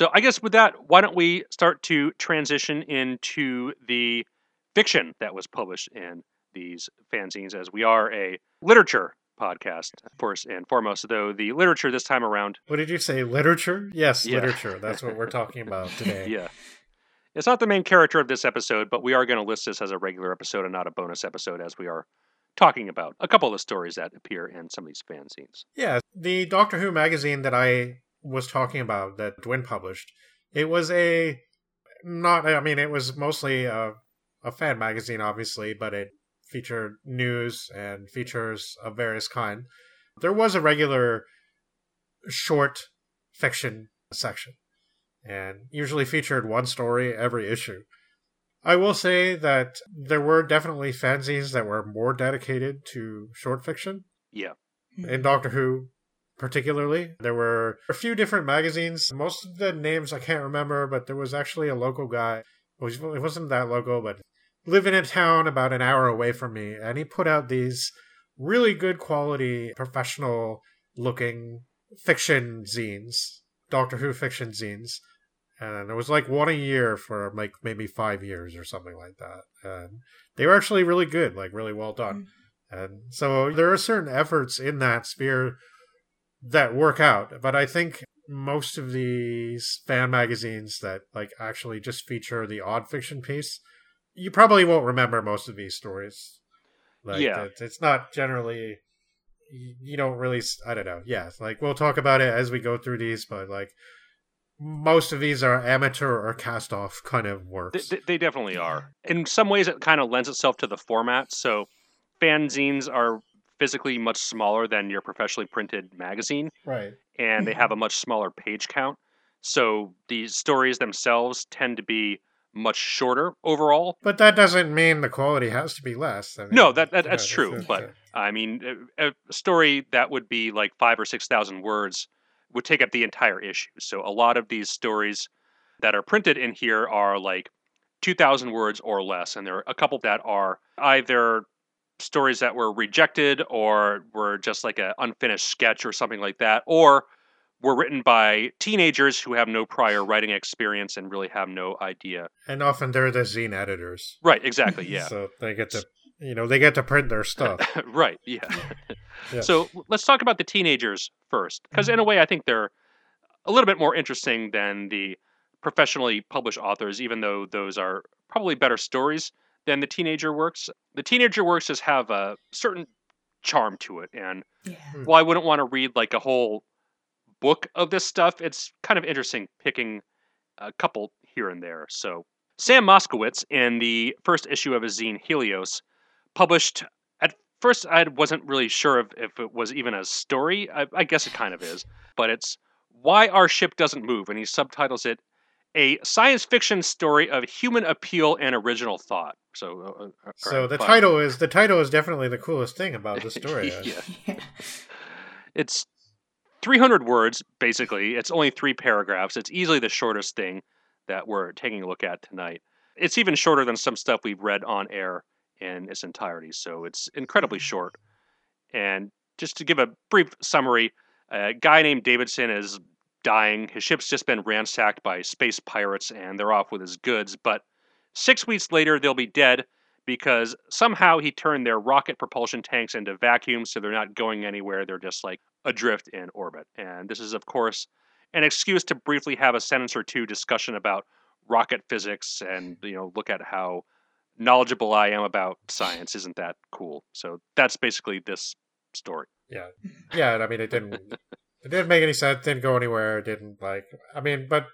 So I guess with that, why don't we start to transition into the fiction that was published in these fanzines, as we are a literature podcast, first and foremost. Though the literature this time around, What did you say? Literature? Yes, Yeah. literature. That's what we're talking about today. yeah, it's not the main character of this episode, but we are going to list this as a regular episode and not a bonus episode, as we are talking about a couple of the stories that appear in some of these fanzines. Yeah, the Doctor Who magazine that I was talking about that Dwin published, it was a not. I mean, it was mostly a, a fan magazine, obviously, but it featured news and features of various kind. There was a regular short fiction section, and usually featured one story every issue. I will say that there were definitely fanzines that were more dedicated to short fiction Yeah, in Doctor Who, particularly. There were a few different magazines. Most of the names I can't remember, but there was actually a local guy. It wasn't that local, but living in a town about an hour away from me, and he put out these really good quality, professional looking fiction zines, Doctor Who fiction zines. and it was like one a year for like maybe five years or something like that. And they were actually really good, like really well done. Mm. And so there are certain efforts in that sphere that work out, but I think most of these fan magazines that like actually just feature the odd fiction piece, you probably won't remember most of these stories. Like, yeah, it's not generally you don't really i don't know yeah like we'll talk about it as we go through these but like most of these are amateur or cast off kind of works. They, they, definitely are. In some ways, it kind of lends itself to the format. So, fanzines are physically much smaller than your professionally printed magazine. Right. And they have a much smaller page count. So, the stories themselves tend to be much shorter overall. But that doesn't mean the quality has to be less. I mean, no, that, that that's yeah, true. That's, but I mean, a, a story that would be like five or six thousand words would take up the entire issue. So a lot of these stories that are printed in here are like 2,000 words or less, and there are a couple that are either stories that were rejected or were just like an unfinished sketch or something like that, or were written by teenagers who have no prior writing experience and really have no idea. And often they're the zine editors. Right, exactly, yeah. so they get to you know, they get to print their stuff. right, yeah. So let's talk about the teenagers first, because in a mm-hmm. way, I think they're a little bit more interesting than the professionally published authors, even though those are probably better stories than the teenager works. The teenager works just have a certain charm to it, and yeah. Hmm. while I wouldn't want to read like a whole book of this stuff, it's kind of interesting picking a couple here and there. So Sam Moskowitz, in the first issue of his zine Helios, published At first I wasn't really sure if, if it was even a story. I, I, guess it kind of is, but it's why our ship doesn't move, and he subtitles it a science fiction story of human appeal and original thought. So, uh, uh so the title is the title is definitely the coolest thing about the story. yeah. it's 300 words basically. It's only three paragraphs. It's easily the shortest thing that we're taking a look at tonight. It's even shorter than some stuff we've read on air in its entirety. So it's incredibly mm-hmm. short. And just to give a brief summary, a guy named Davidson is dying. His ship's just been ransacked by space pirates and they're off with his goods. But six weeks later, they'll be dead because somehow he turned their rocket propulsion tanks into vacuums so they're not going anywhere. They're just like adrift in orbit. And this is, of course, an excuse to briefly have a sentence or two discussion about rocket physics and you know look at how knowledgeable I am about science. Isn't that cool? So that's basically this story. Yeah, yeah. And I mean, it didn't. it didn't make any sense. Didn't go anywhere. Didn't like. I mean, but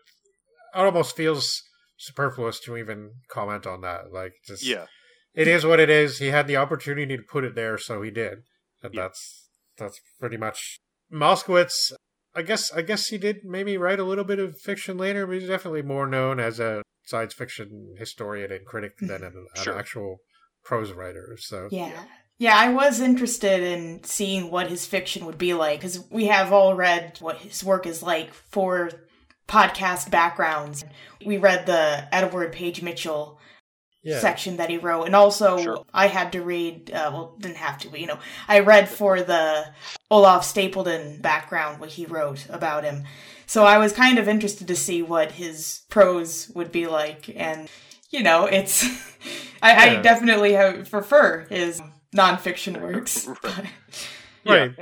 it almost feels superfluous to even comment on that. Like, just yeah, it is what it is. He had the opportunity to put it there, so he did, and yeah. that's that's pretty much Moskowitz. I guess I guess he did maybe write a little bit of fiction later, but he's definitely more known as a science fiction historian and critic than an, sure. an actual prose writer. So yeah. Yeah, I was interested in seeing what his fiction would be like because we have all read what his work is like for podcast backgrounds. We read the Edward Page Mitchell yeah. section that he wrote, and also sure. I had to read. Uh, well, didn't have to, but you know, I read for the Olaf Stapledon background what he wrote about him. So I was kind of interested to see what his prose would be like, and you know, it's I, yeah. I, definitely have, prefer his nonfiction works. right. right.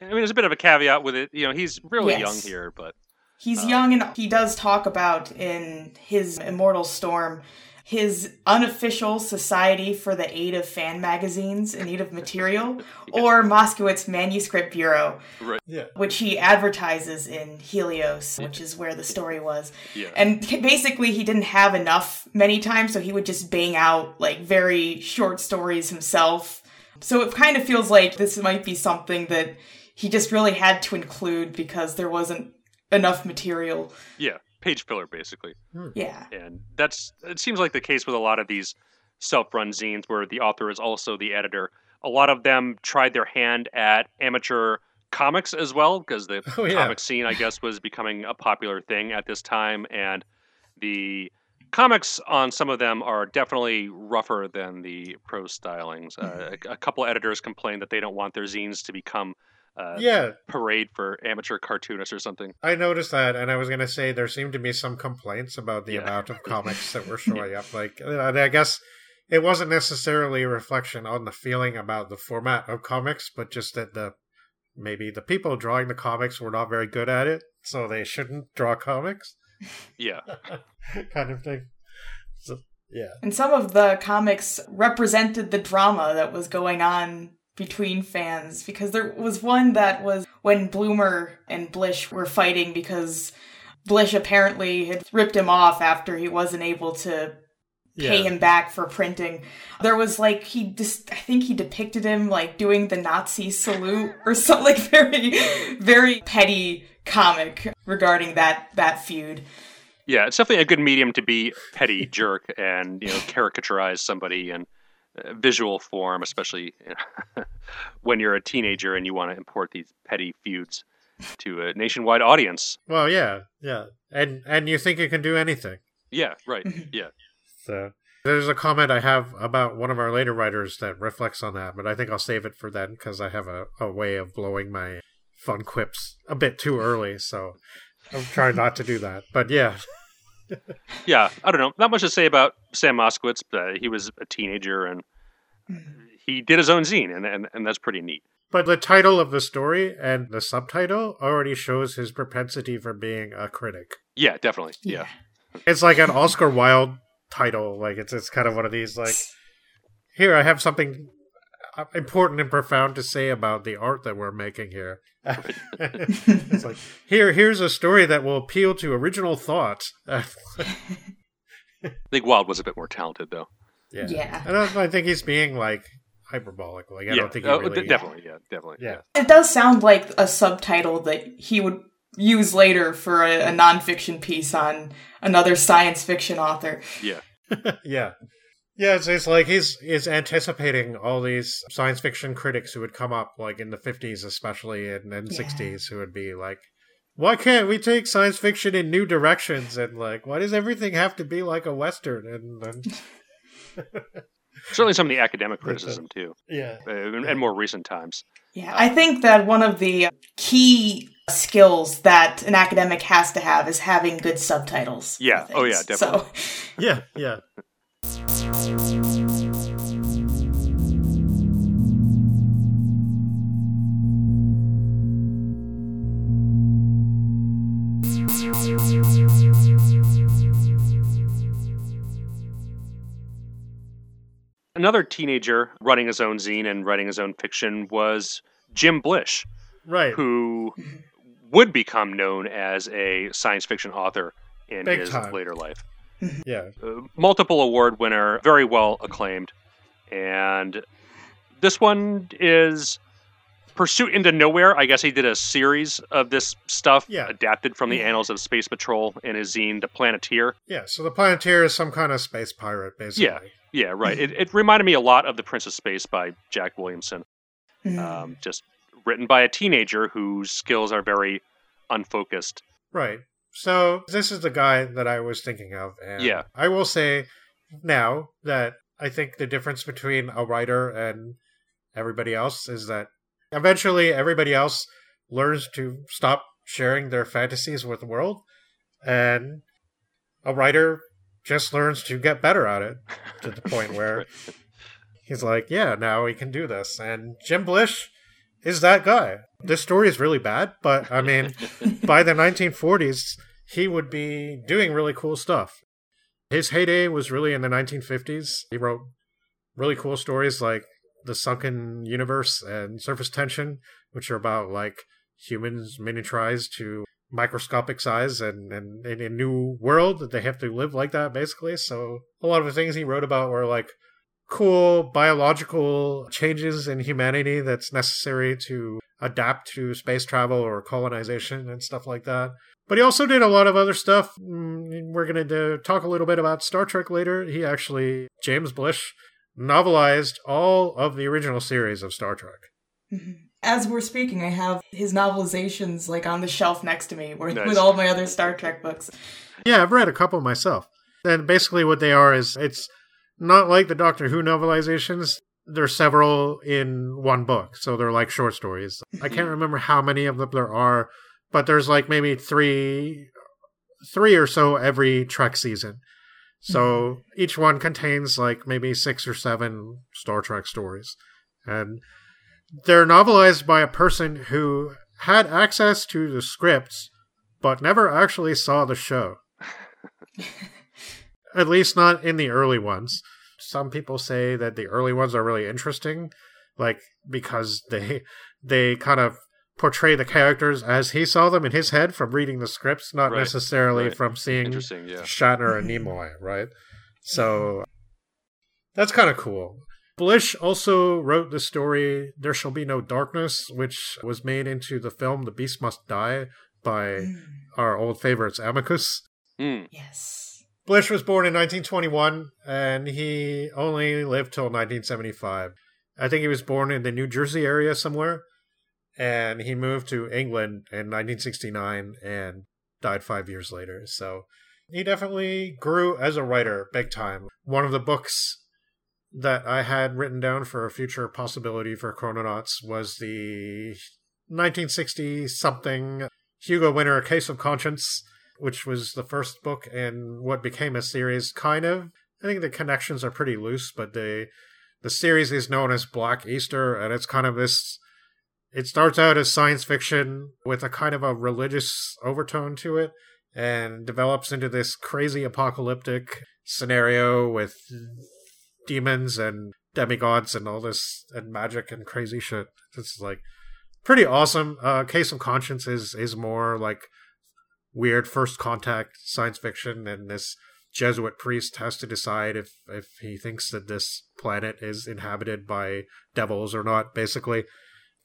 I mean, there's a bit of a caveat with it. You know, he's really yes. young here, but he's uh, young, and he does talk about in his Immortal Storm his unofficial Society for the Aid of Fan Magazines in Need of Material, yeah. or Moskowitz Manuscript Bureau, right. yeah. which he advertises in Helios, which is where the story was. Yeah. And basically, he didn't have enough many times, so he would just bang out like very short stories himself. So it kind of feels like this might be something that he just really had to include because there wasn't enough material. Yeah page filler basically. Hmm. Yeah. And that's it seems like the case with a lot of these self-run zines where the author is also the editor. A lot of them tried their hand at amateur comics as well because the oh, yeah. comic scene I guess was becoming a popular thing at this time and the comics on some of them are definitely rougher than the prose stylings. Uh, mm-hmm. Uh, a, a, couple editors complain that they don't want their zines to become uh, yeah, parade for amateur cartoonists or something. I noticed that, and I was gonna say there seemed to be some complaints about the Yeah. amount of comics that were showing up. Like, and I guess it wasn't necessarily a reflection on the feeling about the format of comics, but just that the maybe the people drawing the comics were not very good at it, so they shouldn't draw comics, Yeah, kind of thing. So, yeah, And some of the comics represented the drama that was going on between fans because there was one that was when Bloomer and Blish were fighting because Blish apparently had ripped him off after he wasn't able to pay yeah, him back for printing. There was like he just I think he depicted him like doing the Nazi salute or something like very very petty comic regarding that that feud. yeah. It's definitely a good medium to be petty jerk and you know caricaturize somebody in uh, visual form, especially when you're a teenager and you want to import these petty feuds to a nationwide audience. Well, yeah, yeah, and and you think you can do anything. Yeah, right. Yeah. So there's a comment I have about one of our later writers that reflects on that, but I think I'll save it for then because I have a, a way of blowing my fun quips a bit too early. So I'm trying not to do that. But yeah, Yeah, I don't know. Not much to say about Sam Moskowitz, but he was a teenager and he did his own zine, and, and, and that's pretty neat. but the title of the story and the subtitle already shows his propensity for being a critic. Yeah, definitely. Yeah. It's like an Oscar Wilde title. Like it's it's kind of one of these like here I have something uh, Uh, important and profound to say about the art that we're making here. it's like here here's a story that will appeal to original thought. I think Wilde was a bit more talented, though. yeah. Yeah. I don't I think he's being like hyperbolic. Like I yeah, don't think he Oh, really de- definitely. Yeah, definitely. Yeah. It does sound like a subtitle that he would use later for a, a nonfiction piece on another science fiction author. Yeah. yeah. Yeah, it's, it's like he's he's anticipating all these science fiction critics who would come up, like in the fifties, especially and then Yeah. sixties, who would be like, "Why can't we take science fiction in new directions?" And like, why does everything have to be like a western? And, and Certainly some of the academic criticism, too, yeah, uh, and, and more recent times. Yeah, I think that one of the key skills that an academic has to have is having good subtitles. Yeah. Oh, yeah, definitely. So, yeah, yeah. Another teenager running his own zine and writing his own fiction was Jim Blish, Right. who would become known as a science fiction author in Big his time. later life. Yeah. Uh, multiple award winner, very well acclaimed. And this one is Pursuit into Nowhere. I guess he did a series of this stuff Yeah. adapted from the Annals of Space Patrol in his zine, The Planeteer. Yeah. So the Planeteer is some kind of space pirate, basically. Yeah. Yeah, right. it, it reminded me a lot of The Prince of Space by Jack Williamson. mm. Um, just written by a teenager whose skills are very unfocused. Right. So this is the guy that I was thinking of. And Yeah. I will say now that I think the difference between a writer and everybody else is that eventually everybody else learns to stop sharing their fantasies with the world. And a writer just learns to get better at it to the point where he's like, yeah, now we can do this. And Jim Blish is that guy. This story is really bad, but I mean, by the 1940s, he would be doing really cool stuff. His heyday was really in the 1950s. He wrote really cool stories like The Sunken Universe and Surface Tension, which are about like humans miniaturized to microscopic size and, and in a new world that they have to live like that basically. So a lot of the things he wrote about were like cool biological changes in humanity that's necessary to adapt to space travel or colonization and stuff like that. But he also did a lot of other stuff. Mm, We're going to talk a little bit about Star Trek later. He actually, James Blish, novelized all of the original series of Star Trek. As we're speaking, I have his novelizations like on the shelf next to me with, Nice. with all my other Star Trek books. Yeah, I've read a couple myself. And basically, what they are is it's not like the Doctor Who novelizations. there's several in one book, so they're like short stories. I can't remember how many of them there are, but there's like maybe three, three or so every Trek season. So mm-hmm. each one contains like maybe six or seven Star Trek stories, and they're novelized by a person who had access to the scripts, but never actually saw the show. At least not in the early ones some people say that the early ones are really interesting, like because they they kind of portray the characters as he saw them in his head from reading the scripts, not Right, necessarily right. from seeing Interesting, yeah. Shatner and Nimoy, right? So that's kind of cool. Blish also wrote the story There Shall Be No Darkness, which was made into the film The Beast Must Die by Mm, our old favorites Amicus. Hmm. yes. Blish was born in 1921 and he only lived till 1975. I think he was born in the New Jersey area somewhere and he moved to England in 1969 and died 5 years later. So he definitely grew as a writer big time. One of the books that I had written down for a future possibility for Chrononauts was the 1960 something Hugo winner Case of Conscience which was the first book in what became a series, kind of. I think the connections are pretty loose, but the the series is known as Black Easter, and it's kind of this. It starts out as science fiction with a kind of a religious overtone to it, and develops into this crazy apocalyptic scenario with demons and demigods and all this and magic and crazy shit. It's like pretty awesome. Uh, Case of Conscience is is more like weird first contact science fiction and this Jesuit priest has to decide if if he thinks that this planet is inhabited by devils or not basically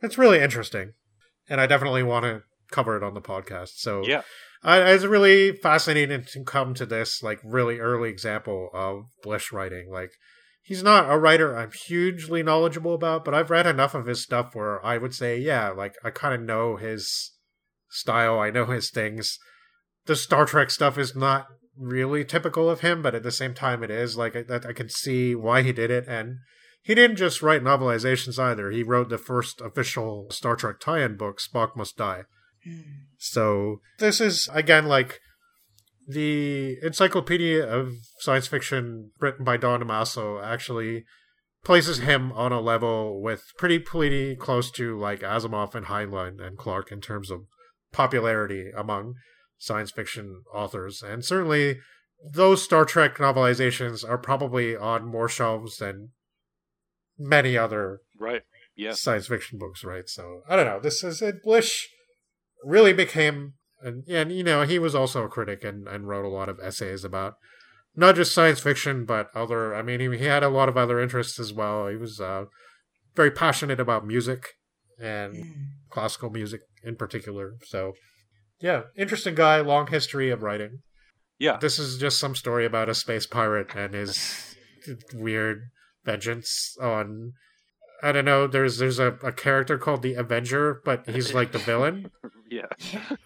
it's really interesting and I definitely want to cover it on the podcast so Yeah. I, it's really fascinating to come to this like really early example of Blish writing like he's not a writer I'm hugely knowledgeable about but I've read enough of his stuff where I would say yeah like I kind of know his style I know his things the Star Trek stuff is not really typical of him, but at the same time, it is like I, I can see why he did it. And he didn't just write novelizations either. He wrote the first official Star Trek tie-in book, Spock Must Die. Mm. So this is again like the Encyclopedia of Science Fiction written by Don D'Ammassa actually places him on a level with pretty pretty close to like Asimov and Heinlein and Clarke in terms of popularity among science fiction authors. And certainly those Star Trek novelizations are probably on more shelves than many other Right. Yeah. science fiction books, right? So I don't know. This is it. Blish really became, and, and you know, he was also a critic and, and wrote a lot of essays about not just science fiction, but other. I mean, he, he had a lot of other interests as well. He was uh, very passionate about music and Mm. classical music in particular. So, yeah, interesting guy, long history of writing. Yeah. This is just some story about a space pirate and his weird vengeance on. I don't know. There's there's a, a character called the Avenger, but he's like the villain. Yeah.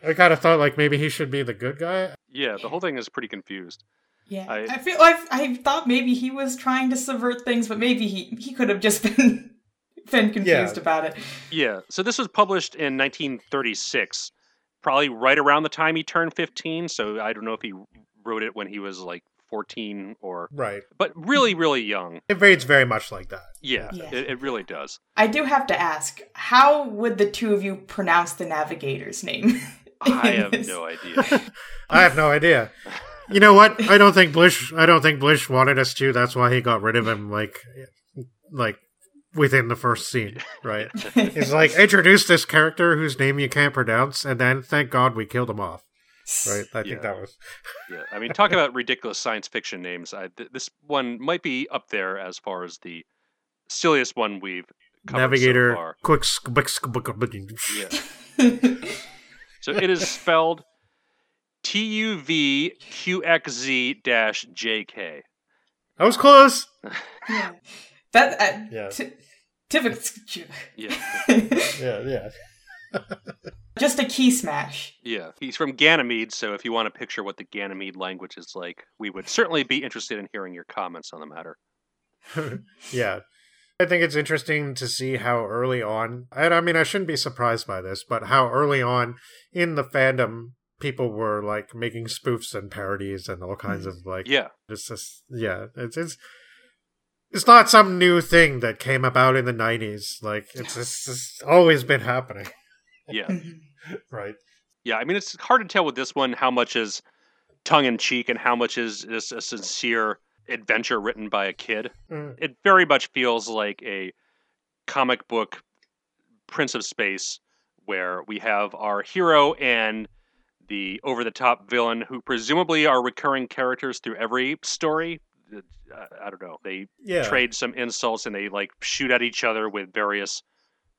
I kind of thought like maybe he should be the good guy. Yeah. The whole thing is pretty confused. Yeah, I- I, feel I, I thought maybe he was trying to subvert things, but maybe he he could have just been been confused Yeah. about it. Yeah. So this was published in 1936, probably right around the time he turned 15. So I don't know if he wrote it when he was like 14 or, Right. but really, really young. It reads very much like that. Yeah. Yeah. It, it really does. I do have to ask, how would the two of you pronounce the navigator's name? I have this? no idea. I have no idea. You know what? I don't think Blish. I don't think Blish wanted us to. That's why he got rid of him. Like, like within the first scene, right? He's like introduce this character whose name you can't pronounce, and then thank God we killed him off. Right? I think that was. Yeah, I mean, talk about ridiculous science fiction names. I, th- this one might be up there as far as the silliest one we've covered Navigator, so far. quick, sk- quick, sk- quick, quick- Yeah. So it is spelled T U V Q X Z dash J K. I was close. yeah. That uh, Yeah. t- typical. Yeah, Yeah, yeah. Just a key smash. yeah. He's from Ganymede, so if you want to picture what the Ganymede language is like, we would certainly be interested in hearing your comments on the matter. yeah. I think it's interesting to see how early on, and I mean, I shouldn't be surprised by this, but how early on in the fandom people were like making spoofs and parodies and all kinds mm-hmm. of like, Yeah. it's just, yeah, it's, it's, it's not some new thing that came about in the 90s. Like, it's, it's, it's always been happening, Yeah. Mhm. right? Yeah. I mean, it's hard to tell with this one how much is tongue in cheek and how much is just a sincere adventure written by a kid. Mm. It very much feels like a comic book Prince of Space where we have our hero and the over the top villain who presumably are recurring characters through every story. Uh, I don't know. They Yeah. trade some insults and they like shoot at each other with various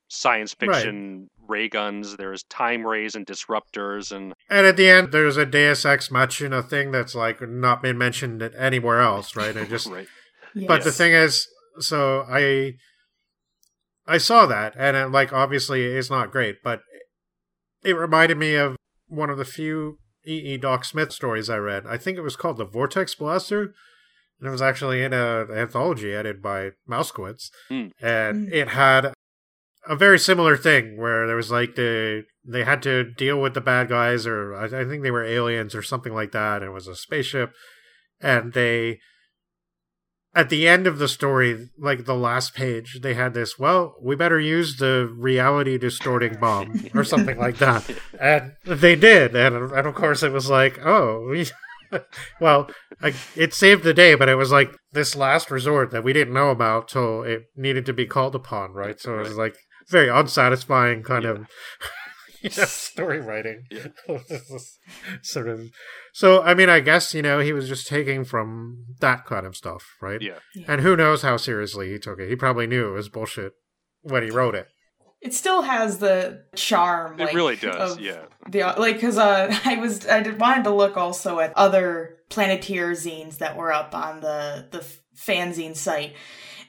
science Right. fiction ray guns. There's time rays and disruptors and And at the end, there's a Deus Ex Machina thing that's like not been mentioned anywhere else, right? It just right. But the thing is, so I I saw that, and it, like obviously it's not great, but it reminded me of one of the few E. E. Doc Smith stories I read. I think it was called the Vortex Blaster, and it was actually in a anthology edited by Moskowitz, Hmm. and Hmm. it had a very similar thing where there was like the they had to deal with the bad guys, or I, I think they were aliens or something like that. It was a spaceship, and they at the end of the story, like the last page, they had this. Well, we better use the reality distorting bomb or something like that, and they did, and and of course it was like, oh, we, well, I, it saved the day, but it was like this last resort that we didn't know about till it needed to be called upon, right? So it was like very unsatisfying kind Yeah. of you know, story writing. Yeah. sort of. So I mean, I guess you know he was just taking from that kind of stuff, right? Yeah. And who knows how seriously he took it? He probably knew it was bullshit when he wrote it. It still has the charm. It like, really does. of Yeah. The like, because uh, I was I did wanted to look also at other Planeteer zines that were up on the the fanzine site,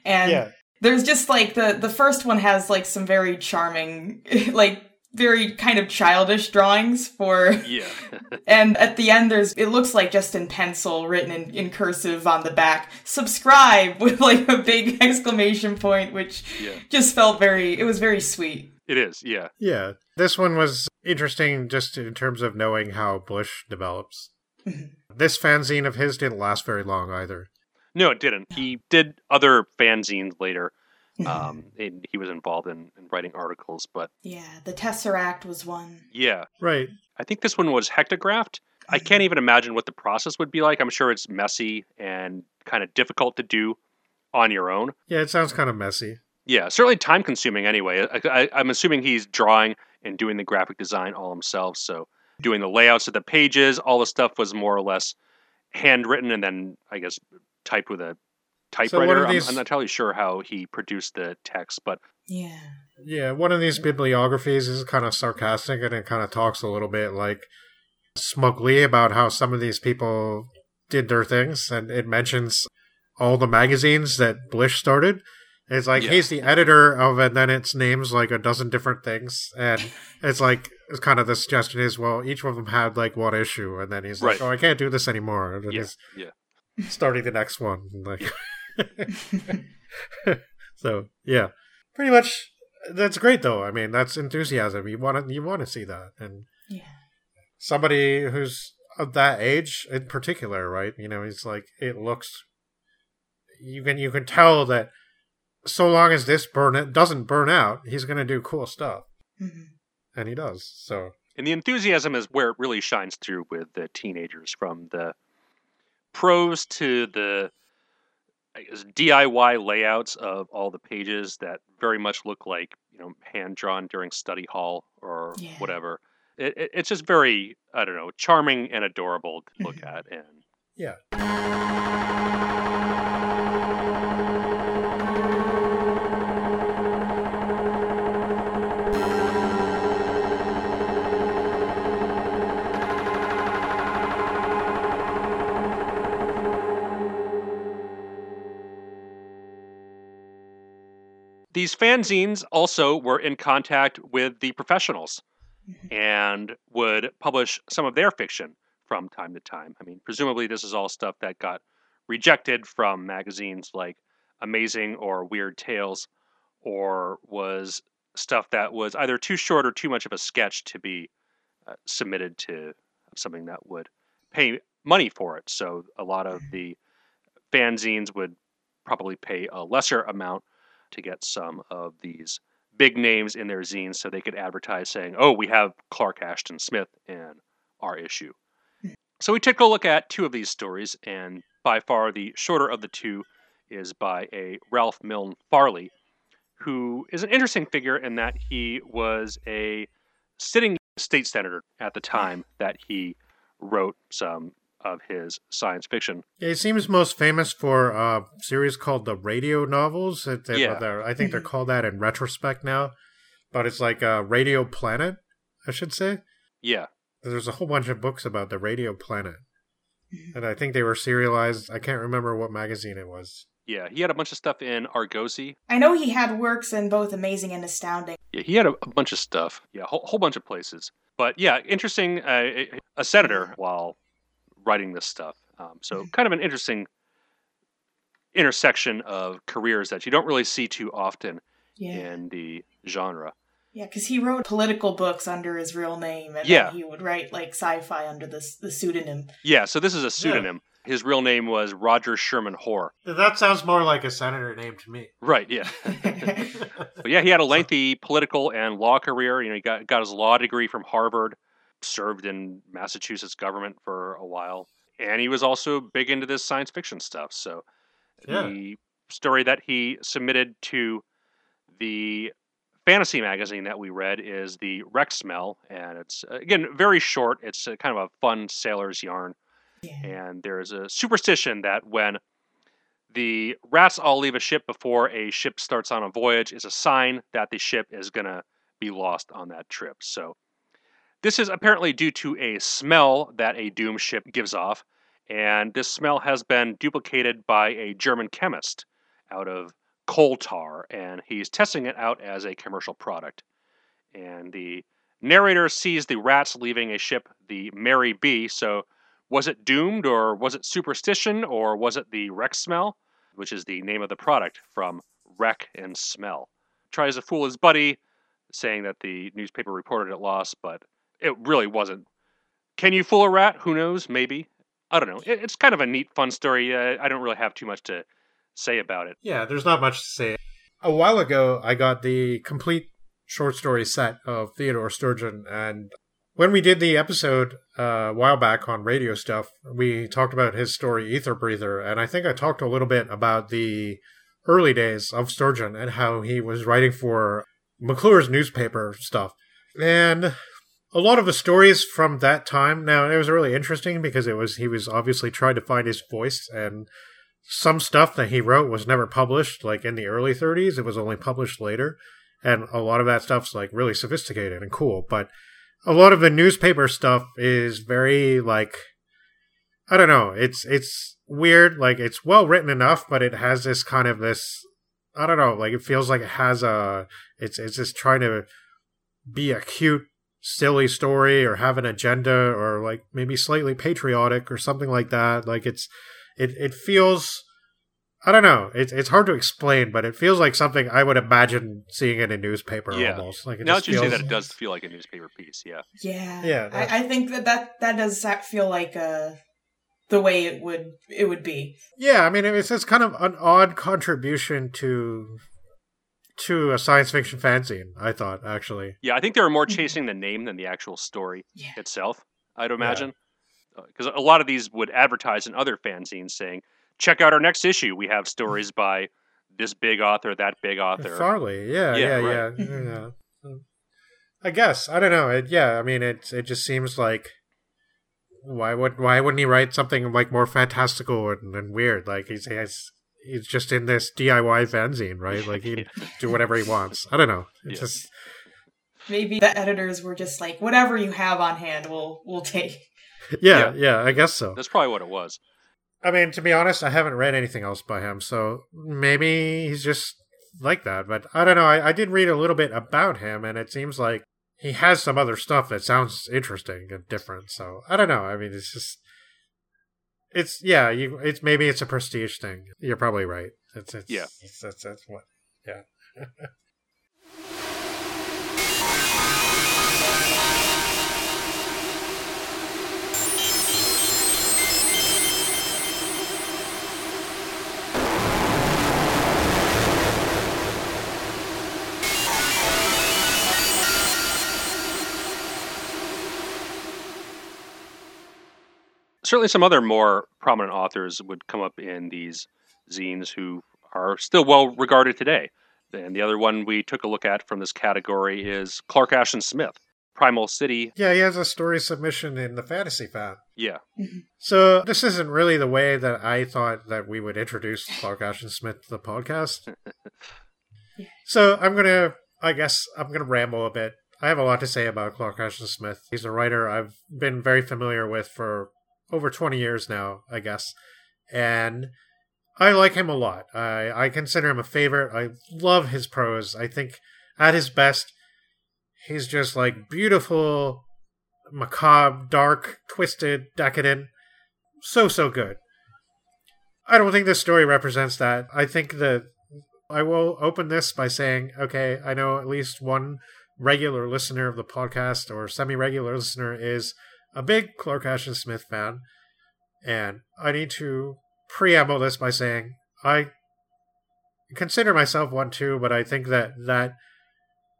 and there's just like the the first one has like some very charming like very kind of childish drawings for Yeah. and at the end there's it looks like just in pencil written in, in cursive on the back subscribe with like a big exclamation point which yeah. just felt very it was very sweet It is. Yeah. Yeah. This one was interesting just in terms of knowing how Blish develops. Mhm. this fanzine of his didn't last very long either. No, it didn't. He did other fanzines later. Mm-hmm. Um, and he was involved in, in writing articles, but yeah the tesseract was one yeah, Right. I think this one was hectographed. I can't even imagine what the process would be like. I'm sure it's messy and kind of difficult to do on your own. Yeah, it sounds kind of messy. Yeah, certainly time consuming anyway. I, I, I'm assuming he's drawing and doing the graphic design all himself. So doing the layouts of the pages, all the stuff was more or less handwritten and then I guess typed with a typewriter. I'm- these- I'm, not entirely sure how he produced the text, but yeah Yeah, one of these bibliographies is kind of sarcastic and it kind of talks a little bit like smugly about how some of these people did their things and it mentions all the magazines that Blish started. It's like Yeah. he's the editor of and then it's names like a dozen different things and it's like it's kind of the suggestion is well each of them had like one issue and then he's like Right. oh I can't do this anymore and yeah, yeah. Starting the next one like so yeah. Pretty much that's great though. I mean that's enthusiasm. You want to you want to see that. And yeah. somebody who's of that age in particular right you know he's like it looks you can you can tell that so long as this burn it doesn't burn out he's going to do cool stuff. Mhm. and he does so. And the enthusiasm is where it really shines through with the teenagers from the prose to the I guess, DIY layouts of all the pages that very much look like, you know, hand drawn during study hall or Yeah. whatever. It, it, it's just very, I don't know, charming and adorable to look Mhm. at. And yeah these fanzines also were in contact with the professionals Mhm. and would publish some of their fiction from time to time. I mean, presumably this is all stuff that got rejected from magazines like amazing or weird tales, or was stuff that was either too short or too much of a sketch to be uh, submitted to something that would pay money for it. So a lot of the fanzines would probably pay a lesser amount to get some of these big names in their zines so they could advertise saying, oh, we have Clark Ashton Smith in our issue. So we took a look at two of these stories, and by far the shorter of the two is by a Ralph Milne Farley, who is an interesting figure in that he was a sitting state senator at the time that he wrote some of his science fiction. Yeah, he seems most famous for a series called the Radio Novels. They, yeah. I think they're mhm. called that in retrospect now, but it's like a Radio Planet, I should say. Yeah. There's a whole bunch of books about the Radio Planet. Mm-hmm. And I think they were serialized. I can't remember what magazine it was. Yeah, he had a bunch of stuff in Argosy. I know he had works in both Amazing and Astounding. Yeah, he had a, a bunch of stuff. Yeah, a whole, whole bunch of places. But yeah, interesting. Uh, a senator while writing this stuff. Um, so kind of an interesting intersection of careers that you don't really see too often Yeah. in the genre. Yeah, because he wrote political books under his real name, and Yeah. then he would write like sci-fi under this the pseudonym. Yeah, so this is a pseudonym. His real name was Roger Sherman Hoare. That sounds more like a senator name to me. Right, yeah. But yeah, he had a lengthy political and law career. You know, he got got his law degree from Harvard, served in Massachusetts government for a while, and he was also big into this science fiction stuff. So Yeah. the story that he submitted to the fantasy magazine that we read is the Rexmel, and it's again very short. It's a, kind of a fun sailor's yarn, Yeah. and there's a superstition that when the rats all leave a ship before a ship starts on a voyage is a sign that the ship is going to be lost on that trip. So this is apparently due to a smell that a doom ship gives off, and this smell has been duplicated by a German chemist out of coal tar, and he's testing it out as a commercial product. And the narrator sees the rats leaving a ship, the Mary B. So was it doomed, or was it superstition, or was it the Rexmel, which is the name of the product from wreck and smell? Tries to fool his buddy, saying that the newspaper reported it lost, but it really wasn't. Can you fool a rat? Who knows? Maybe. I don't know. It, it's kind of a neat, fun story. Uh, I don't really have too much to say about it. Yeah, there's not much to say. A while ago, I got the complete short story set of Theodore Sturgeon, and when we did the episode uh, a while back on radio stuff, we talked about his story Ether Breather, and I think I talked a little bit about the early days of Sturgeon and how he was writing for McClure's newspaper stuff. And a lot of the stories from that time now it was really interesting because it was he was obviously trying to find his voice and some stuff that he wrote was never published like in the early 30s it was only published later. And a lot of that stuff's like really sophisticated and cool but a lot of the newspaper stuff is very like i don't know it's it's weird like it's well written enough but it has this kind of this i don't know like it feels like it has a it's it's just trying to be a cute silly story or have an agenda or like maybe slightly patriotic or something like that like it's it it feels I don't know. It's it's hard to explain, but it feels like something I would imagine seeing in a newspaper Yeah. almost. Like it now just that you say that, it does feel like a newspaper piece. Yeah. Yeah, Yeah, I, I think that, that that does sa- feel like uh, the way it would it would be. Yeah, I mean it's it's kind of an odd contribution to to a science fiction fanzine. I thought actually. Yeah, I think they were more Mhm. chasing the name than the actual story Yeah. itself. I'd imagine uh, because a lot of these would advertise in other fanzines saying, "Check out our next issue. We have stories by this big author, that big author." Farley, yeah, Yeah, yeah, yeah, right. Yeah. I guess I don't know. It, yeah, I mean it. It just seems like why would why wouldn't he write something like more fantastical and, and weird? Like he's he's he's just in this DIY fanzine, right? Like he can do whatever he wants. I don't know. It Yeah. just Maybe the editors were just like, whatever you have on hand, we'll we'll take. yeah, yeah. I guess so. That's probably what it was. I mean, to be honest, I haven't read anything else by him, so maybe he's just like that. But I don't know. I, I did read a little bit about him, and it seems like he has some other stuff that sounds interesting and different. So I don't know. I mean, it's just, it's yeah. You, it's maybe it's a prestige thing. You're probably right. It's, it's Yeah. It's, that's what. Yeah. Certainly, some other more prominent authors would come up in these zines who are still well regarded today. And the other one we took a look at from this category is Clark Ashton Smith, Primal City. Yeah, he has a story submission in the Fantasy Fan. Yeah, mm-hmm. So this isn't really the way that I thought that we would introduce Clark Ashton Smith to the podcast. so I'm gonna, I guess, I'm gonna ramble a bit. I have a lot to say about Clark Ashton Smith. He's a writer I've been very familiar with for over 20 years now, I guess, and I like him a lot. I I consider him a favorite. I love his prose. I think at his best, he's just like beautiful macabre, dark, twisted, decadent. So, so good. I don't think this story represents that. I think that I will open this by saying, okay, I know at least one regular listener of the podcast or semi regular listener is a big Clark Ashton Smith fan. And I need to preamble this by saying, I consider myself one too, but I think that, that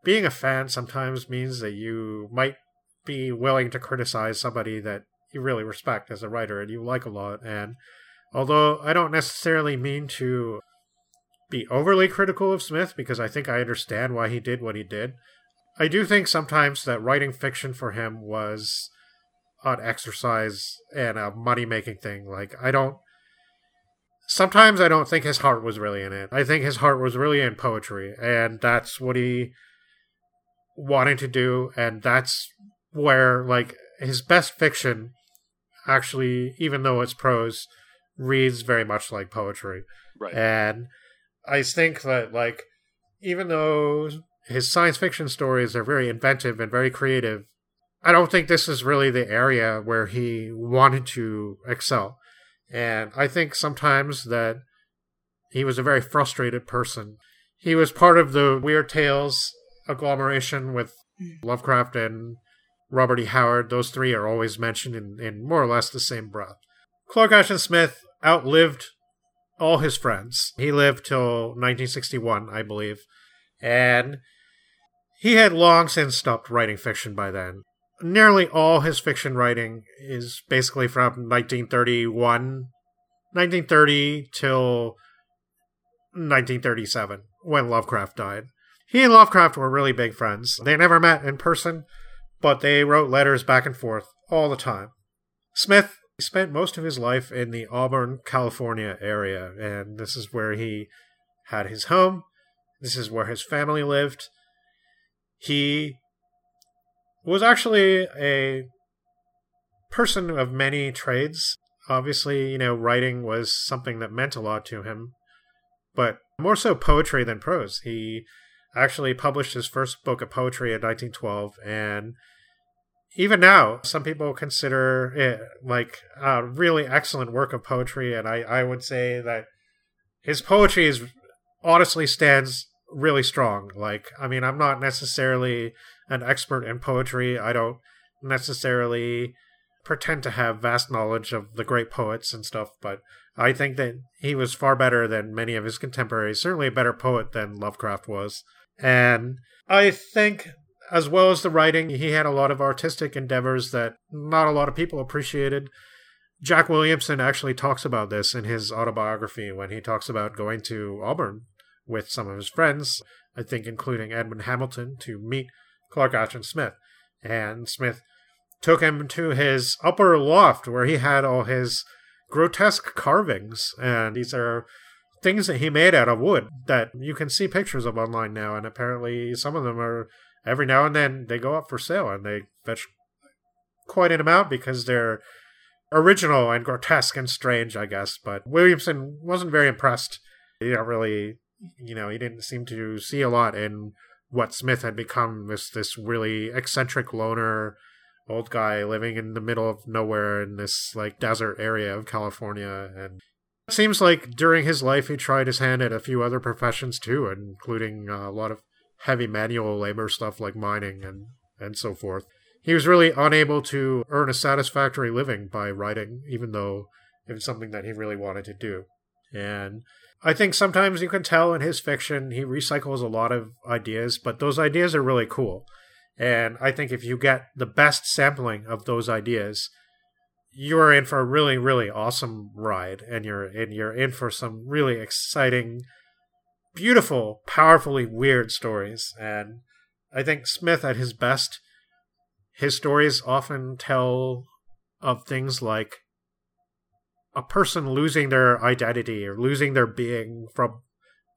being a fan sometimes means that you might be willing to criticize somebody that you really respect as a writer and you like a lot. And although I don't necessarily mean to be overly critical of Smith because I think I understand why he did what he did, I do think sometimes that writing fiction for him was an exercise and a money making thing. Like, I don't. Sometimes I don't think his heart was really in it. I think his heart was really in poetry, and that's what he wanted to do, and that's where like his best fiction actually even though it's prose reads very much like poetry right. and i think that like even though his science fiction stories are very inventive and very creative i don't think this is really the area where he wanted to excel and i think sometimes that he was a very frustrated person he was part of the weird tales agglomeration with hmm. lovecraft and Robert E. Howard, those three are always mentioned in, in more or less the same breath. Clark Ashton Smith outlived all his friends. He lived till 1961, I believe, and he had long since stopped writing fiction by then. Nearly all his fiction writing is basically from 1931, 1930 till 1937, when Lovecraft died. He and Lovecraft were really big friends. They never met in person, but they wrote letters back and forth all the time. Smith spent most of his life in the Auburn, California area, and this is where he had his home. This is where his family lived. He was actually a person of many trades. Obviously, you know, writing was something that meant a lot to him, but more so poetry than prose. He actually published his first book of poetry in 1912 and even now some people consider it like a really excellent work of poetry and i, I would say that his poetry is honestly stands really strong like i mean i'm not necessarily an expert in poetry i don't necessarily pretend to have vast knowledge of the great poets and stuff but i think that he was far better than many of his contemporaries certainly a better poet than lovecraft was and I think, as well as the writing, he had a lot of artistic endeavors that not a lot of people appreciated. Jack Williamson actually talks about this in his autobiography when he talks about going to Auburn with some of his friends, I think including Edmond Hamilton, to meet Clark Ashton Smith. And Smith took him to his upper loft where he had all his grotesque carvings. And these are things that he made out of wood that you can see pictures of online now and apparently some of them are every now and then they go up for sale and they fetch quite an amount because they're original and grotesque and strange i guess but williamson wasn't very impressed he didn't really you know he didn't seem to see a lot in what smith had become this this really eccentric loner old guy living in the middle of nowhere in this like desert area of california and It seems like during his life he tried his hand at a few other professions too, including uh, a lot of heavy manual labor stuff like mining and, and so forth. He was really unable to earn a satisfactory living by writing, even though it was something that he really wanted to do. And I think sometimes you can tell in his fiction he recycles a lot of ideas, but those ideas are really cool. And I think if you get the best sampling of those ideas, you're in for a really, really awesome ride, and you're and you're in for some really exciting, beautiful, powerfully weird stories. And I think Smith at his best, his stories often tell of things like a person losing their identity or losing their being from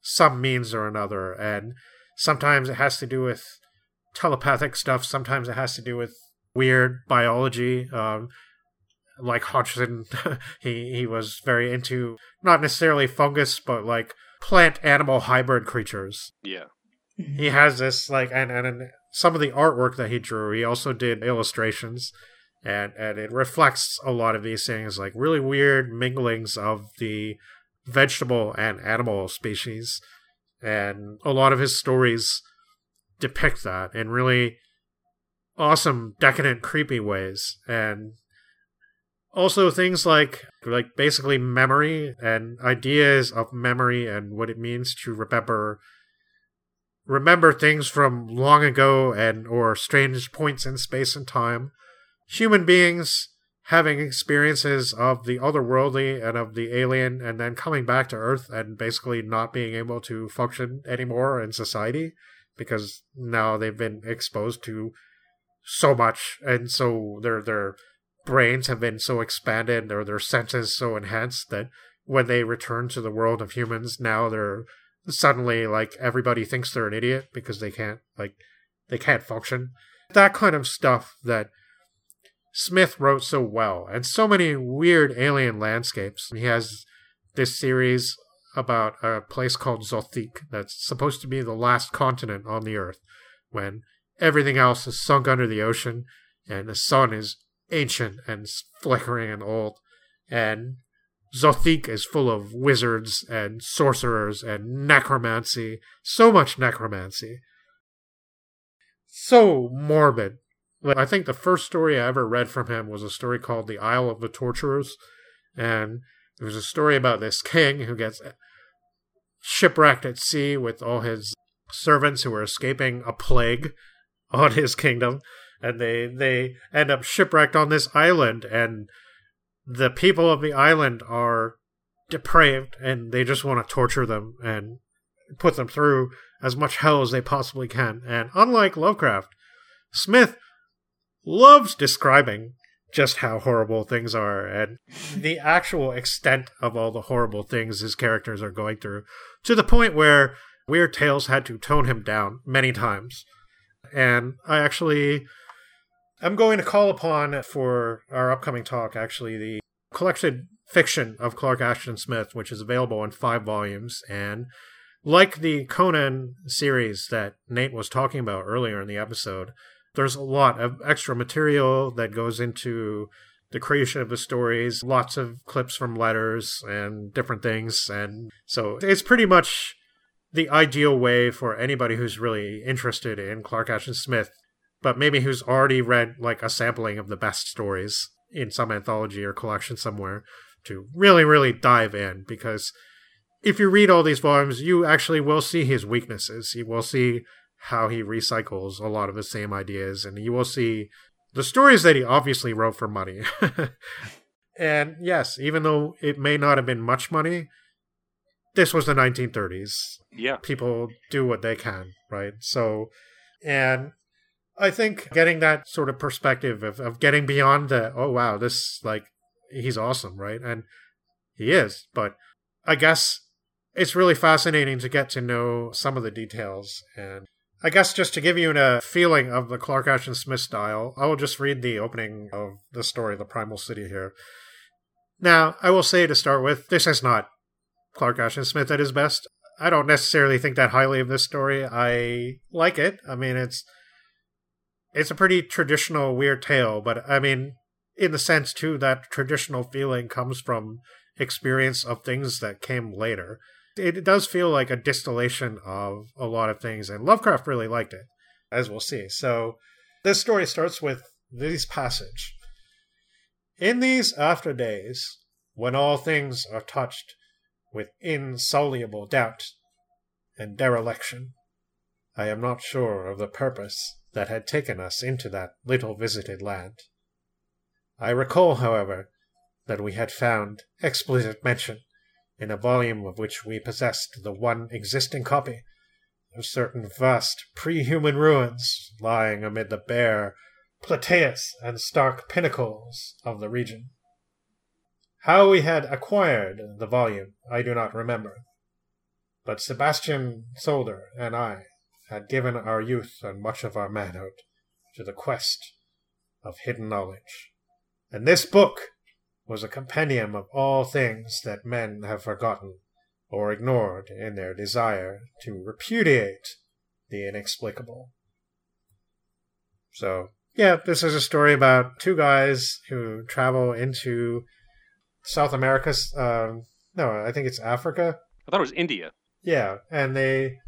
some means or another. And sometimes it has to do with telepathic stuff, sometimes it has to do with weird biology. Um, like Hodgson, he, he was very into not necessarily fungus, but like plant animal hybrid creatures. Yeah. He has this like and, and, and some of the artwork that he drew, he also did illustrations and and it reflects a lot of these things like really weird minglings of the vegetable and animal species. And a lot of his stories depict that in really awesome decadent creepy ways. And also things like like basically memory and ideas of memory and what it means to remember remember things from long ago and or strange points in space and time human beings having experiences of the otherworldly and of the alien and then coming back to earth and basically not being able to function anymore in society because now they've been exposed to so much. And so their their brains have been so expanded or their senses so enhanced that when they return to the world of humans now they're suddenly like everybody thinks they're an idiot because they can't like they can't function. That kind of stuff that Smith wrote so well, and so many weird alien landscapes. He has this series about a place called Zothique that's supposed to be the last continent on the Earth, when everything else is sunk under the ocean and the sun is ancient and flickering and old. And Zothique is full of wizards and sorcerers and necromancy. So much necromancy. So morbid I think the first story I ever read from him was a story called The Isle of the Torturers. And it was a story about this king who gets shipwrecked at sea with all his servants who are escaping a plague on his kingdom. And they, they end up shipwrecked on this island. And the people of the island are depraved and they just want to torture them and put them through as much hell as they possibly can. And unlike Lovecraft, Smith loves describing just how horrible things are and the actual extent of all the horrible things his characters are going through to the point where Weird Tales had to tone him down many times. And I actually I'm going to call upon for our upcoming talk actually the collected fiction of Clark Ashton Smith, which is available in five volumes. And like the Conan series that Nate was talking about earlier in the episode, there's a lot of extra material that goes into the creation of the stories, lots of clips from letters and different things. And so it's pretty much the ideal way for anybody who's really interested in Clark Ashton Smith, but maybe who's already read like a sampling of the best stories in some anthology or collection somewhere to really, really dive in because if you read all these volumes, you actually will see his weaknesses. You will see how he recycles a lot of the same ideas, and you will see the stories that he obviously wrote for money. and yes, even though it may not have been much money, this was the 1930s. Yeah. People do what they can, right? So, and I think getting that sort of perspective of, of getting beyond the, oh, wow, this, like, he's awesome, right? And he is, but I guess it's really fascinating to get to know some of the details and I guess just to give you a feeling of the Clark Ashton Smith style, I will just read the opening of the story, The Primal City, here. Now, I will say to start with, this is not Clark Ashton Smith at his best. I don't necessarily think that highly of this story. I like it. I mean, it's it's a pretty traditional weird tale, but I mean, in the sense too that traditional feeling comes from experience of things that came later. It does feel like a distillation of a lot of things, and Lovecraft really liked it, as we'll see. So, this story starts with this passage In these after days, when all things are touched with insoluble doubt and dereliction, I am not sure of the purpose that had taken us into that little visited land. I recall, however, that we had found explicit mention in a volume of which we possessed the one existing copy of certain vast pre-human ruins lying amid the bare plateaus and stark pinnacles of the region. How we had acquired the volume I do not remember, but Sebastian Solder and I had given our youth and much of our manhood to the quest of hidden knowledge. And this book was a compendium of all things that men have forgotten or ignored in their desire to repudiate the inexplicable. So, yeah, this is a story about two guys who travel into South America. Um, no, I think it's Africa. I thought it was India. Yeah, and they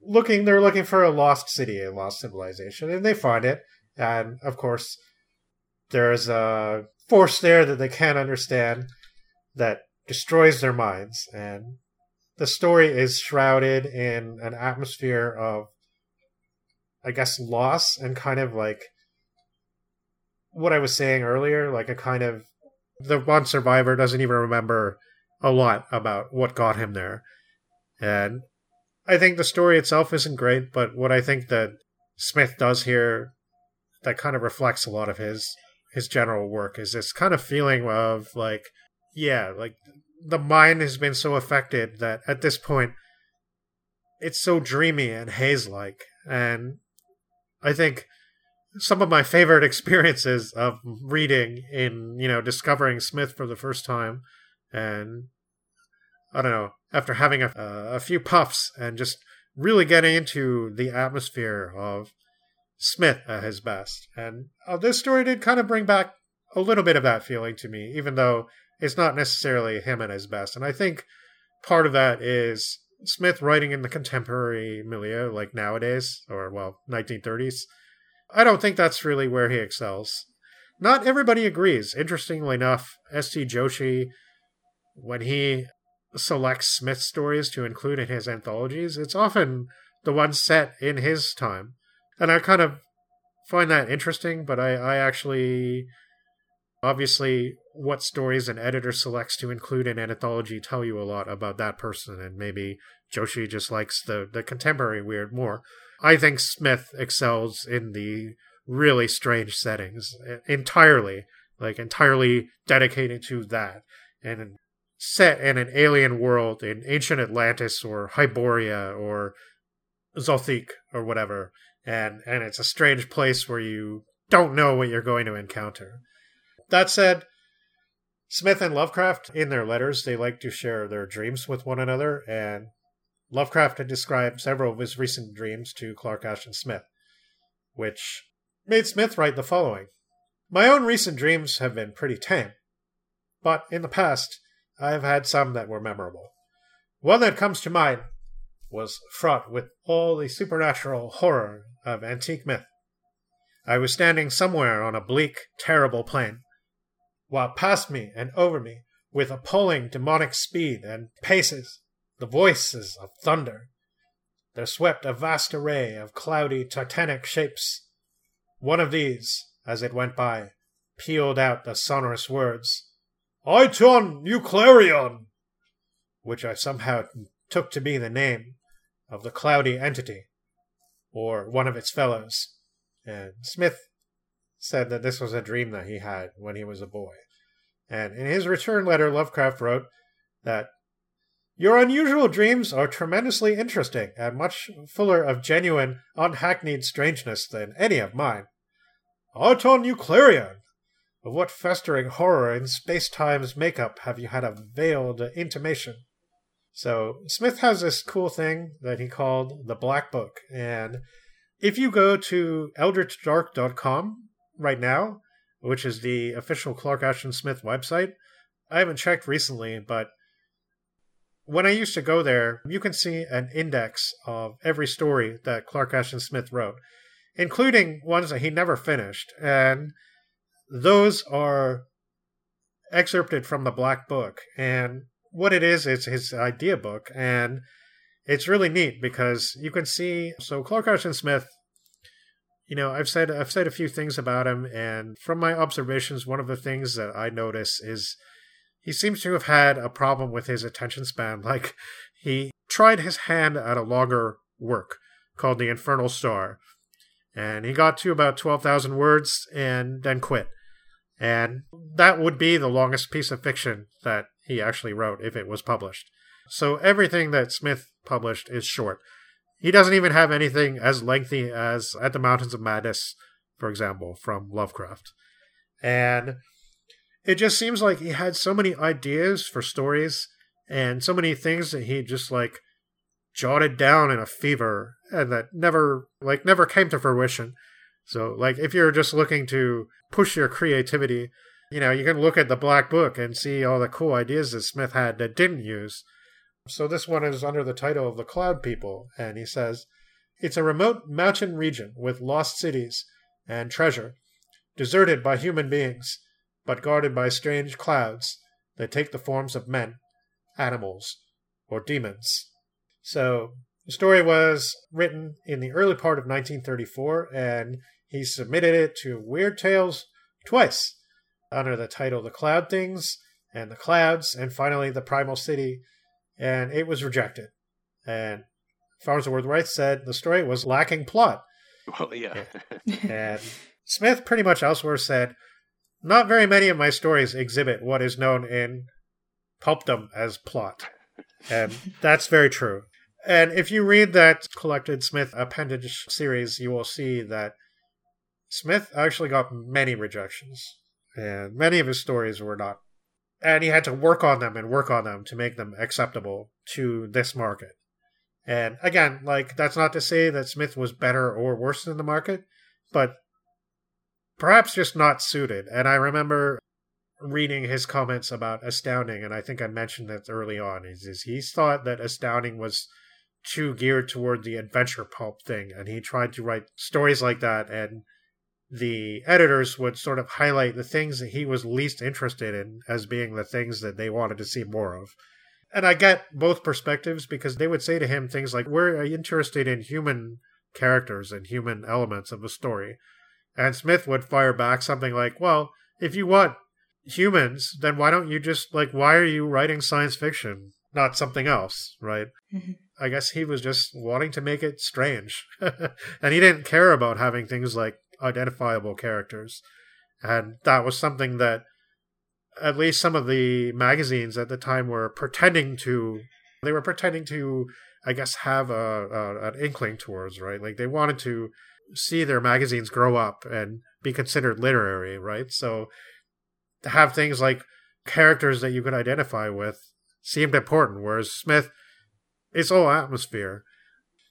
looking they're looking for a lost city, a lost civilization, and they find it. And of course, there's a force there that they can't understand that destroys their minds. And the story is shrouded in an atmosphere of, I guess, loss and kind of like what I was saying earlier, like a kind of the one survivor doesn't even remember a lot about what got him there. And I think the story itself isn't great, but what I think that Smith does here that kind of reflects a lot of his his general work is this kind of feeling of like yeah, like the mind has been so affected that at this point it's so dreamy and haze like and I think some of my favorite experiences of reading in, you know, discovering Smith for the first time and I don't know, after having a, uh, a few puffs and just really getting into the atmosphere of Smith at his best. And uh, this story did kind of bring back a little bit of that feeling to me, even though it's not necessarily him at his best. And I think part of that is Smith writing in the contemporary milieu, like nowadays, or well, 1930s. I don't think that's really where he excels. Not everybody agrees. Interestingly enough, S.T. Joshi, when he selects Smith stories to include in his anthologies, it's often the ones set in his time. And I kind of find that interesting, but I, I actually obviously what stories an editor selects to include in an anthology tell you a lot about that person and maybe Joshi just likes the, the contemporary weird more. I think Smith excels in the really strange settings entirely, like entirely dedicated to that. And set in an alien world in ancient Atlantis or Hyboria or Zothique or whatever, and and it's a strange place where you don't know what you're going to encounter. That said, Smith and Lovecraft, in their letters, they like to share their dreams with one another, and Lovecraft had described several of his recent dreams to Clark Ashton Smith, which made Smith write the following My own recent dreams have been pretty tame, but in the past, I've had some that were memorable. One that comes to mind was fraught with all the supernatural horror of antique myth. I was standing somewhere on a bleak, terrible plain, while past me and over me, with appalling demonic speed and paces, the voices of thunder, there swept a vast array of cloudy, titanic shapes. One of these, as it went by, pealed out the sonorous words, Aiton Euclarion, which I somehow took to be the name of the cloudy entity, or one of its fellows. And Smith said that this was a dream that he had when he was a boy. And in his return letter, Lovecraft wrote that your unusual dreams are tremendously interesting and much fuller of genuine, unhackneyed strangeness than any of mine. Euclarion, of what festering horror in space time's makeup have you had a veiled intimation? So, Smith has this cool thing that he called the Black Book. And if you go to eldritchdark.com right now, which is the official Clark Ashton Smith website, I haven't checked recently, but when I used to go there, you can see an index of every story that Clark Ashton Smith wrote, including ones that he never finished. And those are excerpted from the Black Book. And what it is, it's his idea book. And it's really neat because you can see. So, Clark Ashton Smith you know i've said i've said a few things about him and from my observations one of the things that i notice is he seems to have had a problem with his attention span like he tried his hand at a longer work called the infernal star and he got to about 12,000 words and then quit and that would be the longest piece of fiction that he actually wrote if it was published so everything that smith published is short he doesn't even have anything as lengthy as At the Mountains of Madness, for example, from Lovecraft. And it just seems like he had so many ideas for stories and so many things that he just like jotted down in a fever and that never like never came to fruition. So like if you're just looking to push your creativity, you know, you can look at the black book and see all the cool ideas that Smith had that didn't use so this one is under the title of The Cloud People, and he says It's a remote mountain region with lost cities and treasure, deserted by human beings, but guarded by strange clouds that take the forms of men, animals, or demons. So the story was written in the early part of 1934, and he submitted it to Weird Tales twice under the title The Cloud Things and The Clouds, and finally The Primal City and it was rejected. And Farnsworth Wright said the story was lacking plot. Well, yeah. and Smith pretty much elsewhere said, not very many of my stories exhibit what is known in pulpdom as plot. And that's very true. And if you read that collected Smith appendage series, you will see that Smith actually got many rejections. And many of his stories were not and he had to work on them and work on them to make them acceptable to this market. And again, like that's not to say that Smith was better or worse than the market, but perhaps just not suited. And I remember reading his comments about Astounding, and I think I mentioned that early on. Is, is he thought that Astounding was too geared toward the adventure pulp thing, and he tried to write stories like that and the editors would sort of highlight the things that he was least interested in as being the things that they wanted to see more of. And I get both perspectives because they would say to him things like, We're interested in human characters and human elements of a story. And Smith would fire back something like, Well, if you want humans, then why don't you just, like, why are you writing science fiction, not something else, right? Mm-hmm. I guess he was just wanting to make it strange. and he didn't care about having things like identifiable characters. And that was something that at least some of the magazines at the time were pretending to they were pretending to I guess have a, a an inkling towards, right? Like they wanted to see their magazines grow up and be considered literary, right? So to have things like characters that you could identify with seemed important, whereas Smith, it's all atmosphere.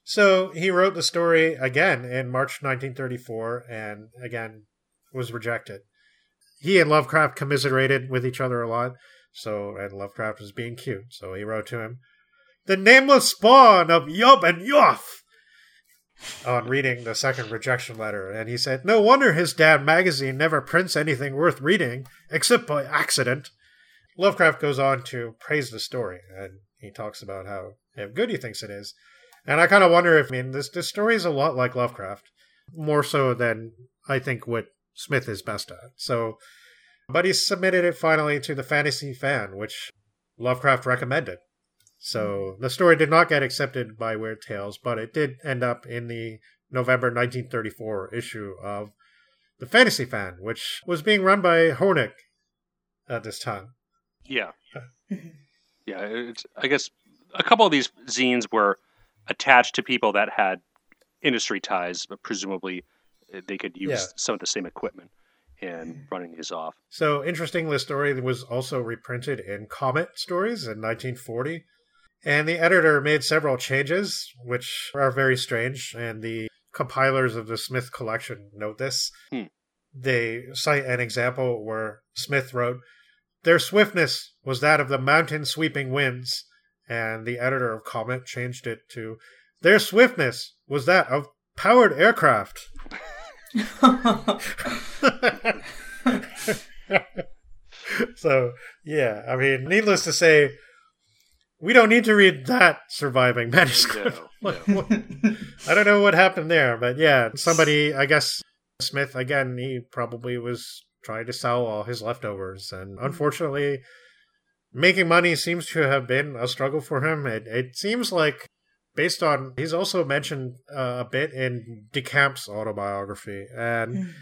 So he wrote the story again in March 1934 and again was rejected. He and Lovecraft commiserated with each other a lot, so and Lovecraft was being cute, so he wrote to him, "The nameless spawn of Yub and Yoff." on reading the second rejection letter, and he said, "No wonder his damn magazine never prints anything worth reading except by accident." Lovecraft goes on to praise the story, and he talks about how good he thinks it is. And I kind of wonder if, I mean, this, this story is a lot like Lovecraft, more so than I think what Smith is best at. So, but he submitted it finally to the Fantasy Fan, which Lovecraft recommended. So hmm. the story did not get accepted by Weird Tales, but it did end up in the November 1934 issue of the Fantasy Fan, which was being run by Hornig at this time. Yeah. yeah, It's I guess a couple of these zines were attached to people that had industry ties, but presumably uh, they could use yeah. some of the same equipment in running these off. So, interestingly, the story was also reprinted in Comet Stories in 1940. And the editor made several changes, which are very strange. And the compilers of the Smith collection note this. Hmm. They cite an example where Smith wrote, Their swiftness was that of the mountain sweeping winds, and the editor of Comet changed it to their swiftness was that of powered aircraft. so, yeah, I mean, needless to say, we don't need to read that surviving manuscript. No, no. I don't know what happened there, but yeah, somebody, I guess Smith, again, he probably was trying to sell all his leftovers. And mm. unfortunately, making money seems to have been a struggle for him. It, it seems like, based on, he's also mentioned uh, a bit in DeCamp's autobiography. And mm.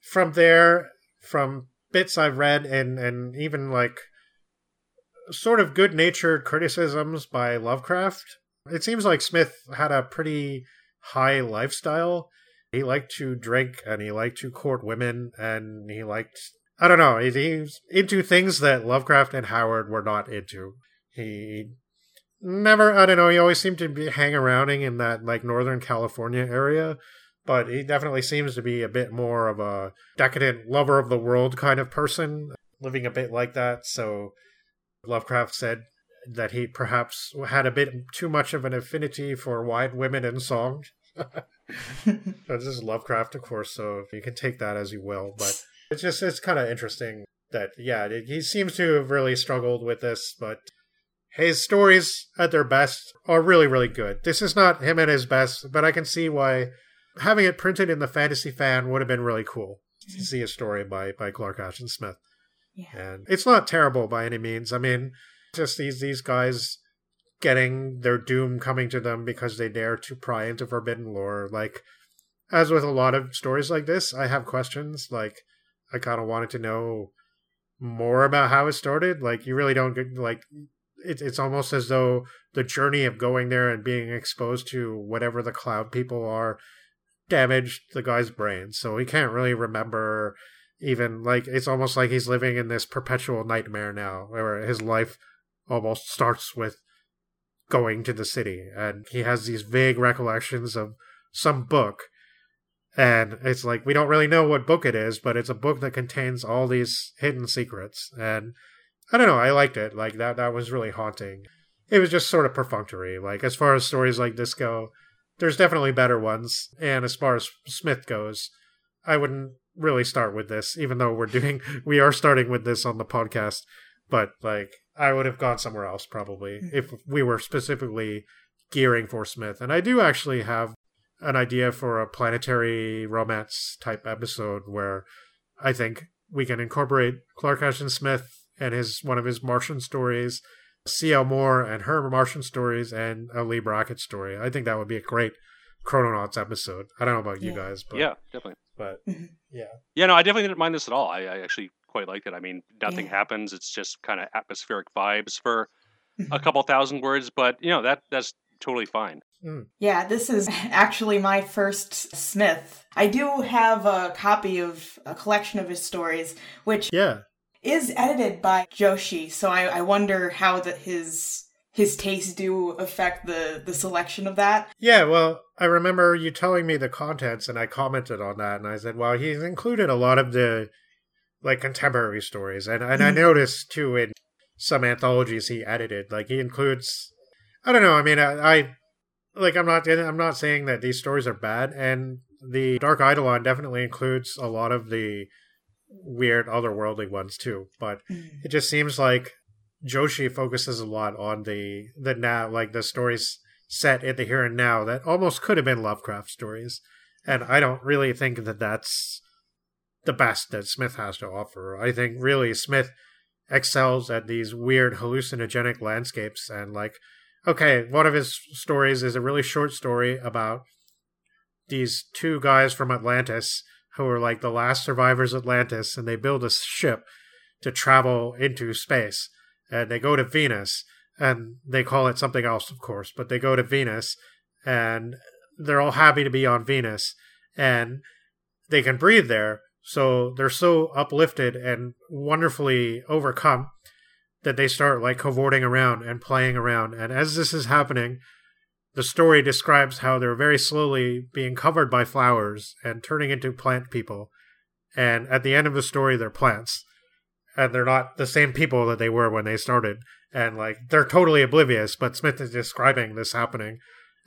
from there, from bits I've read and, and even like sort of good natured criticisms by Lovecraft, it seems like Smith had a pretty high lifestyle. He liked to drink and he liked to court women and he liked I don't know, he's into things that Lovecraft and Howard were not into. He never I don't know, he always seemed to be hang around in that like Northern California area. But he definitely seems to be a bit more of a decadent lover of the world kind of person, living a bit like that. So Lovecraft said that he perhaps had a bit too much of an affinity for white women and song. this is Lovecraft, of course, so you can take that as you will. But it's just it's kind of interesting that yeah, he seems to have really struggled with this, but his stories at their best are really really good. This is not him at his best, but I can see why having it printed in the Fantasy Fan would have been really cool to mm-hmm. see a story by by Clark Ashton Smith. Yeah. And it's not terrible by any means. I mean, just these these guys getting their doom coming to them because they dare to pry into forbidden lore. Like, as with a lot of stories like this, I have questions. Like, I kind of wanted to know more about how it started. Like, you really don't get, like, it, it's almost as though the journey of going there and being exposed to whatever the cloud people are damaged the guy's brain. So he can't really remember even like it's almost like he's living in this perpetual nightmare now where his life almost starts with going to the city and he has these vague recollections of some book and it's like we don't really know what book it is but it's a book that contains all these hidden secrets. And i don't know i liked it. Like that that was really haunting. It was just sort of perfunctory. Like as far as stories like this go there's definitely better ones. And as far as smith goes i wouldn't really start with this even though we're doing we are starting with this on the podcast. But like I would have gone somewhere else probably hmm. if we were specifically gearing for Smith. And I do actually have an idea for a planetary romance type episode where I think we can incorporate Clark Ashton Smith and his one of his Martian stories, C.L. Moore and her Martian stories, and a Leigh Brackett story. I think that would be a great Chrononauts episode. I don't know about yeah. you guys, but yeah, definitely. But mm-hmm. yeah, yeah, no, I definitely didn't mind this at all. I, I actually quite liked it. I mean, nothing yeah. happens. It's just kind of atmospheric vibes for a mm-hmm. couple thousand words, but you know that that's totally fine. Mm. Yeah, this is actually my first Smith. I do have a copy of a collection of his stories, which yeah is edited by Joshi. So I, I wonder how that his his tastes do affect the the selection of that. Yeah, well, I remember you telling me the contents, and I commented on that, and I said, "Well, he's included a lot of the like contemporary stories. And and I mm-hmm. noticed too in some anthologies he edited, like he includes I don't know, I mean I, I like I'm not I'm not saying that these stories are bad and the Dark Eidolon definitely includes a lot of the weird otherworldly ones too, but mm. it just seems like Joshi focuses a lot on the the now like the stories set in the here and now that almost could have been Lovecraft stories. And I don't really think that that's the best that Smith has to offer. I think really Smith excels at these weird hallucinogenic landscapes and like okay, one of his stories is a really short story about these two guys from Atlantis who are like the last survivors of Atlantis and they build a ship to travel into space and they go to Venus and they call it something else of course, but they go to Venus and they're all happy to be on Venus and they can breathe there so they're so uplifted and wonderfully overcome that they start like cavorting around and playing around. And as this is happening, the story describes how they're very slowly being covered by flowers and turning into plant people. And at the end of the story, they're plants. and they're not the same people that they were when they started. And like they're totally oblivious, but Smith is describing this happening.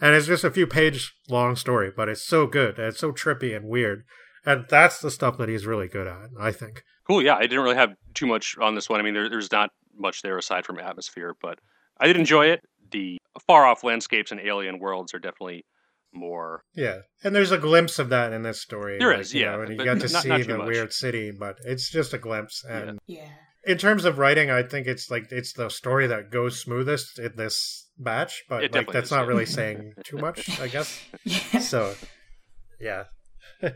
And it's just a few page long story, but it's so good. And it's so trippy and weird. And that's the stuff that he's really good at, I think. Cool. Yeah, I didn't really have too much on this one. I mean, there, there's not much there aside from atmosphere, but I did enjoy it. The far off landscapes and alien worlds are definitely more. Yeah, and there's a glimpse of that in this story. There like, is, yeah. Know, and you got to not, see not the much. weird city, but it's just a glimpse. And yeah. yeah. In terms of writing, I think it's like it's the story that goes smoothest in this batch, but like that's is, not yeah. really saying too much, I guess. yeah. So, yeah. and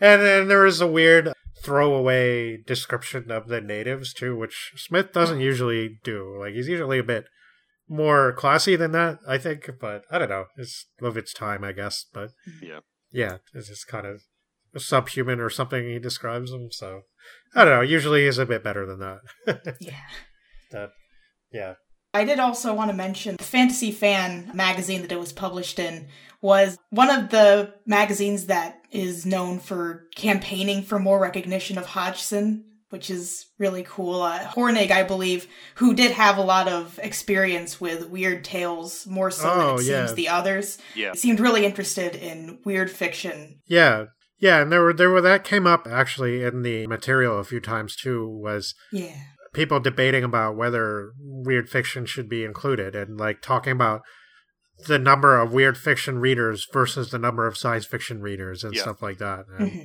then there is a weird throwaway description of the natives too, which Smith doesn't usually do. Like he's usually a bit more classy than that, I think. But I don't know. It's of its time, I guess. But yeah, yeah, it's just kind of subhuman or something. He describes them. So I don't know. Usually, he's a bit better than that. yeah. That, yeah. I did also want to mention the Fantasy Fan magazine that it was published in was one of the magazines that is known for campaigning for more recognition of Hodgson which is really cool. Uh, Hornig, I believe, who did have a lot of experience with weird tales, more so oh, than it yeah. seems the others. Yeah, seemed really interested in weird fiction. Yeah, yeah, and there were there were that came up actually in the material a few times too. Was yeah people debating about whether weird fiction should be included and like talking about the number of weird fiction readers versus the number of science fiction readers and yeah. stuff like that. And, mm-hmm.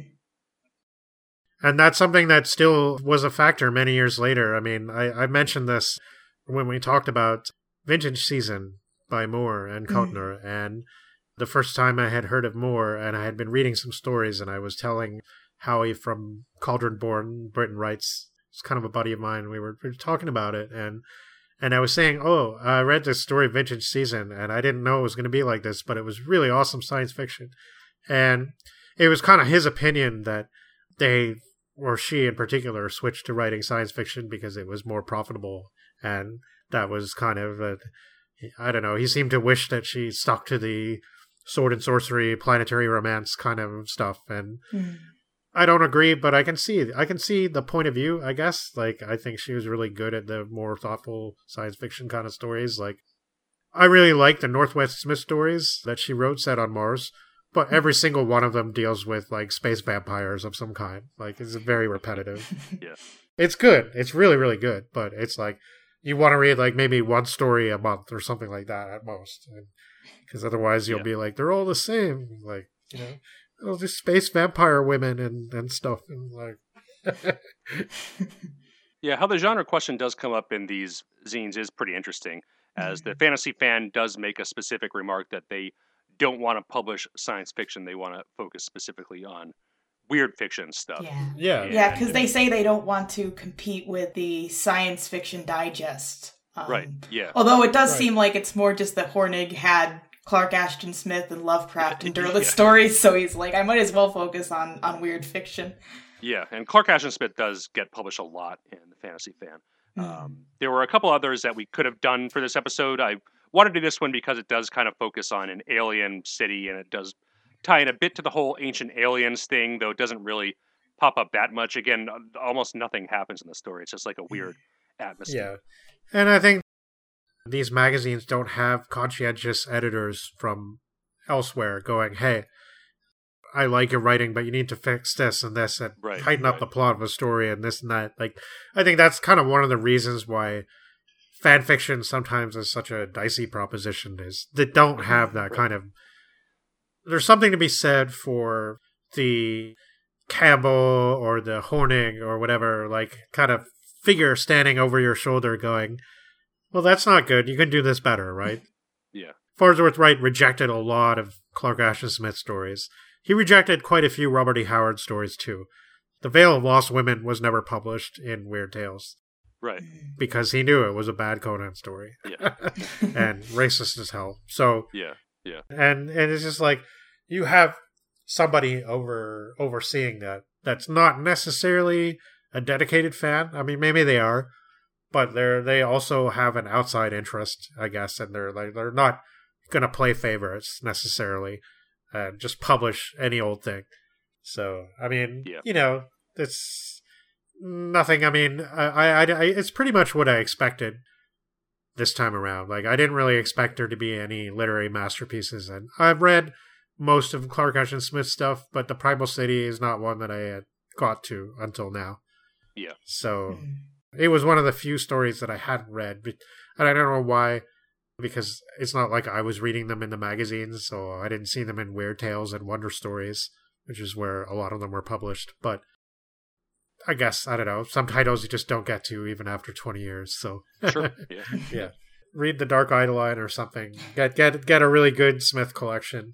And that's something that still was a factor many years later. I mean, I, I mentioned this when we talked about Vintage Season by Moore and Kuttner. Mm. And the first time I had heard of Moore, and I had been reading some stories, and I was telling Howie from Cauldron Born Britain Writes, it's kind of a buddy of mine. We were, we were talking about it, and and I was saying, "Oh, I read this story, Vintage Season, and I didn't know it was going to be like this, but it was really awesome science fiction." And it was kind of his opinion that they or she in particular switched to writing science fiction because it was more profitable and that was kind of I don't know he seemed to wish that she stuck to the sword and sorcery planetary romance kind of stuff and mm. I don't agree but I can see I can see the point of view I guess like I think she was really good at the more thoughtful science fiction kind of stories like I really like the Northwest Smith stories that she wrote set on Mars but hmm. every single one of them deals with like space vampires of some kind. Like it's very repetitive. yeah. It's good. It's really really good, but it's like you want to read like maybe one story a month or something like that at most. Because otherwise you'll yeah. be like they're all the same, like, you know, oh, just space vampire women and and stuff and like Yeah, how the genre question does come up in these zines is pretty interesting as mm-hmm. the fantasy fan does make a specific remark that they don't want to publish science fiction. They want to focus specifically on weird fiction stuff. Yeah. Yeah. Yeah, because they say they don't want to compete with the science fiction digest. Um, right. Yeah. Although it does right. seem like it's more just that Hornig had Clark Ashton Smith and Lovecraft and Derleth yeah. stories, so he's like, I might as well focus on on weird fiction. Yeah, and Clark Ashton Smith does get published a lot in the fantasy fan. Mm. Um, there were a couple others that we could have done for this episode. I want to do this one because it does kind of focus on an alien city and it does tie in a bit to the whole ancient aliens thing, though it doesn't really pop up that much. Again, almost nothing happens in the story. It's just like a weird atmosphere. Yeah. And I think these magazines don't have conscientious editors from elsewhere going, hey, I like your writing, but you need to fix this and this and right, tighten right. up the plot of a story and this and that. Like, I think that's kind of one of the reasons why fan fiction sometimes is such a dicey proposition is they don't mm-hmm. have that kind of there's something to be said for the Campbell or the Hornig or whatever, like kind of figure standing over your shoulder going, Well, that's not good. You can do this better, right? yeah. Farnsworth Wright rejected a lot of Clark Ashton Smith stories. He rejected quite a few Robert E. Howard stories too. The Veil of Lost Women was never published in Weird Tales. Right. Because he knew it was a bad Conan story. Yeah. and racist as hell. So Yeah. Yeah. And and it's just like you have somebody over overseeing that that's not necessarily a dedicated fan. I mean maybe they are, but they're they also have an outside interest, I guess, and they're like they're not gonna play favorites necessarily and just publish any old thing. So I mean, yeah. you know, it's nothing. I mean, I, I, I, it's pretty much what I expected this time around. Like, I didn't really expect there to be any literary masterpieces, and I've read most of Clark Ashton Smith's stuff, but the Primal City is not one that I had got to until now. Yeah. So mm-hmm. It was one of the few stories that I hadn't read, and I don't know why, because it's not like I was reading them in the magazines, so I didn't see them in Weird Tales and Wonder Stories, which is where a lot of them were published. But I guess I don't know. Some titles you just don't get to even after twenty years. So sure, yeah, yeah. Read the Dark Eidolon or something. Get get get a really good Smith collection,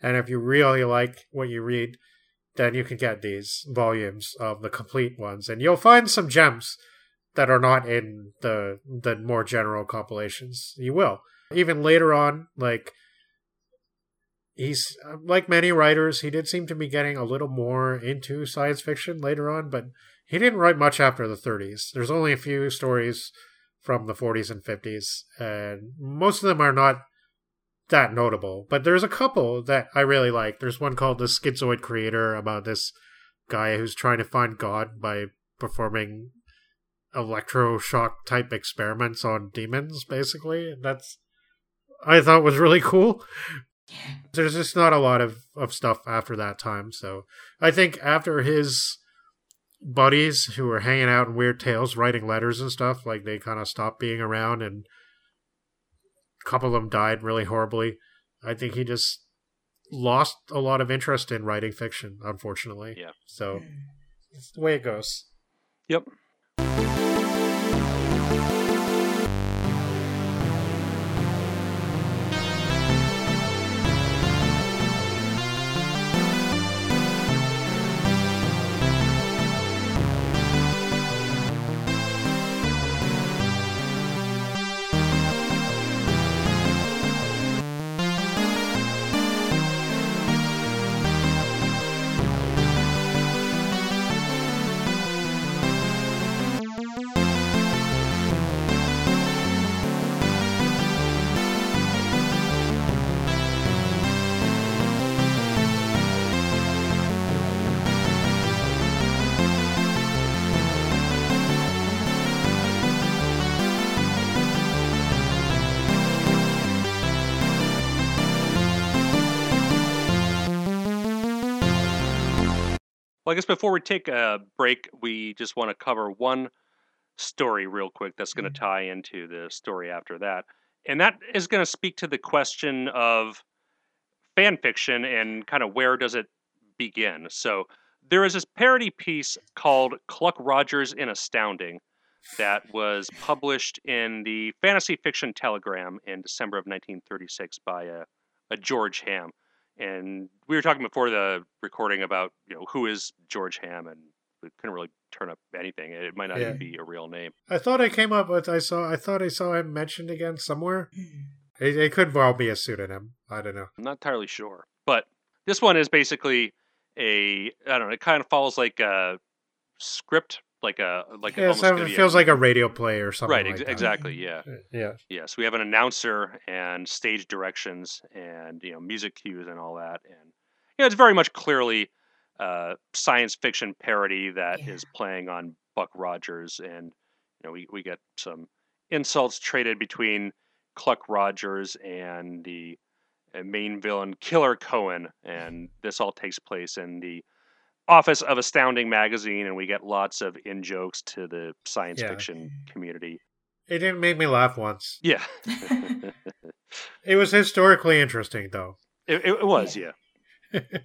and if you really like what you read, then you can get these volumes of the complete ones, and you'll find some gems that are not in the the more general compilations. You will even later on, like he's like many writers, he did seem to be getting a little more into science fiction later on, but he didn't write much after the 30s. There's only a few stories from the 40s and 50s, and most of them are not that notable. But there's a couple that I really like. There's one called The Schizoid Creator about this guy who's trying to find God by performing electroshock type experiments on demons, basically. That's I thought was really cool. There's just not a lot of, of stuff after that time. So I think after his buddies who were hanging out in Weird Tales, writing letters and stuff. Like they kind of stopped being around, and a couple of them died really horribly. I think he just lost a lot of interest in writing fiction, unfortunately. Yeah. So hmm. it's the way it goes. Yep. Well, I guess before we take a break, we just want to cover one story real quick that's going to Mm-hmm. tie into the story after that. And that is going to speak to the question of fan fiction and kind of where does it begin. So there is this parody piece called Cluck Rogers in Astounding that was published in the Fantasy Fiction Telegram in December of 1936 by a, a George Hamm. And we were talking before the recording about you know who is George Hamm, and we couldn't really turn up anything. It might not Yeah. even be a real name. I thought I came up with I saw I thought I saw him mentioned again somewhere. Mm. It, it could well be a pseudonym. I don't know. I'm not entirely sure, but this one is basically a I don't know. It kind of follows like a script, like a like a, Yeah, almost so gonna it feels like a radio play or something. right. like Ex- that. exactly. Yeah. Yeah. Yes, we have an announcer and stage directions and you know music cues and all that, and you know it's very much clearly uh, science fiction parody that is Yeah. playing on Buck Rogers, and you know we we get some insults traded between Cluck Rogers and the uh, main villain Killer Cohen, and this all takes place in the office of Astounding magazine, and we get lots of in jokes to the science Yeah. fiction community. It didn't make me laugh once. Yeah, It was historically interesting though. it, it was. Yeah. Yeah.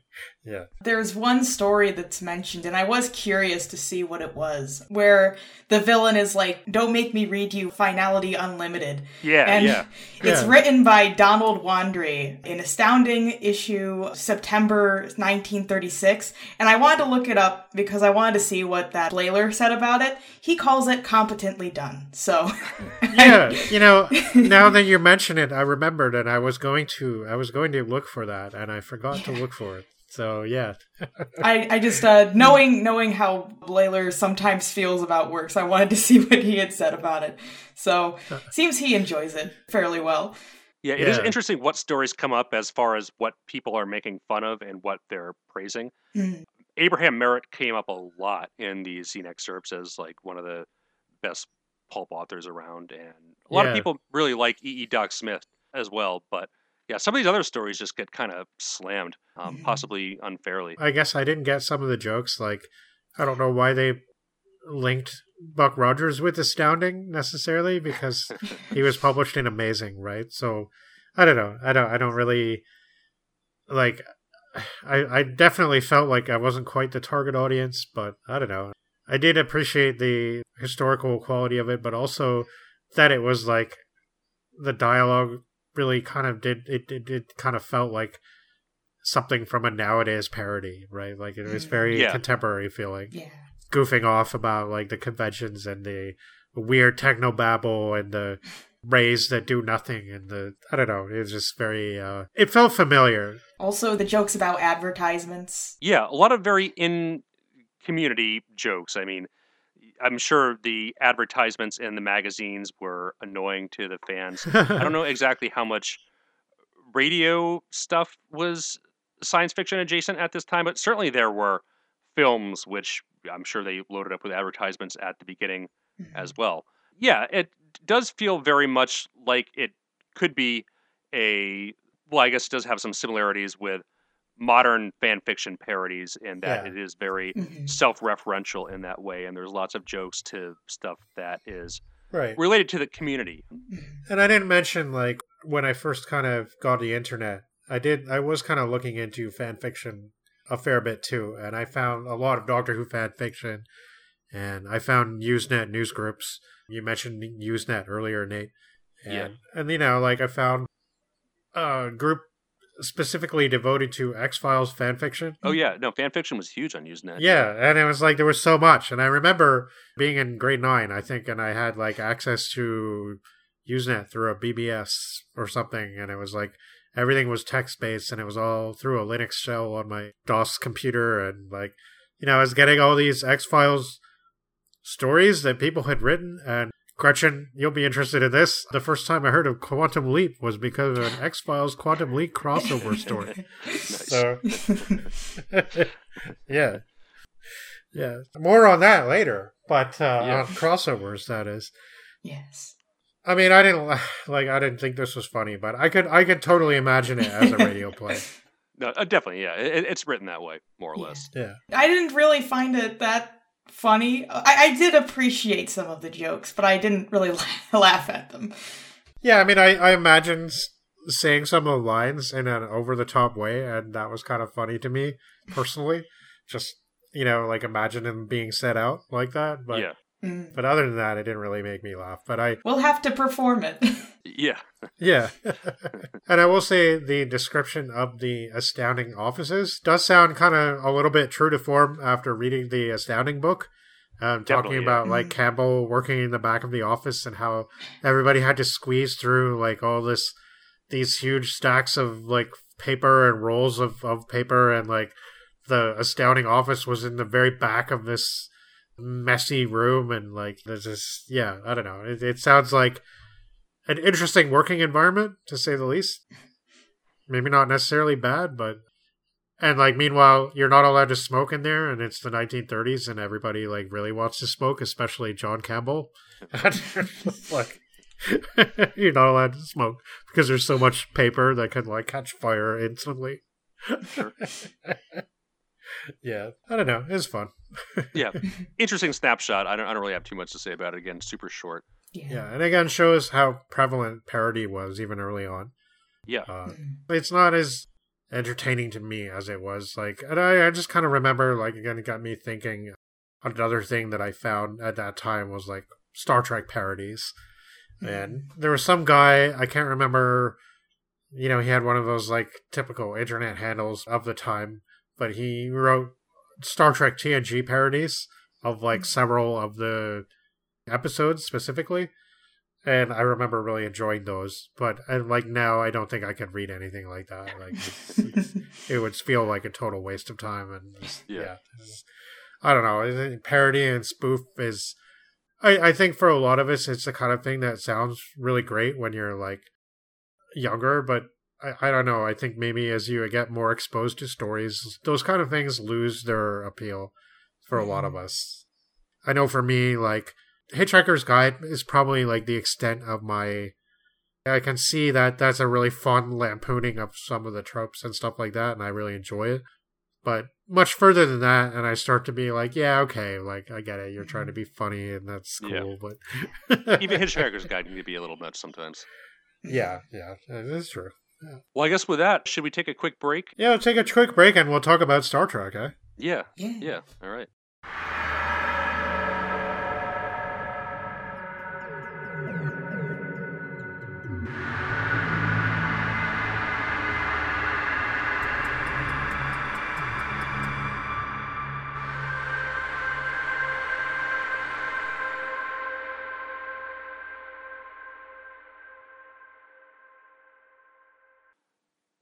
There's one story that's mentioned, and I was curious to see what it was, where the villain is like, Don't make me read you Finality Unlimited. Yeah, and yeah. it's Yeah. written by Donald Wandrei in Astounding issue September 1936. And I wanted to look it up because I wanted to see what that Bleiler said about it. He calls it competently done. So Yeah, you know, now that you mention it, I remembered and I was going to I was going to look for that and I forgot to look for it. So, yeah. I, I just uh, knowing knowing how Bleiler sometimes feels about works, I wanted to see what he had said about it. So seems he enjoys it fairly well. Yeah, it is Yeah. interesting what stories come up as far as what people are making fun of and what they're praising. Mm. Abraham Merritt came up a lot in these zine excerpts as like one of the best pulp authors around, and a lot Yeah. of people really like E. E. Doc Smith as well. But yeah, some of these other stories just get kind of slammed, um, possibly unfairly. I guess I didn't get some of the jokes. Like, I don't know why they linked Buck Rogers with Astounding necessarily because he was published in Amazing, right? So I don't know. I don't. I don't really like. I I definitely felt like I wasn't quite the target audience, but I don't know. I did appreciate the historical quality of it, but also that it was like the dialogue really kind of did it. It, it kind of felt like something from a nowadays parody, right? Like it was Mm. very Yeah. contemporary feeling, Yeah. goofing off about like the conventions and the weird techno babble and the rays that do nothing and the I don't know. It was just very. uh It felt familiar. Also, the jokes about advertisements. Yeah, a lot of very in community jokes. I mean, I'm sure the advertisements in the magazines were annoying to the fans. I don't know exactly how much radio stuff was science fiction adjacent at this time, but certainly there were films which I'm sure they loaded up with advertisements at the beginning as mm-hmm. well. Yeah, it does feel very much like it could be a well, I guess it does have some similarities with modern fan fiction parodies in that Yeah. it is very Mhm. self-referential in that way and there's lots of jokes to stuff that is Right. related to the community. And I didn't mention like when I first kind of got the internet, I did I was kind of looking into fan fiction a fair bit too, and I found a lot of Doctor Who fan fiction, and I found Usenet news groups. You mentioned Usenet earlier, Nate, and Yeah. and you know like I found a group specifically devoted to X Files fan fiction. Oh yeah, no, fan fiction was huge on Usenet. Yeah, and it was like there was so much, and I remember being in grade nine, I think, and I had like access to Usenet through a BBS or something, and it was like everything was text based, and it was all through a Linux shell on my DOS computer, and like you know, I was getting all these X Files stories that people had written, and Gretchen, you'll be interested in this. The first time I heard of Quantum Leap was because of an X Files Quantum Leap crossover story. So yeah. Yeah. More on that later. But uh Yeah. on crossovers that is. yes. I mean I didn't like I didn't think this was funny, but I could I could totally imagine it as a radio play. No, uh, definitely, yeah. It, it's written that way, more or Yeah. less. Yeah. I didn't really find it that funny. I, I did appreciate some of the jokes, but I didn't really laugh at them. Yeah, I mean I, I imagined saying some of the lines in an over the top way and that was kind of funny to me personally. Just you know, like imagine him being set out like that. But yeah, Mm. but other than that it didn't really make me laugh. But I We'll have to perform it. yeah, Yeah. and I will say the description of the astounding offices does sound kind of a little bit true to form after reading the astounding book. Um, talking Definitely, yeah. about like Mhm. Campbell working in the back of the office and how everybody had to squeeze through like all this, these huge stacks of like paper and rolls of, of paper and like the astounding office was in the very back of this messy room and like there's this yeah i don't know. It, it sounds like an interesting working environment to say the least. Maybe not necessarily bad but and like meanwhile you're not allowed to smoke in there and it's the 1930s and everybody like really wants to smoke especially john campbell. Like you're not allowed to smoke because there's so much paper that could like catch fire instantly. Sure. yeah i don't know it was fun yeah. Interesting snapshot. I don't, I don't really have too much to say about it. Again, super short. Yeah, and again shows how prevalent parody was even early on. Yeah. Uh, Mm. it's not as entertaining to me as it was like, and I, I just kind of remember like again it got me thinking. Another thing that I found at that time was like Star Trek parodies, and there was some guy I can't remember. You know, he had one of those like typical internet handles of the time, but he wrote Star Trek TNG parodies of like hmm. several of the episodes specifically and i remember really enjoying those but and like now i don't think i could read anything like that like it's, it's- it would feel like a total waste of time and just, Yeah. yeah, i don't know parody and spoof is I, I think for a lot of us it's the kind of thing that sounds really great when you're like younger but I, I don't know. I think maybe as you get more exposed to stories, those kind of things lose their appeal for a lot mm. of us. I know for me, like Hitchhiker's Guide is probably like the extent of my. I can see that that's a really fun lampooning of some of the tropes and stuff like that, and I really enjoy it. But much further than that, and I start to be like, yeah, okay, like I get it. You're trying to mm-hmm. be funny, and that's cool. Yeah. But Even Hitchhiker's Guide can be a little much sometimes. yeah, yeah, it is true. Well, I guess with that, should we take a quick break? Yeah, we'll take a quick break and we'll talk about Star Trek, eh? Yeah. Yeah. Yeah. All right.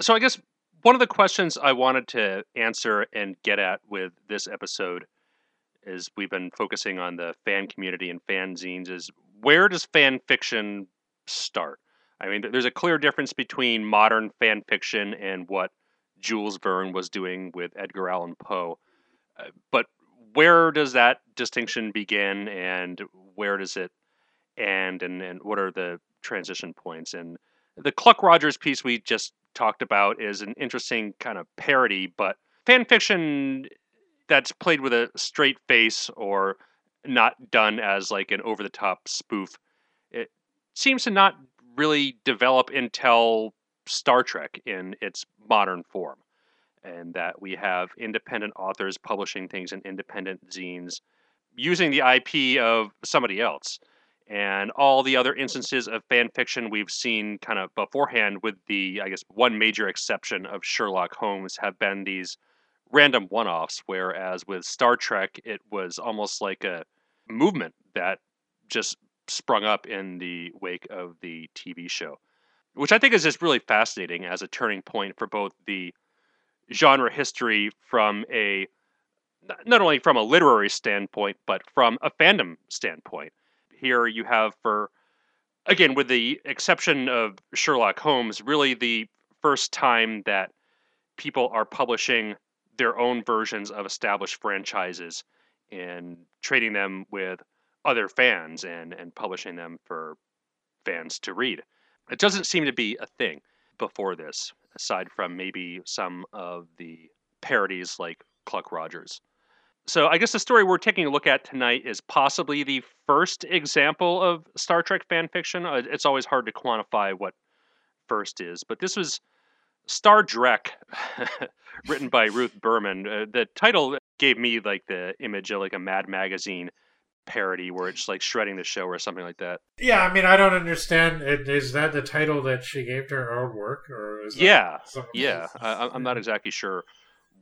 So I guess one of the questions I wanted to answer and get at with this episode is we've been focusing on the fan community and fanzines is where does fan fiction start? I mean, there's a clear difference between modern fan fiction and what Jules Verne was doing with Edgar Allan Poe. Uh, but where does that distinction begin and where does it end and, and what are the transition points? And the Cluck Rogers piece we just talked about is an interesting kind of parody, but fan fiction that's played with a straight face or not done as like an over the top spoof, it seems to not really develop until Star Trek in its modern form. And that we have independent authors publishing things in independent zines using the IP of somebody else and all the other instances of fan fiction we've seen kind of beforehand with the i guess one major exception of sherlock holmes have been these random one-offs whereas with star trek it was almost like a movement that just sprung up in the wake of the tv show which i think is just really fascinating as a turning point for both the genre history from a not only from a literary standpoint but from a fandom standpoint here you have for again with the exception of Sherlock Holmes really the first time that people are publishing their own versions of established franchises and trading them with other fans and and publishing them for fans to read. It doesn't seem to be a thing before this aside from maybe some of the parodies like Cluck Rogers. So I guess the story we're taking a look at tonight is possibly the first example of Star Trek fan fiction. Uh, it's always hard to quantify what first is, but this was Star Drek, written by Ruth Berman. Uh, the title gave me like the image of like a Mad Magazine parody where it's like shredding the show or something like that. Yeah, I mean, I don't understand. Is that the title that she gave to her own work, or is yeah, yeah? I, I'm not exactly sure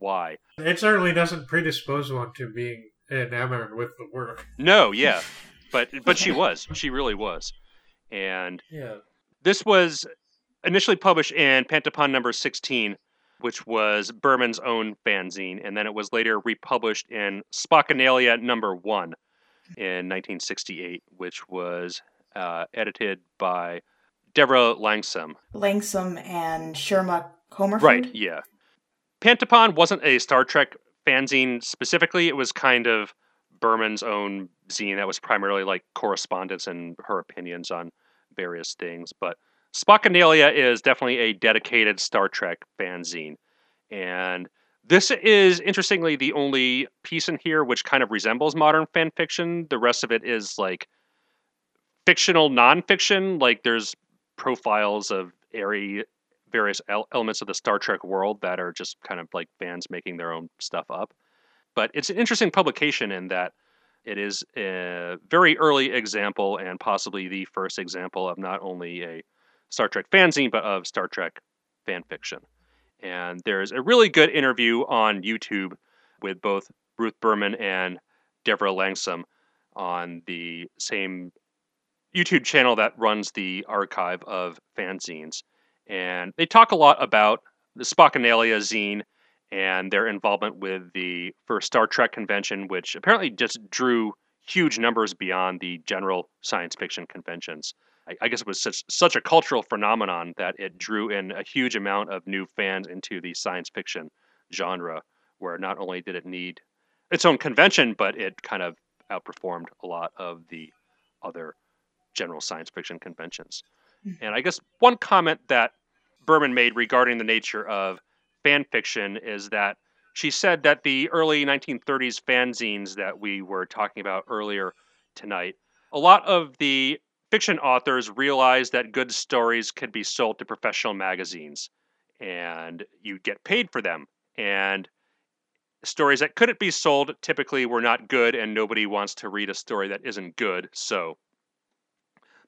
why. It certainly doesn't predispose one to being enamored with the work. No, yeah, but but she was. She really was, and yeah, this was initially published in Pantapon number sixteen, which was Berman's own fanzine, and then it was later republished in Spockanalia number one in 1968, which was uh, edited by Devra Langsam. Langsam and Sherna Comerford. Right. Yeah. Pantapon wasn't a Star Trek fanzine specifically. It was kind of Berman's own zine that was primarily like correspondence and her opinions on various things. But Spockanalia is definitely a dedicated Star Trek fanzine. And this is interestingly the only piece in here which kind of resembles modern fan fiction. The rest of it is like fictional nonfiction. Like there's profiles of airy various elements of the Star Trek world that are just kind of like fans making their own stuff up. But it's an interesting publication in that it is a very early example and possibly the first example of not only a Star Trek fanzine, but of Star Trek fan fiction. And there's a really good interview on YouTube with both Ruth Berman and Devra Langsam on the same YouTube channel that runs the archive of fanzines. And they talk a lot about the Spockanalia zine and their involvement with the first Star Trek convention, which apparently just drew huge numbers beyond the general science fiction conventions. I, I guess it was such such a cultural phenomenon that it drew in a huge amount of new fans into the science fiction genre, where not only did it need its own convention, but it kind of outperformed a lot of the other general science fiction conventions. Mm-hmm. And I guess one comment that Berman made regarding the nature of fan fiction is that she said that the early 1930s fanzines that we were talking about earlier tonight, a lot of the fiction authors realized that good stories could be sold to professional magazines and you'd get paid for them. And stories that couldn't be sold typically were not good, and nobody wants to read a story that isn't good. So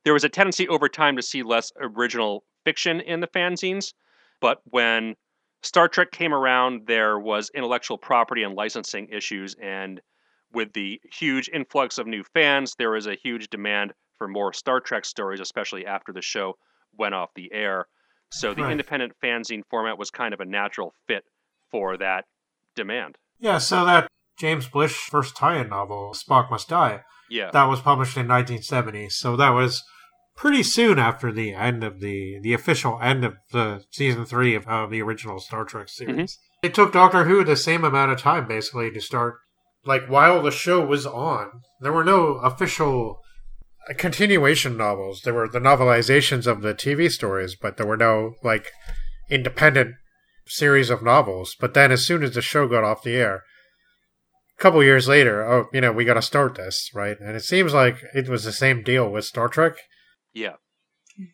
there was a tendency over time to see less original fiction in the fanzines. But when Star Trek came around, there was intellectual property and licensing issues. And with the huge influx of new fans, there was a huge demand for more Star Trek stories, especially after the show went off the air. So the right. independent fanzine format was kind of a natural fit for that demand. Yeah, so that James Blish first tie-in novel, Spock Must Die, yeah, that was published in 1970. So that was pretty soon after the end of the the official end of the season three of, of the original Star Trek series. Mm-hmm. It took Doctor Who the same amount of time basically to start. Like while the show was on, there were no official continuation novels. There were the novelizations of the TV stories, but there were no like independent series of novels. But then, as soon as the show got off the air, a couple years later, oh, you know, we got to start this, right? And it seems like it was the same deal with Star Trek. Yeah.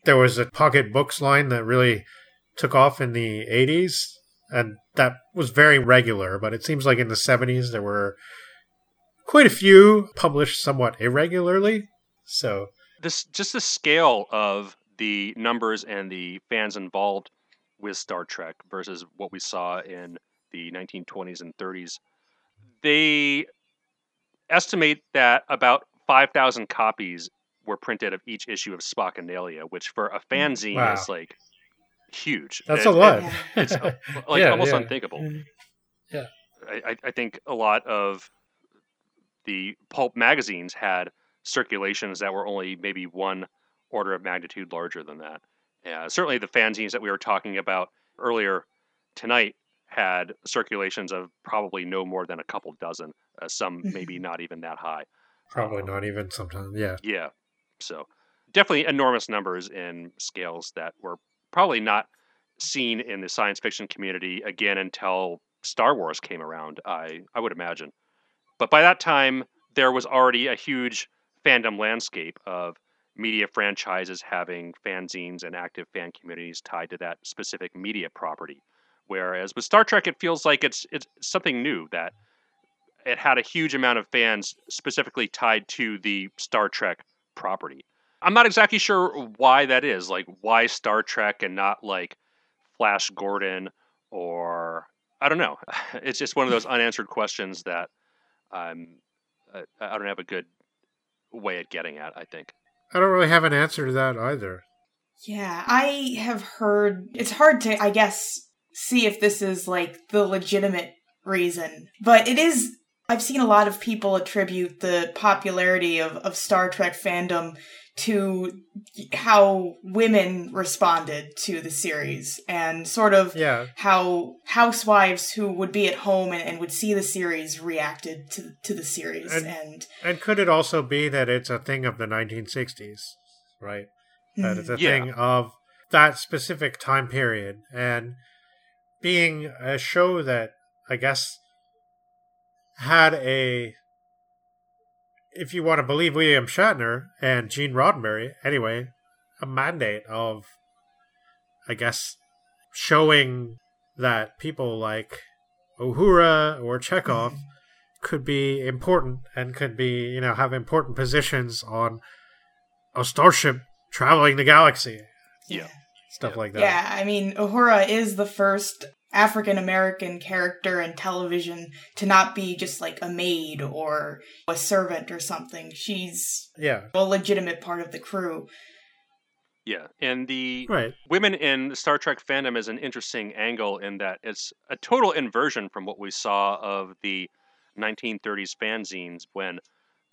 There was a pocket books line that really took off in the 80s, and that was very regular. But it seems like in the 70s, there were quite a few published somewhat irregularly. So, this just the scale of the numbers and the fans involved with Star Trek versus what we saw in the 1920s and 30s. They estimate that about 5,000 copies were printed of each issue of Spockanalia, which for a mm, fanzine wow. is like huge. That's it, a lot. It, it's like yeah, almost yeah. unthinkable. Mm-hmm. Yeah. I, I think a lot of the pulp magazines had circulations that were only maybe one order of magnitude larger than that. Yeah, certainly the fanzines that we were talking about earlier tonight had circulations of probably no more than a couple dozen. Uh, some maybe mm-hmm. not even that high. Probably um, not even sometimes. Yeah. Yeah. So definitely enormous numbers in scales that were probably not seen in the science fiction community again until Star Wars came around. I I would imagine. But by that time, there was already a huge fandom landscape of media franchises having fanzines and active fan communities tied to that specific media property. Whereas with Star Trek, it feels like it's it's something new that it had a huge amount of fans specifically tied to the Star Trek property. I'm not exactly sure why that is. Like why Star Trek and not like Flash Gordon or I don't know. It's just one of those unanswered questions that I'm I don't have a good way at getting at. I think. I don't really have an answer to that either. Yeah, I have heard it's hard to, I guess, see if this is like the legitimate reason, but it is. I've seen a lot of people attribute the popularity of, of Star Trek fandom to how women responded to the series and sort of yeah. how housewives who would be at home and, and, would see the series reacted to to the series and, and and could it also be that it's a thing of the 1960s right mm-hmm. that it's a yeah. thing of that specific time period and being a show that i guess had a if you want to believe William Shatner and Gene Roddenberry, anyway, a mandate of, I guess, showing that people like Uhura or Chekov mm-hmm. could be important and could be, you know, have important positions on a starship traveling the galaxy. Yeah. Stuff like that. Yeah, I mean, Uhura is the first African American character in television to not be just like a maid or a servant or something. She's yeah a legitimate part of the crew. Yeah, and the right. women in Star Trek fandom is an interesting angle in that it's a total inversion from what we saw of the 1930s fanzines when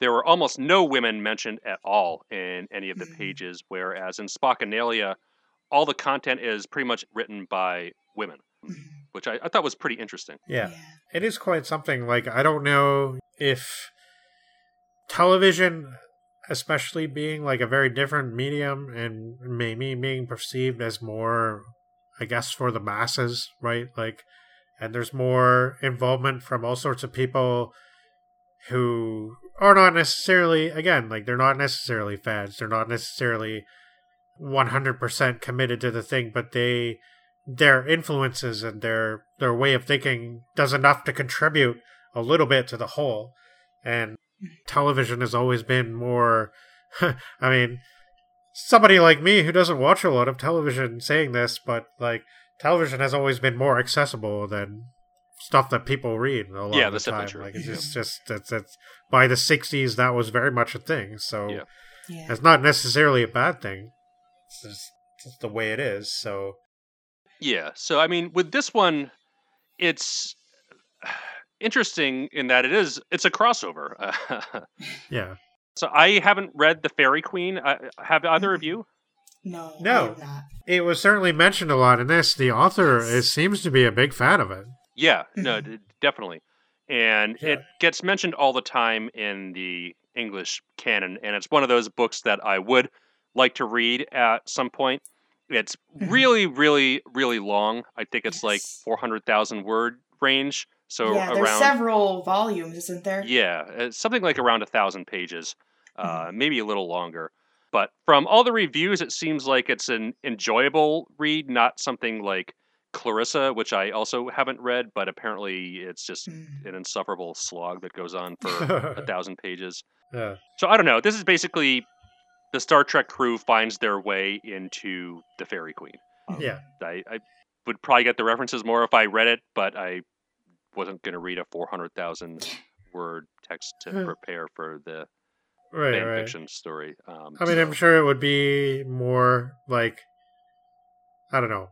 there were almost no women mentioned at all in any of the Mhm. pages, whereas in Spockanalia, all the content is pretty much written by women, Mhm. which I, I thought was pretty interesting. Yeah. It is quite something. Like, I don't know if television, especially being like a very different medium and maybe being perceived as more, I guess, for the masses, right? Like, and there's more involvement from all sorts of people who are not necessarily, again, like, they're not necessarily fans. They're not necessarily 100% committed to the thing, but they their influences and their their way of thinking does enough to contribute a little bit to the whole. And television has always been more. I mean, somebody like me who doesn't watch a lot of television saying this, but like television has always been more accessible than stuff that people read a lot Yeah, of the definitely time. true. Like it's Yeah. just, just it's, it's by the '60s that was very much a thing. So Yeah. Yeah. it's not necessarily a bad thing. It's just, just the way it is. So Yeah. So I mean, with this one, it's interesting in that it is it's a crossover. yeah. so I haven't read the Faerie Queene. Uh, have either of you? No. No. It was certainly mentioned a lot in this. The author it seems to be a big fan of it. Yeah. No, definitely. And Yeah. it gets mentioned all the time in the English canon, and it's one of those books that I would like to read at some point. It's Mhm. really, really, really long. I think it's like four hundred thousand word range. So yeah, there's around several volumes, isn't there? Yeah, something like around a thousand pages, uh, maybe a little longer. But from all the reviews, it seems like it's an enjoyable read, not something like Clarissa, which I also haven't read, but apparently it's just Mm. an insufferable slog that goes on for a thousand pages. Yeah. So I don't know. This is basically the Star Trek crew finds their way into the Faerie Queene. Um, Yeah. I, I would probably get the references more if I read it, but I wasn't going to read a 400,000 word text to prepare for the Right, fan right. fiction story. Um, I mean, I'm sure it would be more like I don't know.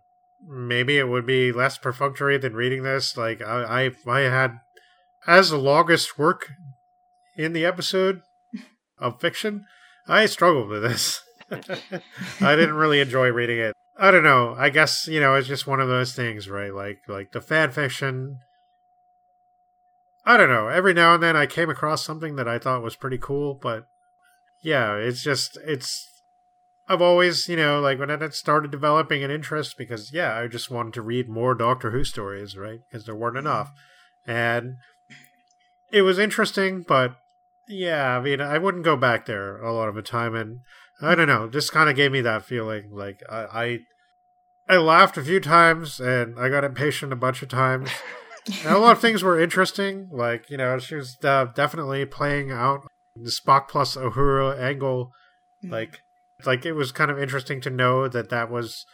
Maybe it would be less perfunctory than reading this. Like I, I, I had as the longest work in the episode of fiction. I struggled with this. I didn't really enjoy reading it. I don't know. I guess you know it's just one of those things, right? Like like the fan fiction. I don't know. Every now and then I came across something that I thought was pretty cool, but yeah, it's just it's. I've always, you know, like when I started developing an interest because yeah, I just wanted to read more Doctor Who stories, right? Because there weren't mm-hmm. enough, and it was interesting, but yeah, I mean, I wouldn't go back there a lot of the time, and I don't know, just kind of gave me that feeling. Like I, I, I laughed a few times, and I got impatient a bunch of times. And a lot of things were interesting, like you know, she was uh, definitely playing out the Spock plus Uhura angle. Mm. Like, like it was kind of interesting to know that that was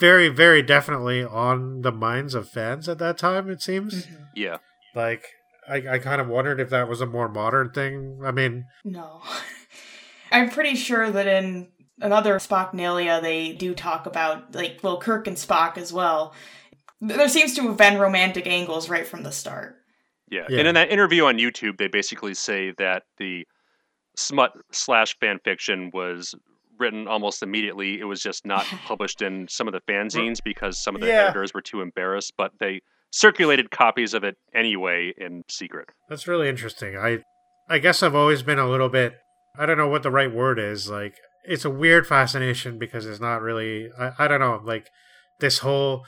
very, very definitely on the minds of fans at that time. It seems Mhm. yeah, like I, I kind of wondered if that was a more modern thing. I mean, No. I'm pretty sure that in another Spockanalia they do talk about like well Kirk and Spock as well. There seems to have been romantic angles right from the start. yeah, Yeah. And in that interview on YouTube, they basically say that the smut slash fan fiction was written almost immediately. It was just not published in some of the fanzines because some of the Yeah. editors were too embarrassed, but they circulated copies of it anyway in secret. That's really interesting. I I guess I've always been a little bit I don't know what the right word is. Like it's a weird fascination because it's not really I, I don't know, like this whole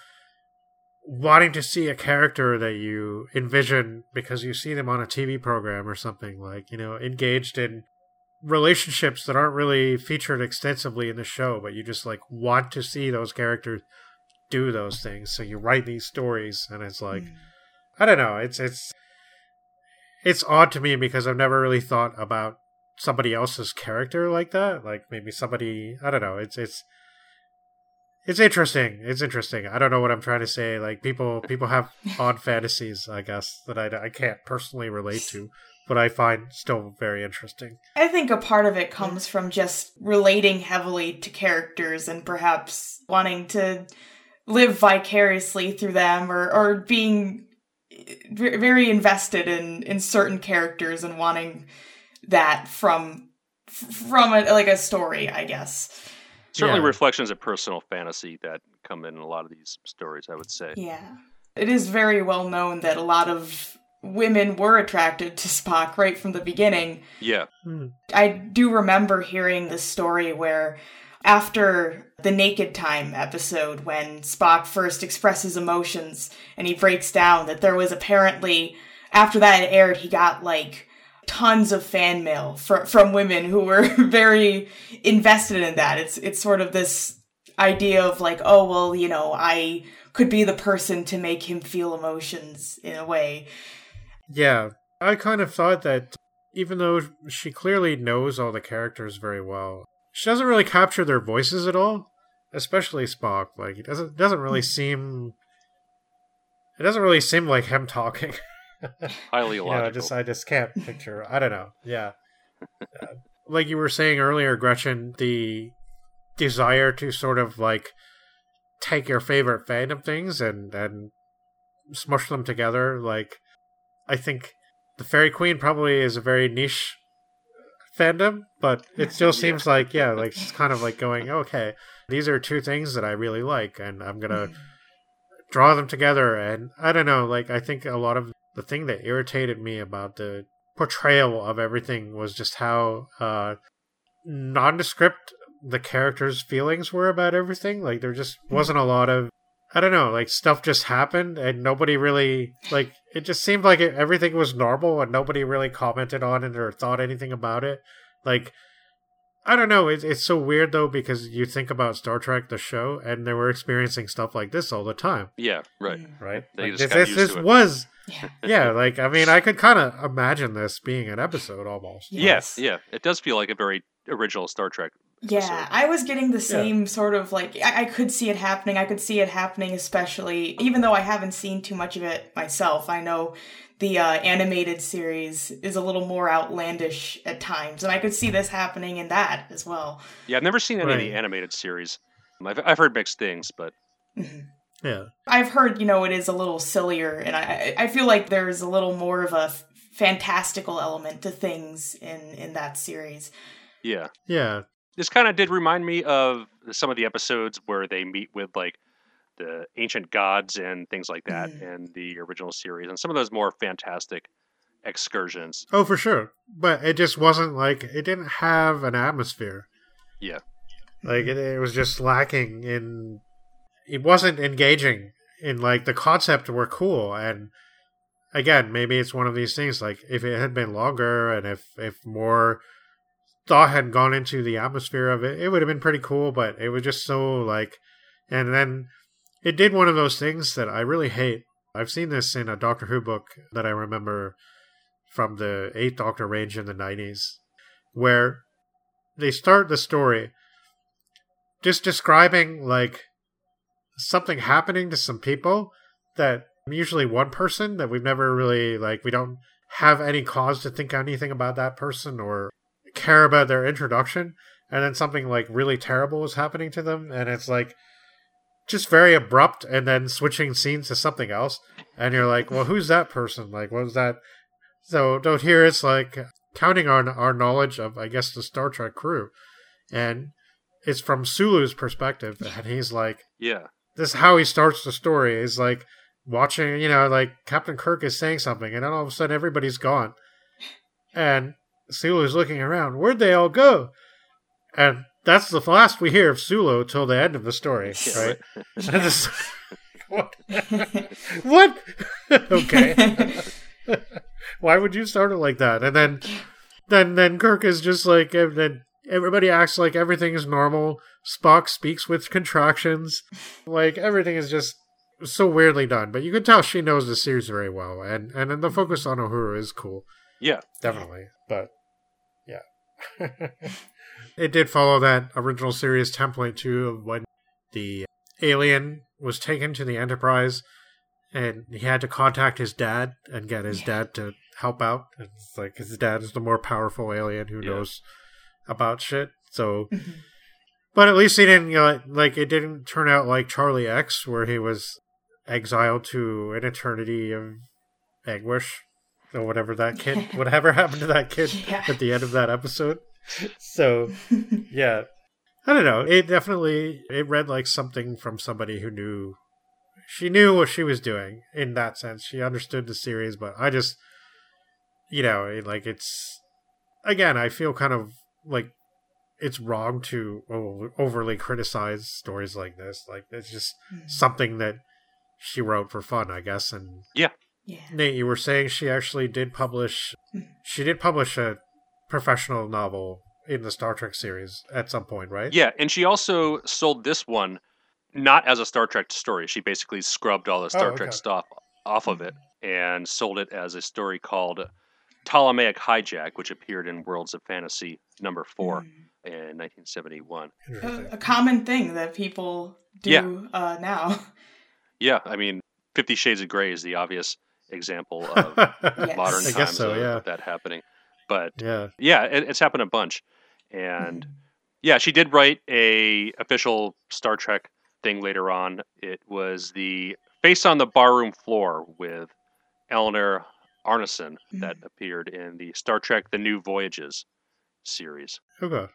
wanting to see a character that you envision because you see them on a TV program or something like, you know, engaged in relationships that aren't really featured extensively in the show, but you just like want to see those characters do those things. So you write these stories and it's like Mm. I don't know. It's it's it's odd to me because I've never really thought about somebody else's character like that. Like maybe somebody I don't know. It's it's it's interesting. It's interesting. I don't know what I'm trying to say. Like people people have odd fantasies, I guess, that I I can't personally relate to, but I find still very interesting. I think a part of it comes from just relating heavily to characters and perhaps wanting to live vicariously through them or, or being very invested in, in certain characters and wanting that from from a, like a story, I guess. Certainly Yeah. reflections of personal fantasy that come in a lot of these stories, I would say. Yeah. It is very well known that a lot of women were attracted to Spock right from the beginning. Yeah. Hmm. I do remember hearing this story where after the Naked Time episode, when Spock first expresses emotions and he breaks down, that there was apparently, after that aired, he got like tons of fan mail fr- from women who were very invested in that. It's, it's sort of this idea of like, oh, well, you know, I could be the person to make him feel emotions in a way. Yeah, I kind of thought that even though she clearly knows all the characters very well, she doesn't really capture their voices at all. Especially Spock, like it doesn't doesn't really seem. It doesn't really seem like him talking. Highly you know. I just I just can't picture. I don't know. Yeah, Uh, like you were saying earlier, Gretchen, the desire to sort of like take your favorite fandom things and and smush them together. Like, I think the Faerie Queene probably is a very niche fandom, but it still seems like yeah, like it's kind of like going okay. These are two things that I really like, and I'm gonna draw them together. And I don't know, like I think a lot of the thing that irritated me about the portrayal of everything was just how uh, nondescript the characters' feelings were about everything. Like there just wasn't a lot of I don't know, like stuff just happened and nobody really like it just seemed like it, everything was normal and nobody really commented on it or thought anything about it. Like I don't know, it's it's so weird though because you think about Star Trek the show and they were experiencing stuff like this all the time, yeah, right. Right? Like, this this, this was Yeah. yeah, like I mean, I could kind of imagine this being an episode almost. Yes, yeah. It does feel like a very original Star Trek. Yeah. I was getting the same sort of like I-, I could see it happening. I could see it happening, especially even though I haven't seen too much of it myself. I know the uh, animated series is a little more outlandish at times, and I could see this happening in that as well. Yeah, I've never seen any of the animated series. I've, I've heard mixed things, but Mhm. Yeah. I've heard, you know, it is a little sillier, and I I I feel like there's a little more of a f- fantastical element to things in in that series. yeah. Yeah. This kind of did remind me of some of the episodes where they meet with like the ancient gods and things like that Mhm. in the original series, and some of those more fantastic excursions. Oh, for sure. But it just wasn't like it didn't have an atmosphere. Yeah. Like it, it was just lacking in. It wasn't engaging in like the concept were cool and again maybe it's one of these things like if it had been longer and if if more thought had gone into the atmosphere of it it would have been pretty cool but it was just so like and then it did one of those things that i really hate. I've seen this in a doctor who book that i remember from the eighth doctor range in the 90s where they start the story just describing like something happening to some people that usually one person that we've never really like we don't have any cause to think anything about that person or care about their introduction and then something like really terrible is happening to them and it's like just very abrupt and then switching scenes to something else and you're like well who's that person? Like what was that? So don't hear it's like counting on our knowledge of i guess the star trek crew and it's from sulu's perspective and he's like Yeah, this is how he starts the story is like watching you know like captain kirk is saying something and then all of a sudden everybody's gone. And sulu's looking around. Where'd they all go? And that's the last we hear of sulu till the end of the story Yeah, right? What what? Okay. Why would you start it like that? And then then then kirk is just like and then everybody acts like everything is normal. Spock speaks with contractions. Like everything is just so weirdly done. But you can tell she knows the series very well. And and then the focus on uhura is cool. Yeah, definitely. But it did follow that original series template too of when the alien was taken to the enterprise and he had to contact his dad and get his Yeah. dad to help out it's like his dad is the more powerful alien who Yeah. knows about shit so Mhm. but at least he didn't you know, like it didn't turn out like charlie x where he was exiled to an eternity of anguish or whatever that kid, whatever happened to that kid Yeah. at the end of that episode. So, yeah, I don't know. It definitely it read like something from somebody who knew she knew what she was doing in that sense. She understood the series, but I just, you know, it, like it's again, I feel kind of like it's wrong to o- overly criticize stories like this. Like it's just Mm. something that she wrote for fun, I guess. And Yeah. Nate, you were saying she actually did publish. She did publish a professional novel in the Star Trek series at some point, right? Yeah, and she also sold this one not as a Star Trek story. She basically scrubbed all the Star Oh, Trek stuff off of it and sold it as a story called Ptolemaic Hijack, which appeared in Worlds of Fantasy number four Mm. in 1971. A, a common thing that people do Yeah. uh, now. Yeah, I mean, Fifty Shades of Grey is the obvious example of Yes. modern I times guess so, of, yeah. that happening. But yeah. yeah, it, it's happened a bunch, and Mm. yeah, she did write a official Star Trek thing later on. It was the Face on the Barroom Floor with Eleanor Arnason that Mm. appeared in the Star Trek: The New Voyages series. Okay.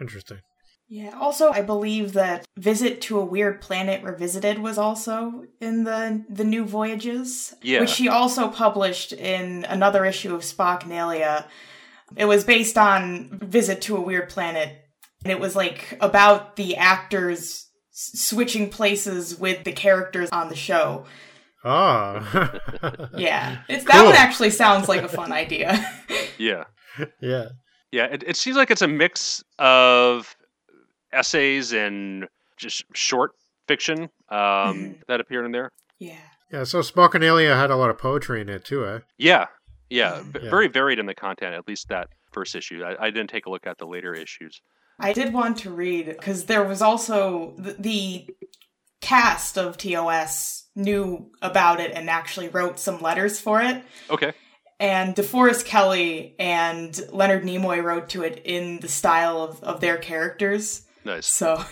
Interesting. Yeah. Also, I believe that Visit to a Weird Planet Revisited was also in the the new voyages, Yeah. which she also published in another issue of Spockanalia. It was based on Visit to a Weird Planet, and it was like about the actors s- switching places with the characters on the show. Ah. Yeah, it's that Cool. one actually sounds like a fun idea. Yeah, yeah. yeah. It, it seems like it's a mix of essays and just short fiction um, Mhm. that appeared in there. yeah. Yeah. So Spockanalia had a lot of poetry in it too, eh? Yeah, yeah, v- Yeah. very varied in the content. At least that first issue. I, I didn't take a look at the later issues. I did want to read because there was also the, the cast of TOS knew about it and actually wrote some letters for it. Okay. And DeForest Kelley and Leonard Nimoy wrote to it in the style of, of their characters. Nice. So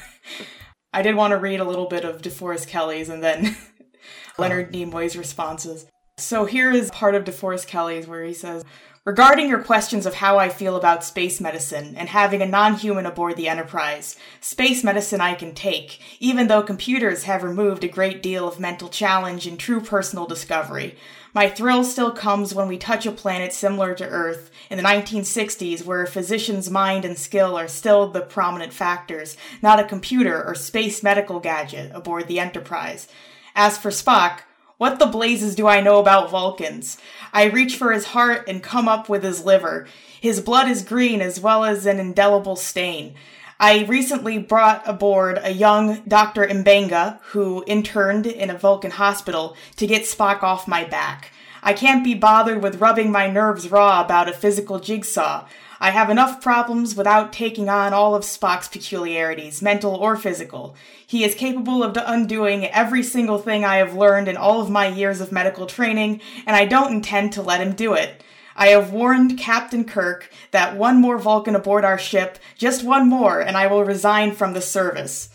I did want to read a little bit of DeForest Kelley's and then Leonard Nimoy's responses. So here is part of DeForest Kelley's where he says, Regarding your questions of how I feel about space medicine and having a non human aboard the Enterprise, space medicine I can take, even though computers have removed a great deal of mental challenge and true personal discovery. My thrill still comes when we touch a planet similar to Earth in the 1960s, where a physician's mind and skill are still the prominent factors, not a computer or space medical gadget aboard the Enterprise. As for Spock, what the blazes do I know about Vulcans? I reach for his heart and come up with his liver. His blood is green as well as an indelible stain. I recently brought aboard a young Dr. Mbenga who interned in a Vulcan hospital to get Spock off my back. I can't be bothered with rubbing my nerves raw about a physical jigsaw. I have enough problems without taking on all of Spock's peculiarities, mental or physical. He is capable of undoing every single thing I have learned in all of my years of medical training, and I don't intend to let him do it. I have warned Captain Kirk that one more Vulcan aboard our ship, just one more, and I will resign from the service.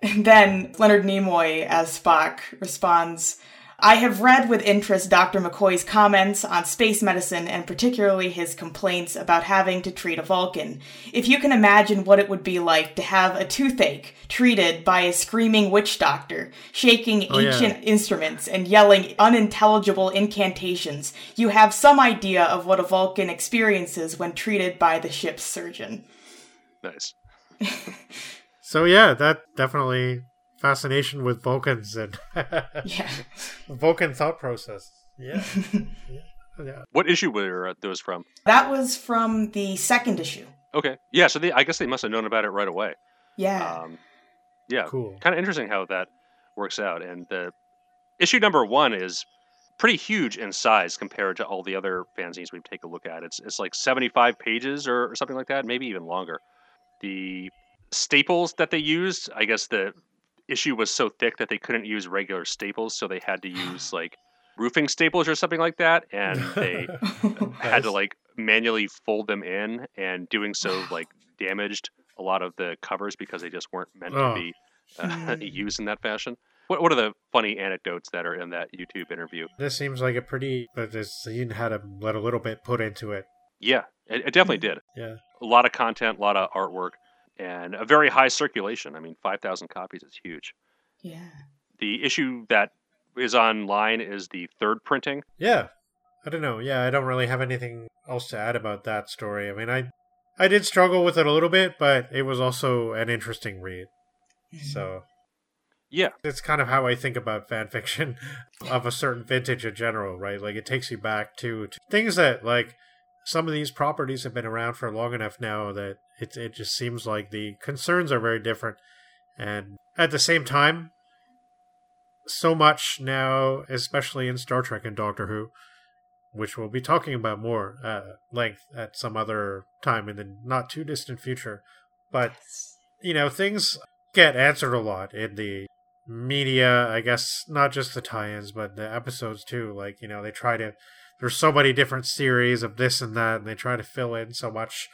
And then Leonard Nimoy as Spock responds, I have read with interest Dr. McCoy's comments on space medicine and particularly his complaints about having to treat a Vulcan. If you can imagine what it would be like to have a toothache treated by a screaming witch doctor, shaking Oh, yeah. ancient instruments and yelling unintelligible incantations, you have some idea of what a Vulcan experiences when treated by the ship's surgeon. Nice. So yeah, that definitely fascination with Vulcans and Yeah. Vulcan thought process. Yeah. yeah. Yeah. What issue were those from? That was from the second issue. Okay. Yeah. So they, I guess they must have known about it right away. Yeah. Um, yeah. Cool. Kind of interesting how that works out. And the issue number one is pretty huge in size compared to all the other fanzines we take a look at. It's it's like 75 pages or, or something like that, maybe even longer. The staples that they used, I guess the issue was so thick that they couldn't use regular staples, so they had to use like roofing staples or something like that, and they had to like manually fold them in, and doing so like damaged a lot of the covers because they just weren't meant Oh. to be uh, Hmm. used in that fashion. What What are the funny anecdotes that are in that YouTube interview? This seems like a pretty. But this scene had a let a little bit put into it. Yeah, it, it definitely did. Yeah. A lot of content, a lot of artwork, and a very high circulation. I mean, five thousand copies is huge. Yeah. The issue that is online is the third printing. Yeah. I don't know. Yeah, I don't really have anything else to add about that story. I mean, I I did struggle with it a little bit, but it was also an interesting read. So Yeah, it's kind of how I think about fan fiction of a certain vintage in general, right? Like it takes you back to, to things that like some of these properties have been around for long enough now that it it just seems like the concerns are very different, and at the same time, so much now, especially in Star Trek and Doctor Who, which we'll be talking about more at length at some other time in the not too distant future, but you know things get answered a lot in the media i guess not just the tie-ins but the episodes too. Like you know they try to there's so many different series of this and that and they try to fill in so much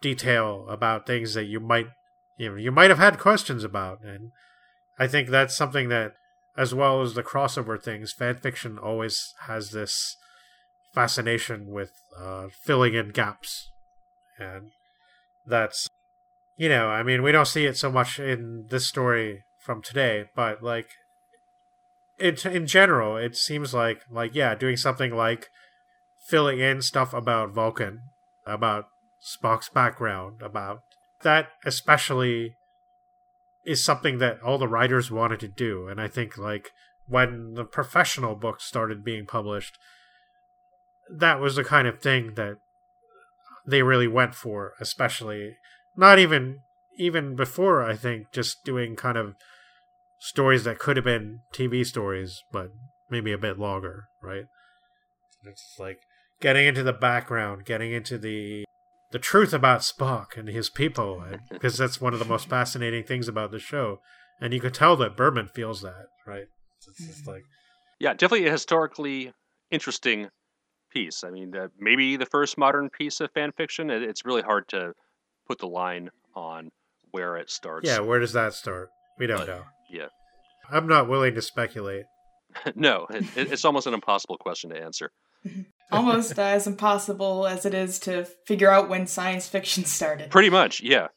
detail about things that you might you know you might have had questions about. And i think that's something that as well as the crossover things fan fiction always has this fascination with uh, filling in gaps. And that's you know, I mean, we don't see it so much in this story from today, but like, it in general, it seems like like yeah, doing something like filling in stuff about Vulcan, about Spock's background, about that especially is something that all the writers wanted to do, and I think like when the professional books started being published, that was the kind of thing that they really went for, especially not even even before I think just doing kind of stories that could have been TV stories, but maybe a bit longer, right? It's like getting into the background, getting into the the truth about Spock and his people, because that's one of the most fascinating things about the show, and you could tell that Berman feels that, right? It's just like yeah, definitely a historically interesting piece. I mean, uh, maybe the first modern piece of fan fiction. It, it's really hard to put the line on where it starts. yeah, where does that start? We don't But- know. Yeah. I'm not willing to speculate. no, it, it- it's almost an impossible question to answer. Almost as impossible as it is to figure out when science fiction started. Pretty much, yeah.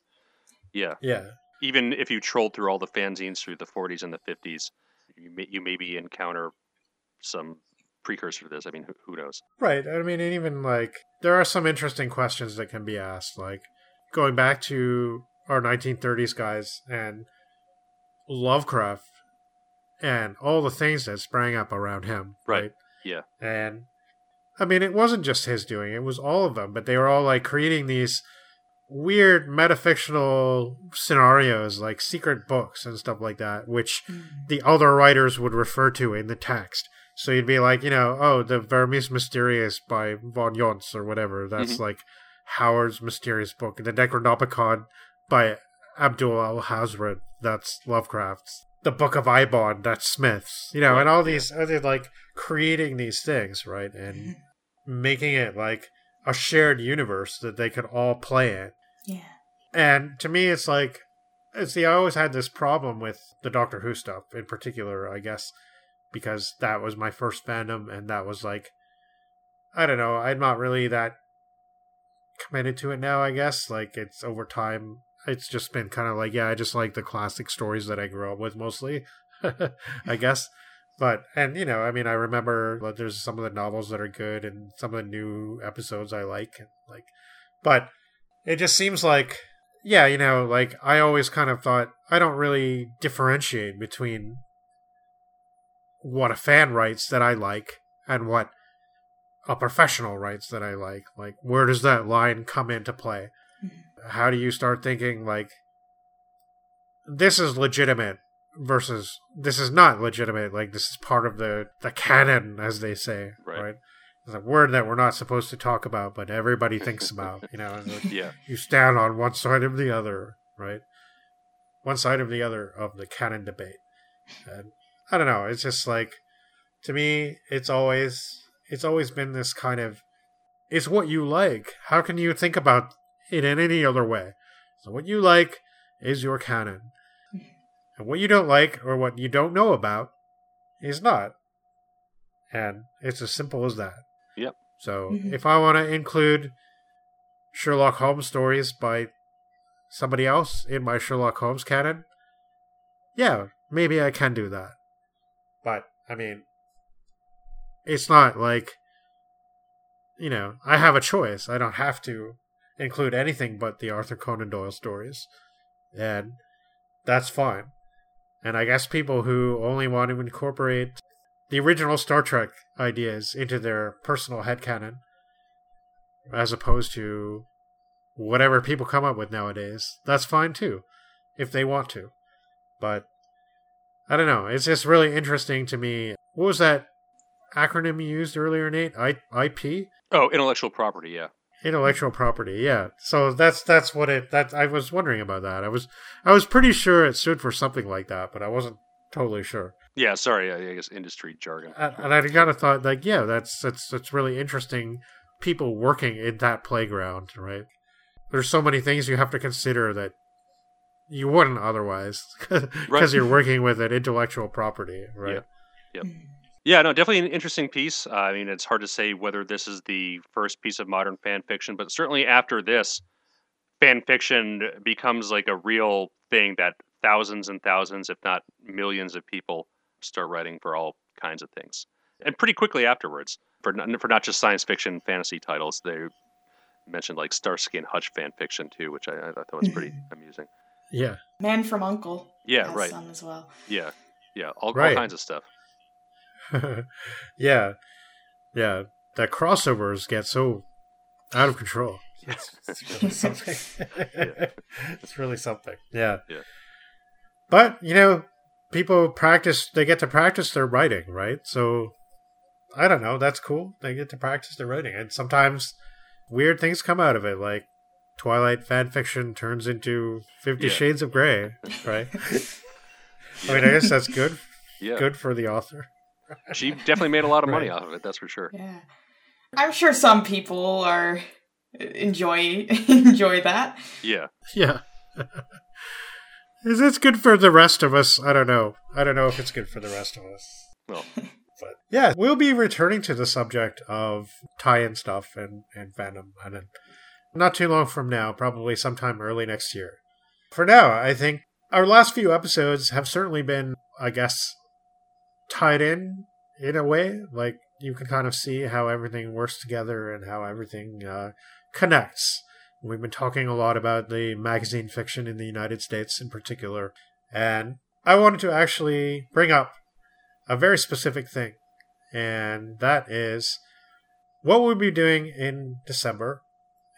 Yeah. Yeah, Even if you trolled through all the fanzines through the 40s and the 50s, you, may, you maybe encounter some precursor to this. I mean, who, who knows? Right. I mean, and even like there are some interesting questions that can be asked, like going back to our 1930s guys and Lovecraft and all the things that sprang up around him. Right. Right. Yeah. And I mean, it wasn't just his doing; it was all of them. But they were all like creating these weird metafictional scenarios, like secret books and stuff like that, which the other writers would refer to in the text. So you'd be like, you know, oh, the Vermis Mysterious by Von Junzt or whatever. That's Mhm. like Howard's mysterious book. The Necronomicon by Abdul Alhazred. That's Lovecraft's. The Book of Eibon. That's Smith's. You know, and all these are like creating these things, right, and making it like a shared universe that they could all play in. Yeah. And to me, it's like, see, I always had this problem with the Doctor Who stuff in particular, I guess, because that was my first fandom, and that was like, I don't know, I'm not really that committed to it now, I guess. Like, it's over time, it's just been kind of like, yeah, I just like the classic stories that I grew up with mostly, I guess. But, and, you know, I mean, I remember like, there's some of the novels that are good and some of the new episodes I like. Like, but it just seems like yeah you know like i always kind of thought i don't really differentiate between what a fan writes that i like and what a professional writes that i like like where does that line come into play mm-hmm. how do you start thinking like this is legitimate versus this is not legitimate like this is part of the the canon as they say Right. right, It's a word that we're not supposed to talk about but everybody thinks about you know like, Yeah. you stand on one side of the other, right? One side of the other of the canon debate. And I don't know, it's just like to me it's always it's always been this kind of it's what you like. How can you think about it in any other way? So what you like is your canon. And what you don't like or what you don't know about is not. And it's as simple as that. Yep. So Mhm. if I want to include Sherlock Holmes stories by somebody else in my Sherlock Holmes canon, yeah, maybe I can do that. But, I mean, it's not like, you know, I have a choice. I don't have to include anything but the Arthur Conan Doyle stories. And that's fine. And I guess people who only want to incorporate the original Star Trek ideas into their personal headcanon, as opposed to whatever people come up with nowadays, that's fine too, if they want to. But I don't know. It's just really interesting to me. What was that acronym you used earlier, Nate? I- IP? Oh, intellectual property. Yeah. Intellectual property yeah so that's that's what it that i was wondering about that i was i was pretty sure it stood for something like that but i wasn't totally sure Yeah. Sorry. I I guess industry jargon. and, and i kind of thought like yeah that's that's that's really interesting people working in that playground right there's so many things you have to consider that you wouldn't otherwise because Right. you're working with an intellectual property right hmm. Yeah, no, definitely an interesting piece. Uh, I mean, it's hard to say whether this is the first piece of modern fan fiction, but certainly after this, fan fiction becomes like a real thing that thousands and thousands, if not millions, of people start writing for all kinds of things, and pretty quickly afterwards. For not, for not just science fiction, fantasy titles, they mentioned like Starsky and Hutch fan fiction too, which I, I thought was pretty amusing. yeah Man from Uncle. Yeah, right. Some as well. Yeah, yeah, all, all Right. kinds of stuff. yeah. Yeah. That crossovers get so out of control. It's, it's really something. It's really something. Yeah. Yeah. but you know people practice they get to practice their writing right? So i don't know. That's cool. They get to practice their writing. And sometimes weird things come out of it like twilight fan fiction turns into 50 Yeah. shades of gray right? I mean i guess that's good Yeah, good for the author she definitely made a lot of money Right. off of it. That's for sure. Yeah. I'm sure some people are enjoy enjoy that. Yeah. Yeah. Is it's good for the rest of us? I don't know. I don't know if it's good for the rest of us. Well, But yeah, we'll be returning to the subject of tie-in stuff and, and fandom and then not too long from now, probably sometime early next year. For now, I think our last few episodes have certainly been, I guess, tied in in a way. Like you can kind of see how everything works together and how everything uh, connects. We've been talking a lot about the magazine fiction in the United States in particular. And I wanted to actually bring up a very specific thing. And that is what we'll be doing in December.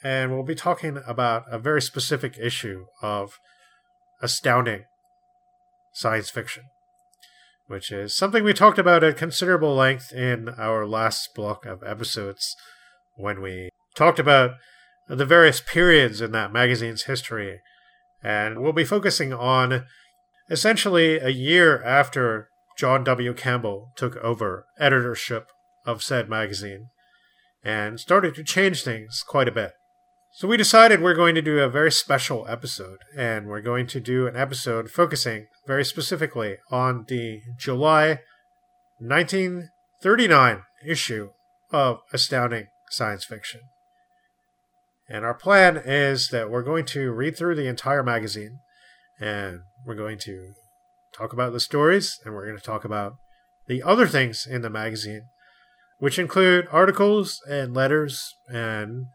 And we'll be talking about a very specific issue of astounding science fiction, which is something we talked about at considerable length in our last block of episodes when we talked about the various periods in that magazine's history. And we'll be focusing on essentially a year after John W. Campbell took over editorship of said magazine and started to change things quite a bit. So we decided we're going to do a very special episode, and we're going to do an episode focusing very specifically on the July 1939 issue of Astounding Science Fiction. And our plan is that we're going to read through the entire magazine, and we're going to talk about the stories, and we're going to talk about the other things in the magazine, which include articles and letters and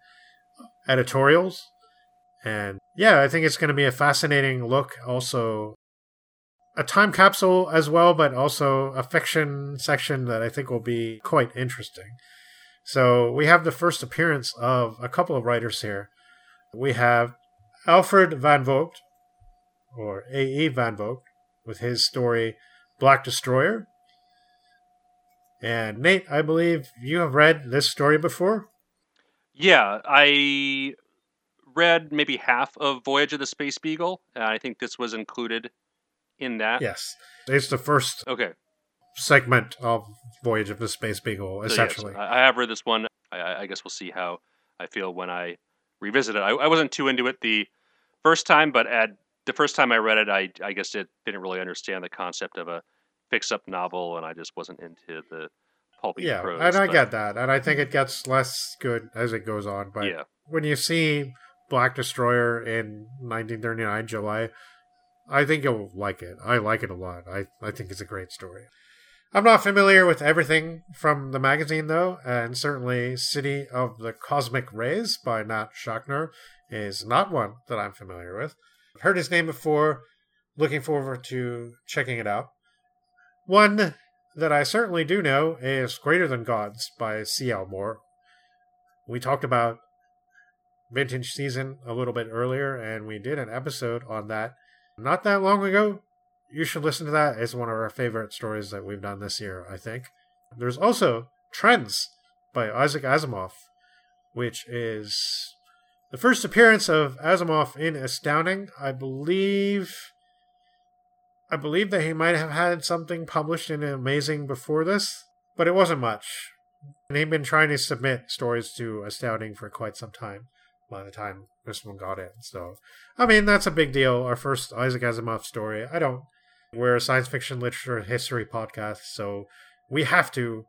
editorials. And yeah, I think it's going to be a fascinating look. Also, a time capsule as well, but also a fiction section that I think will be quite interesting. So we have the first appearance of a couple of writers here. We have Alfred Van Vogt, or A.E. Van Vogt, with his story Black Destroyer. And Nate, I believe you have read this story before. Yeah, I read maybe half of Voyage of the Space Beagle, and I think this was included in that. Yes, it's the first Okay. segment of Voyage of the Space Beagle, so yes, essentially. I I have read this one. I- I, I guess we'll see how I feel when I revisit it. I, I wasn't too into it the first time, but at the first time I read it, I I guess it didn't really understand the concept of a fix-up novel, and I just wasn't into the pulpy yeah, prose. and I but- get that, and I think it gets less good as it goes on. But yeah, when you see Black Destroyer in 1939 July, I think you'll like it. I like it a lot. I I think it's a great story. I'm not familiar with everything from the magazine though, and certainly City of the Cosmic Rays by Nat Schachner is not one that I'm familiar with. I've heard his name before. Looking forward to checking it out. One that I certainly do know is Greater Than Gods by C.L. Moore. We talked about Vintage Season a little bit earlier, and we did an episode on that not that long ago. You should listen to that. It's one of our favorite stories that we've done this year, I think. There's also Trends by Isaac Asimov, which is the first appearance of Asimov in Astounding. I believe I believe that he might have had something published in Amazing before this, but it wasn't much. And he'd been trying to submit stories to Astounding for quite some time by the time this one got in. So, I mean, that's a big deal. Our first Isaac Asimov story. I don't. We're a science fiction literature history podcast, so we have to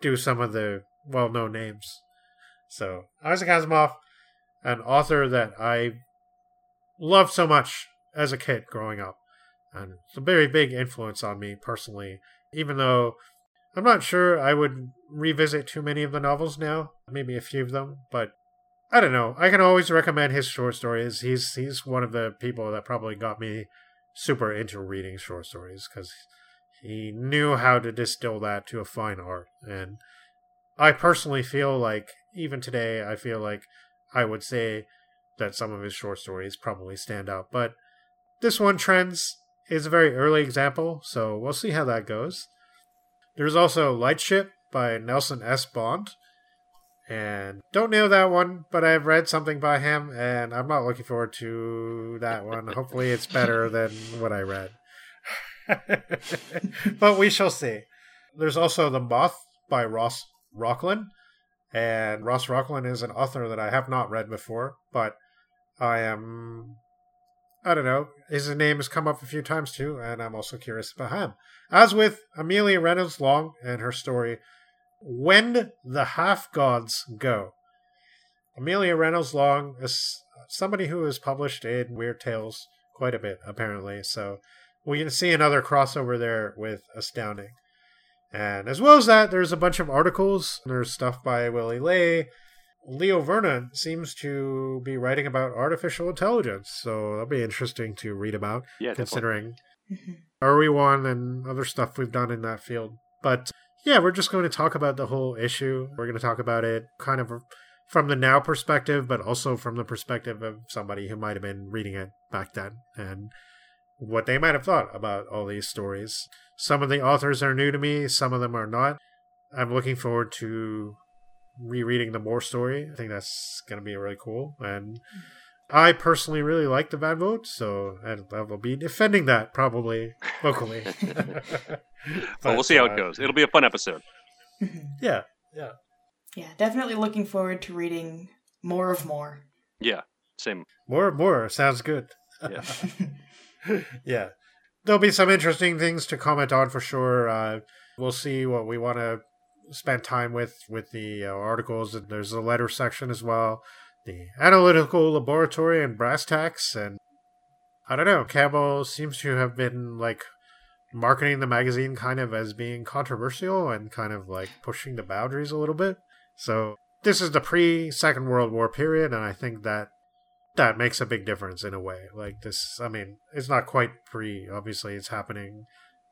do some of the well known names. So, Isaac Asimov, an author that I loved so much as a kid growing up. And it's a very big influence on me personally, even though I'm not sure I would revisit too many of the novels now, maybe a few of them, but I don't know. I can always recommend his short stories. He's he's one of the people that probably got me super into reading short stories because he knew how to distill that to a fine art. And I personally feel like even today, I feel like I would say that some of his short stories probably stand out. But this one, Trends, is a very early example, so we'll see how that goes. There's also Lightship by Nelson S. Bond. And don't know that one, but I've read something by him, and I'm not looking forward to that one. Hopefully, it's better than what I read. but we shall see. There's also The Moth by Ross Rocklynne. And Ross Rocklynne is an author that I have not read before, but I am. I don't know. His name has come up a few times too, and I'm also curious about him. As with Amelia Reynolds Long and her story, When the Half Gods Go. Amelia Reynolds Long is somebody who has published in Weird Tales quite a bit, apparently. So we can see another crossover there with Astounding. And as well as that, there's a bunch of articles. There's stuff by Willy Ley. Leo Vernon seems to be writing about artificial intelligence, so that'll be interesting to read about, yeah. considering Mhm. RE1 and other stuff we've done in that field. But yeah, we're just going to talk about the whole issue. We're going to talk about it kind of from the now perspective, but also from the perspective of somebody who might have been reading it back then and what they might have thought about all these stories. Some of the authors are new to me, some of them are not. I'm looking forward to rereading the Moore story. I think that's going to be really cool. And I personally really like the Van Vogt, so I I will be defending that probably vocally. Well, we'll see how uh, it goes. It'll be a fun episode. Yeah, yeah. yeah, definitely looking forward to reading more of more. Yeah, same. More, more sounds good. Yeah. yeah. There'll be some interesting things to comment on for sure. Uh, we'll see what we want to spend time with with the uh, articles. And There's a letter section as well. The analytical laboratory and brass tacks. And I don't know. Campbell seems to have been like marketing the magazine kind of as being controversial and kind of like pushing the boundaries a little bit. So this is the pre Second World War period, and I think that that makes a big difference in a way. Like this, I mean, it's not quite pre. Obviously, it's happening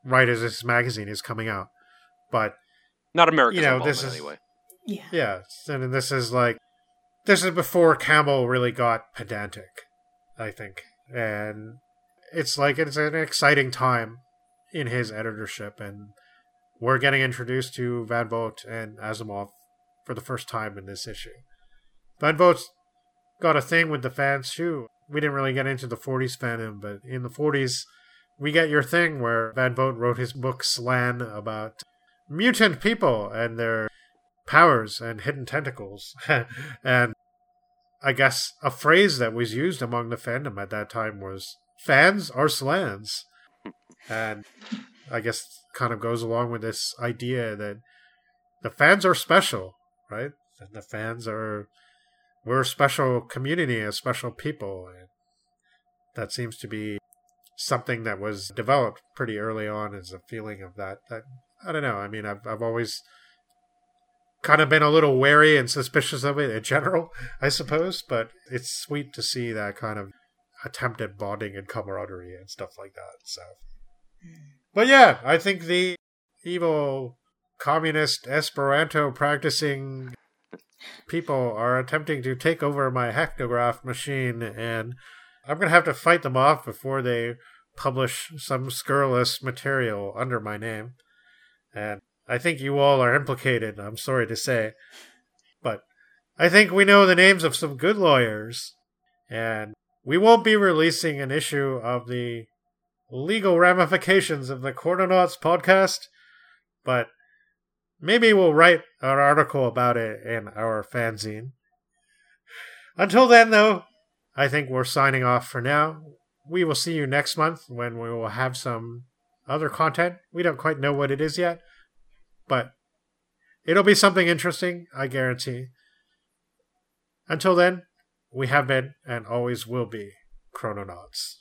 right as this magazine is coming out. But Not America's You know, this is- anyway. Yeah. yeah, and this is like this is before Campbell really got pedantic, I think, and it's like it's an exciting time in his editorship, and we're getting introduced to Van Vogt and Asimov for the first time in this issue. Van Vogt's got a thing with the fans too. We didn't really get into the 40s fandom, but in the 40s, we get your thing where Van Vogt wrote his book Slan about mutant people and their powers and hidden tentacles. and I guess a phrase that was used among the fandom at that time was fans are slans. And I guess kind of goes along with this idea that the fans are special, right? And the fans are we're a special community, a special people. And that seems to be something that was developed pretty early on as a feeling of that. That I don't know. I mean, I've I've always kind of been a little wary and suspicious of it in general, I suppose. But it's sweet to see that kind of attempt at bonding and camaraderie and stuff like that. So, hmm. but yeah, I think the evil communist Esperanto practicing people are attempting to take over my hectograph machine and I'm going to have to fight them off before they publish some scurrilous material under my name. And I think you all are implicated, I'm sorry to say. But I think we know the names of some good lawyers. And we won't be releasing an issue of the legal ramifications of the Chrononauts podcast, but maybe we'll write an article about it in our fanzine. Until then, though, I think we're signing off for now. We will see you next month when we will have some other content. We don't quite know what it is yet, but it'll be something interesting, I guarantee. Until then, we have been and always will be Chrononauts.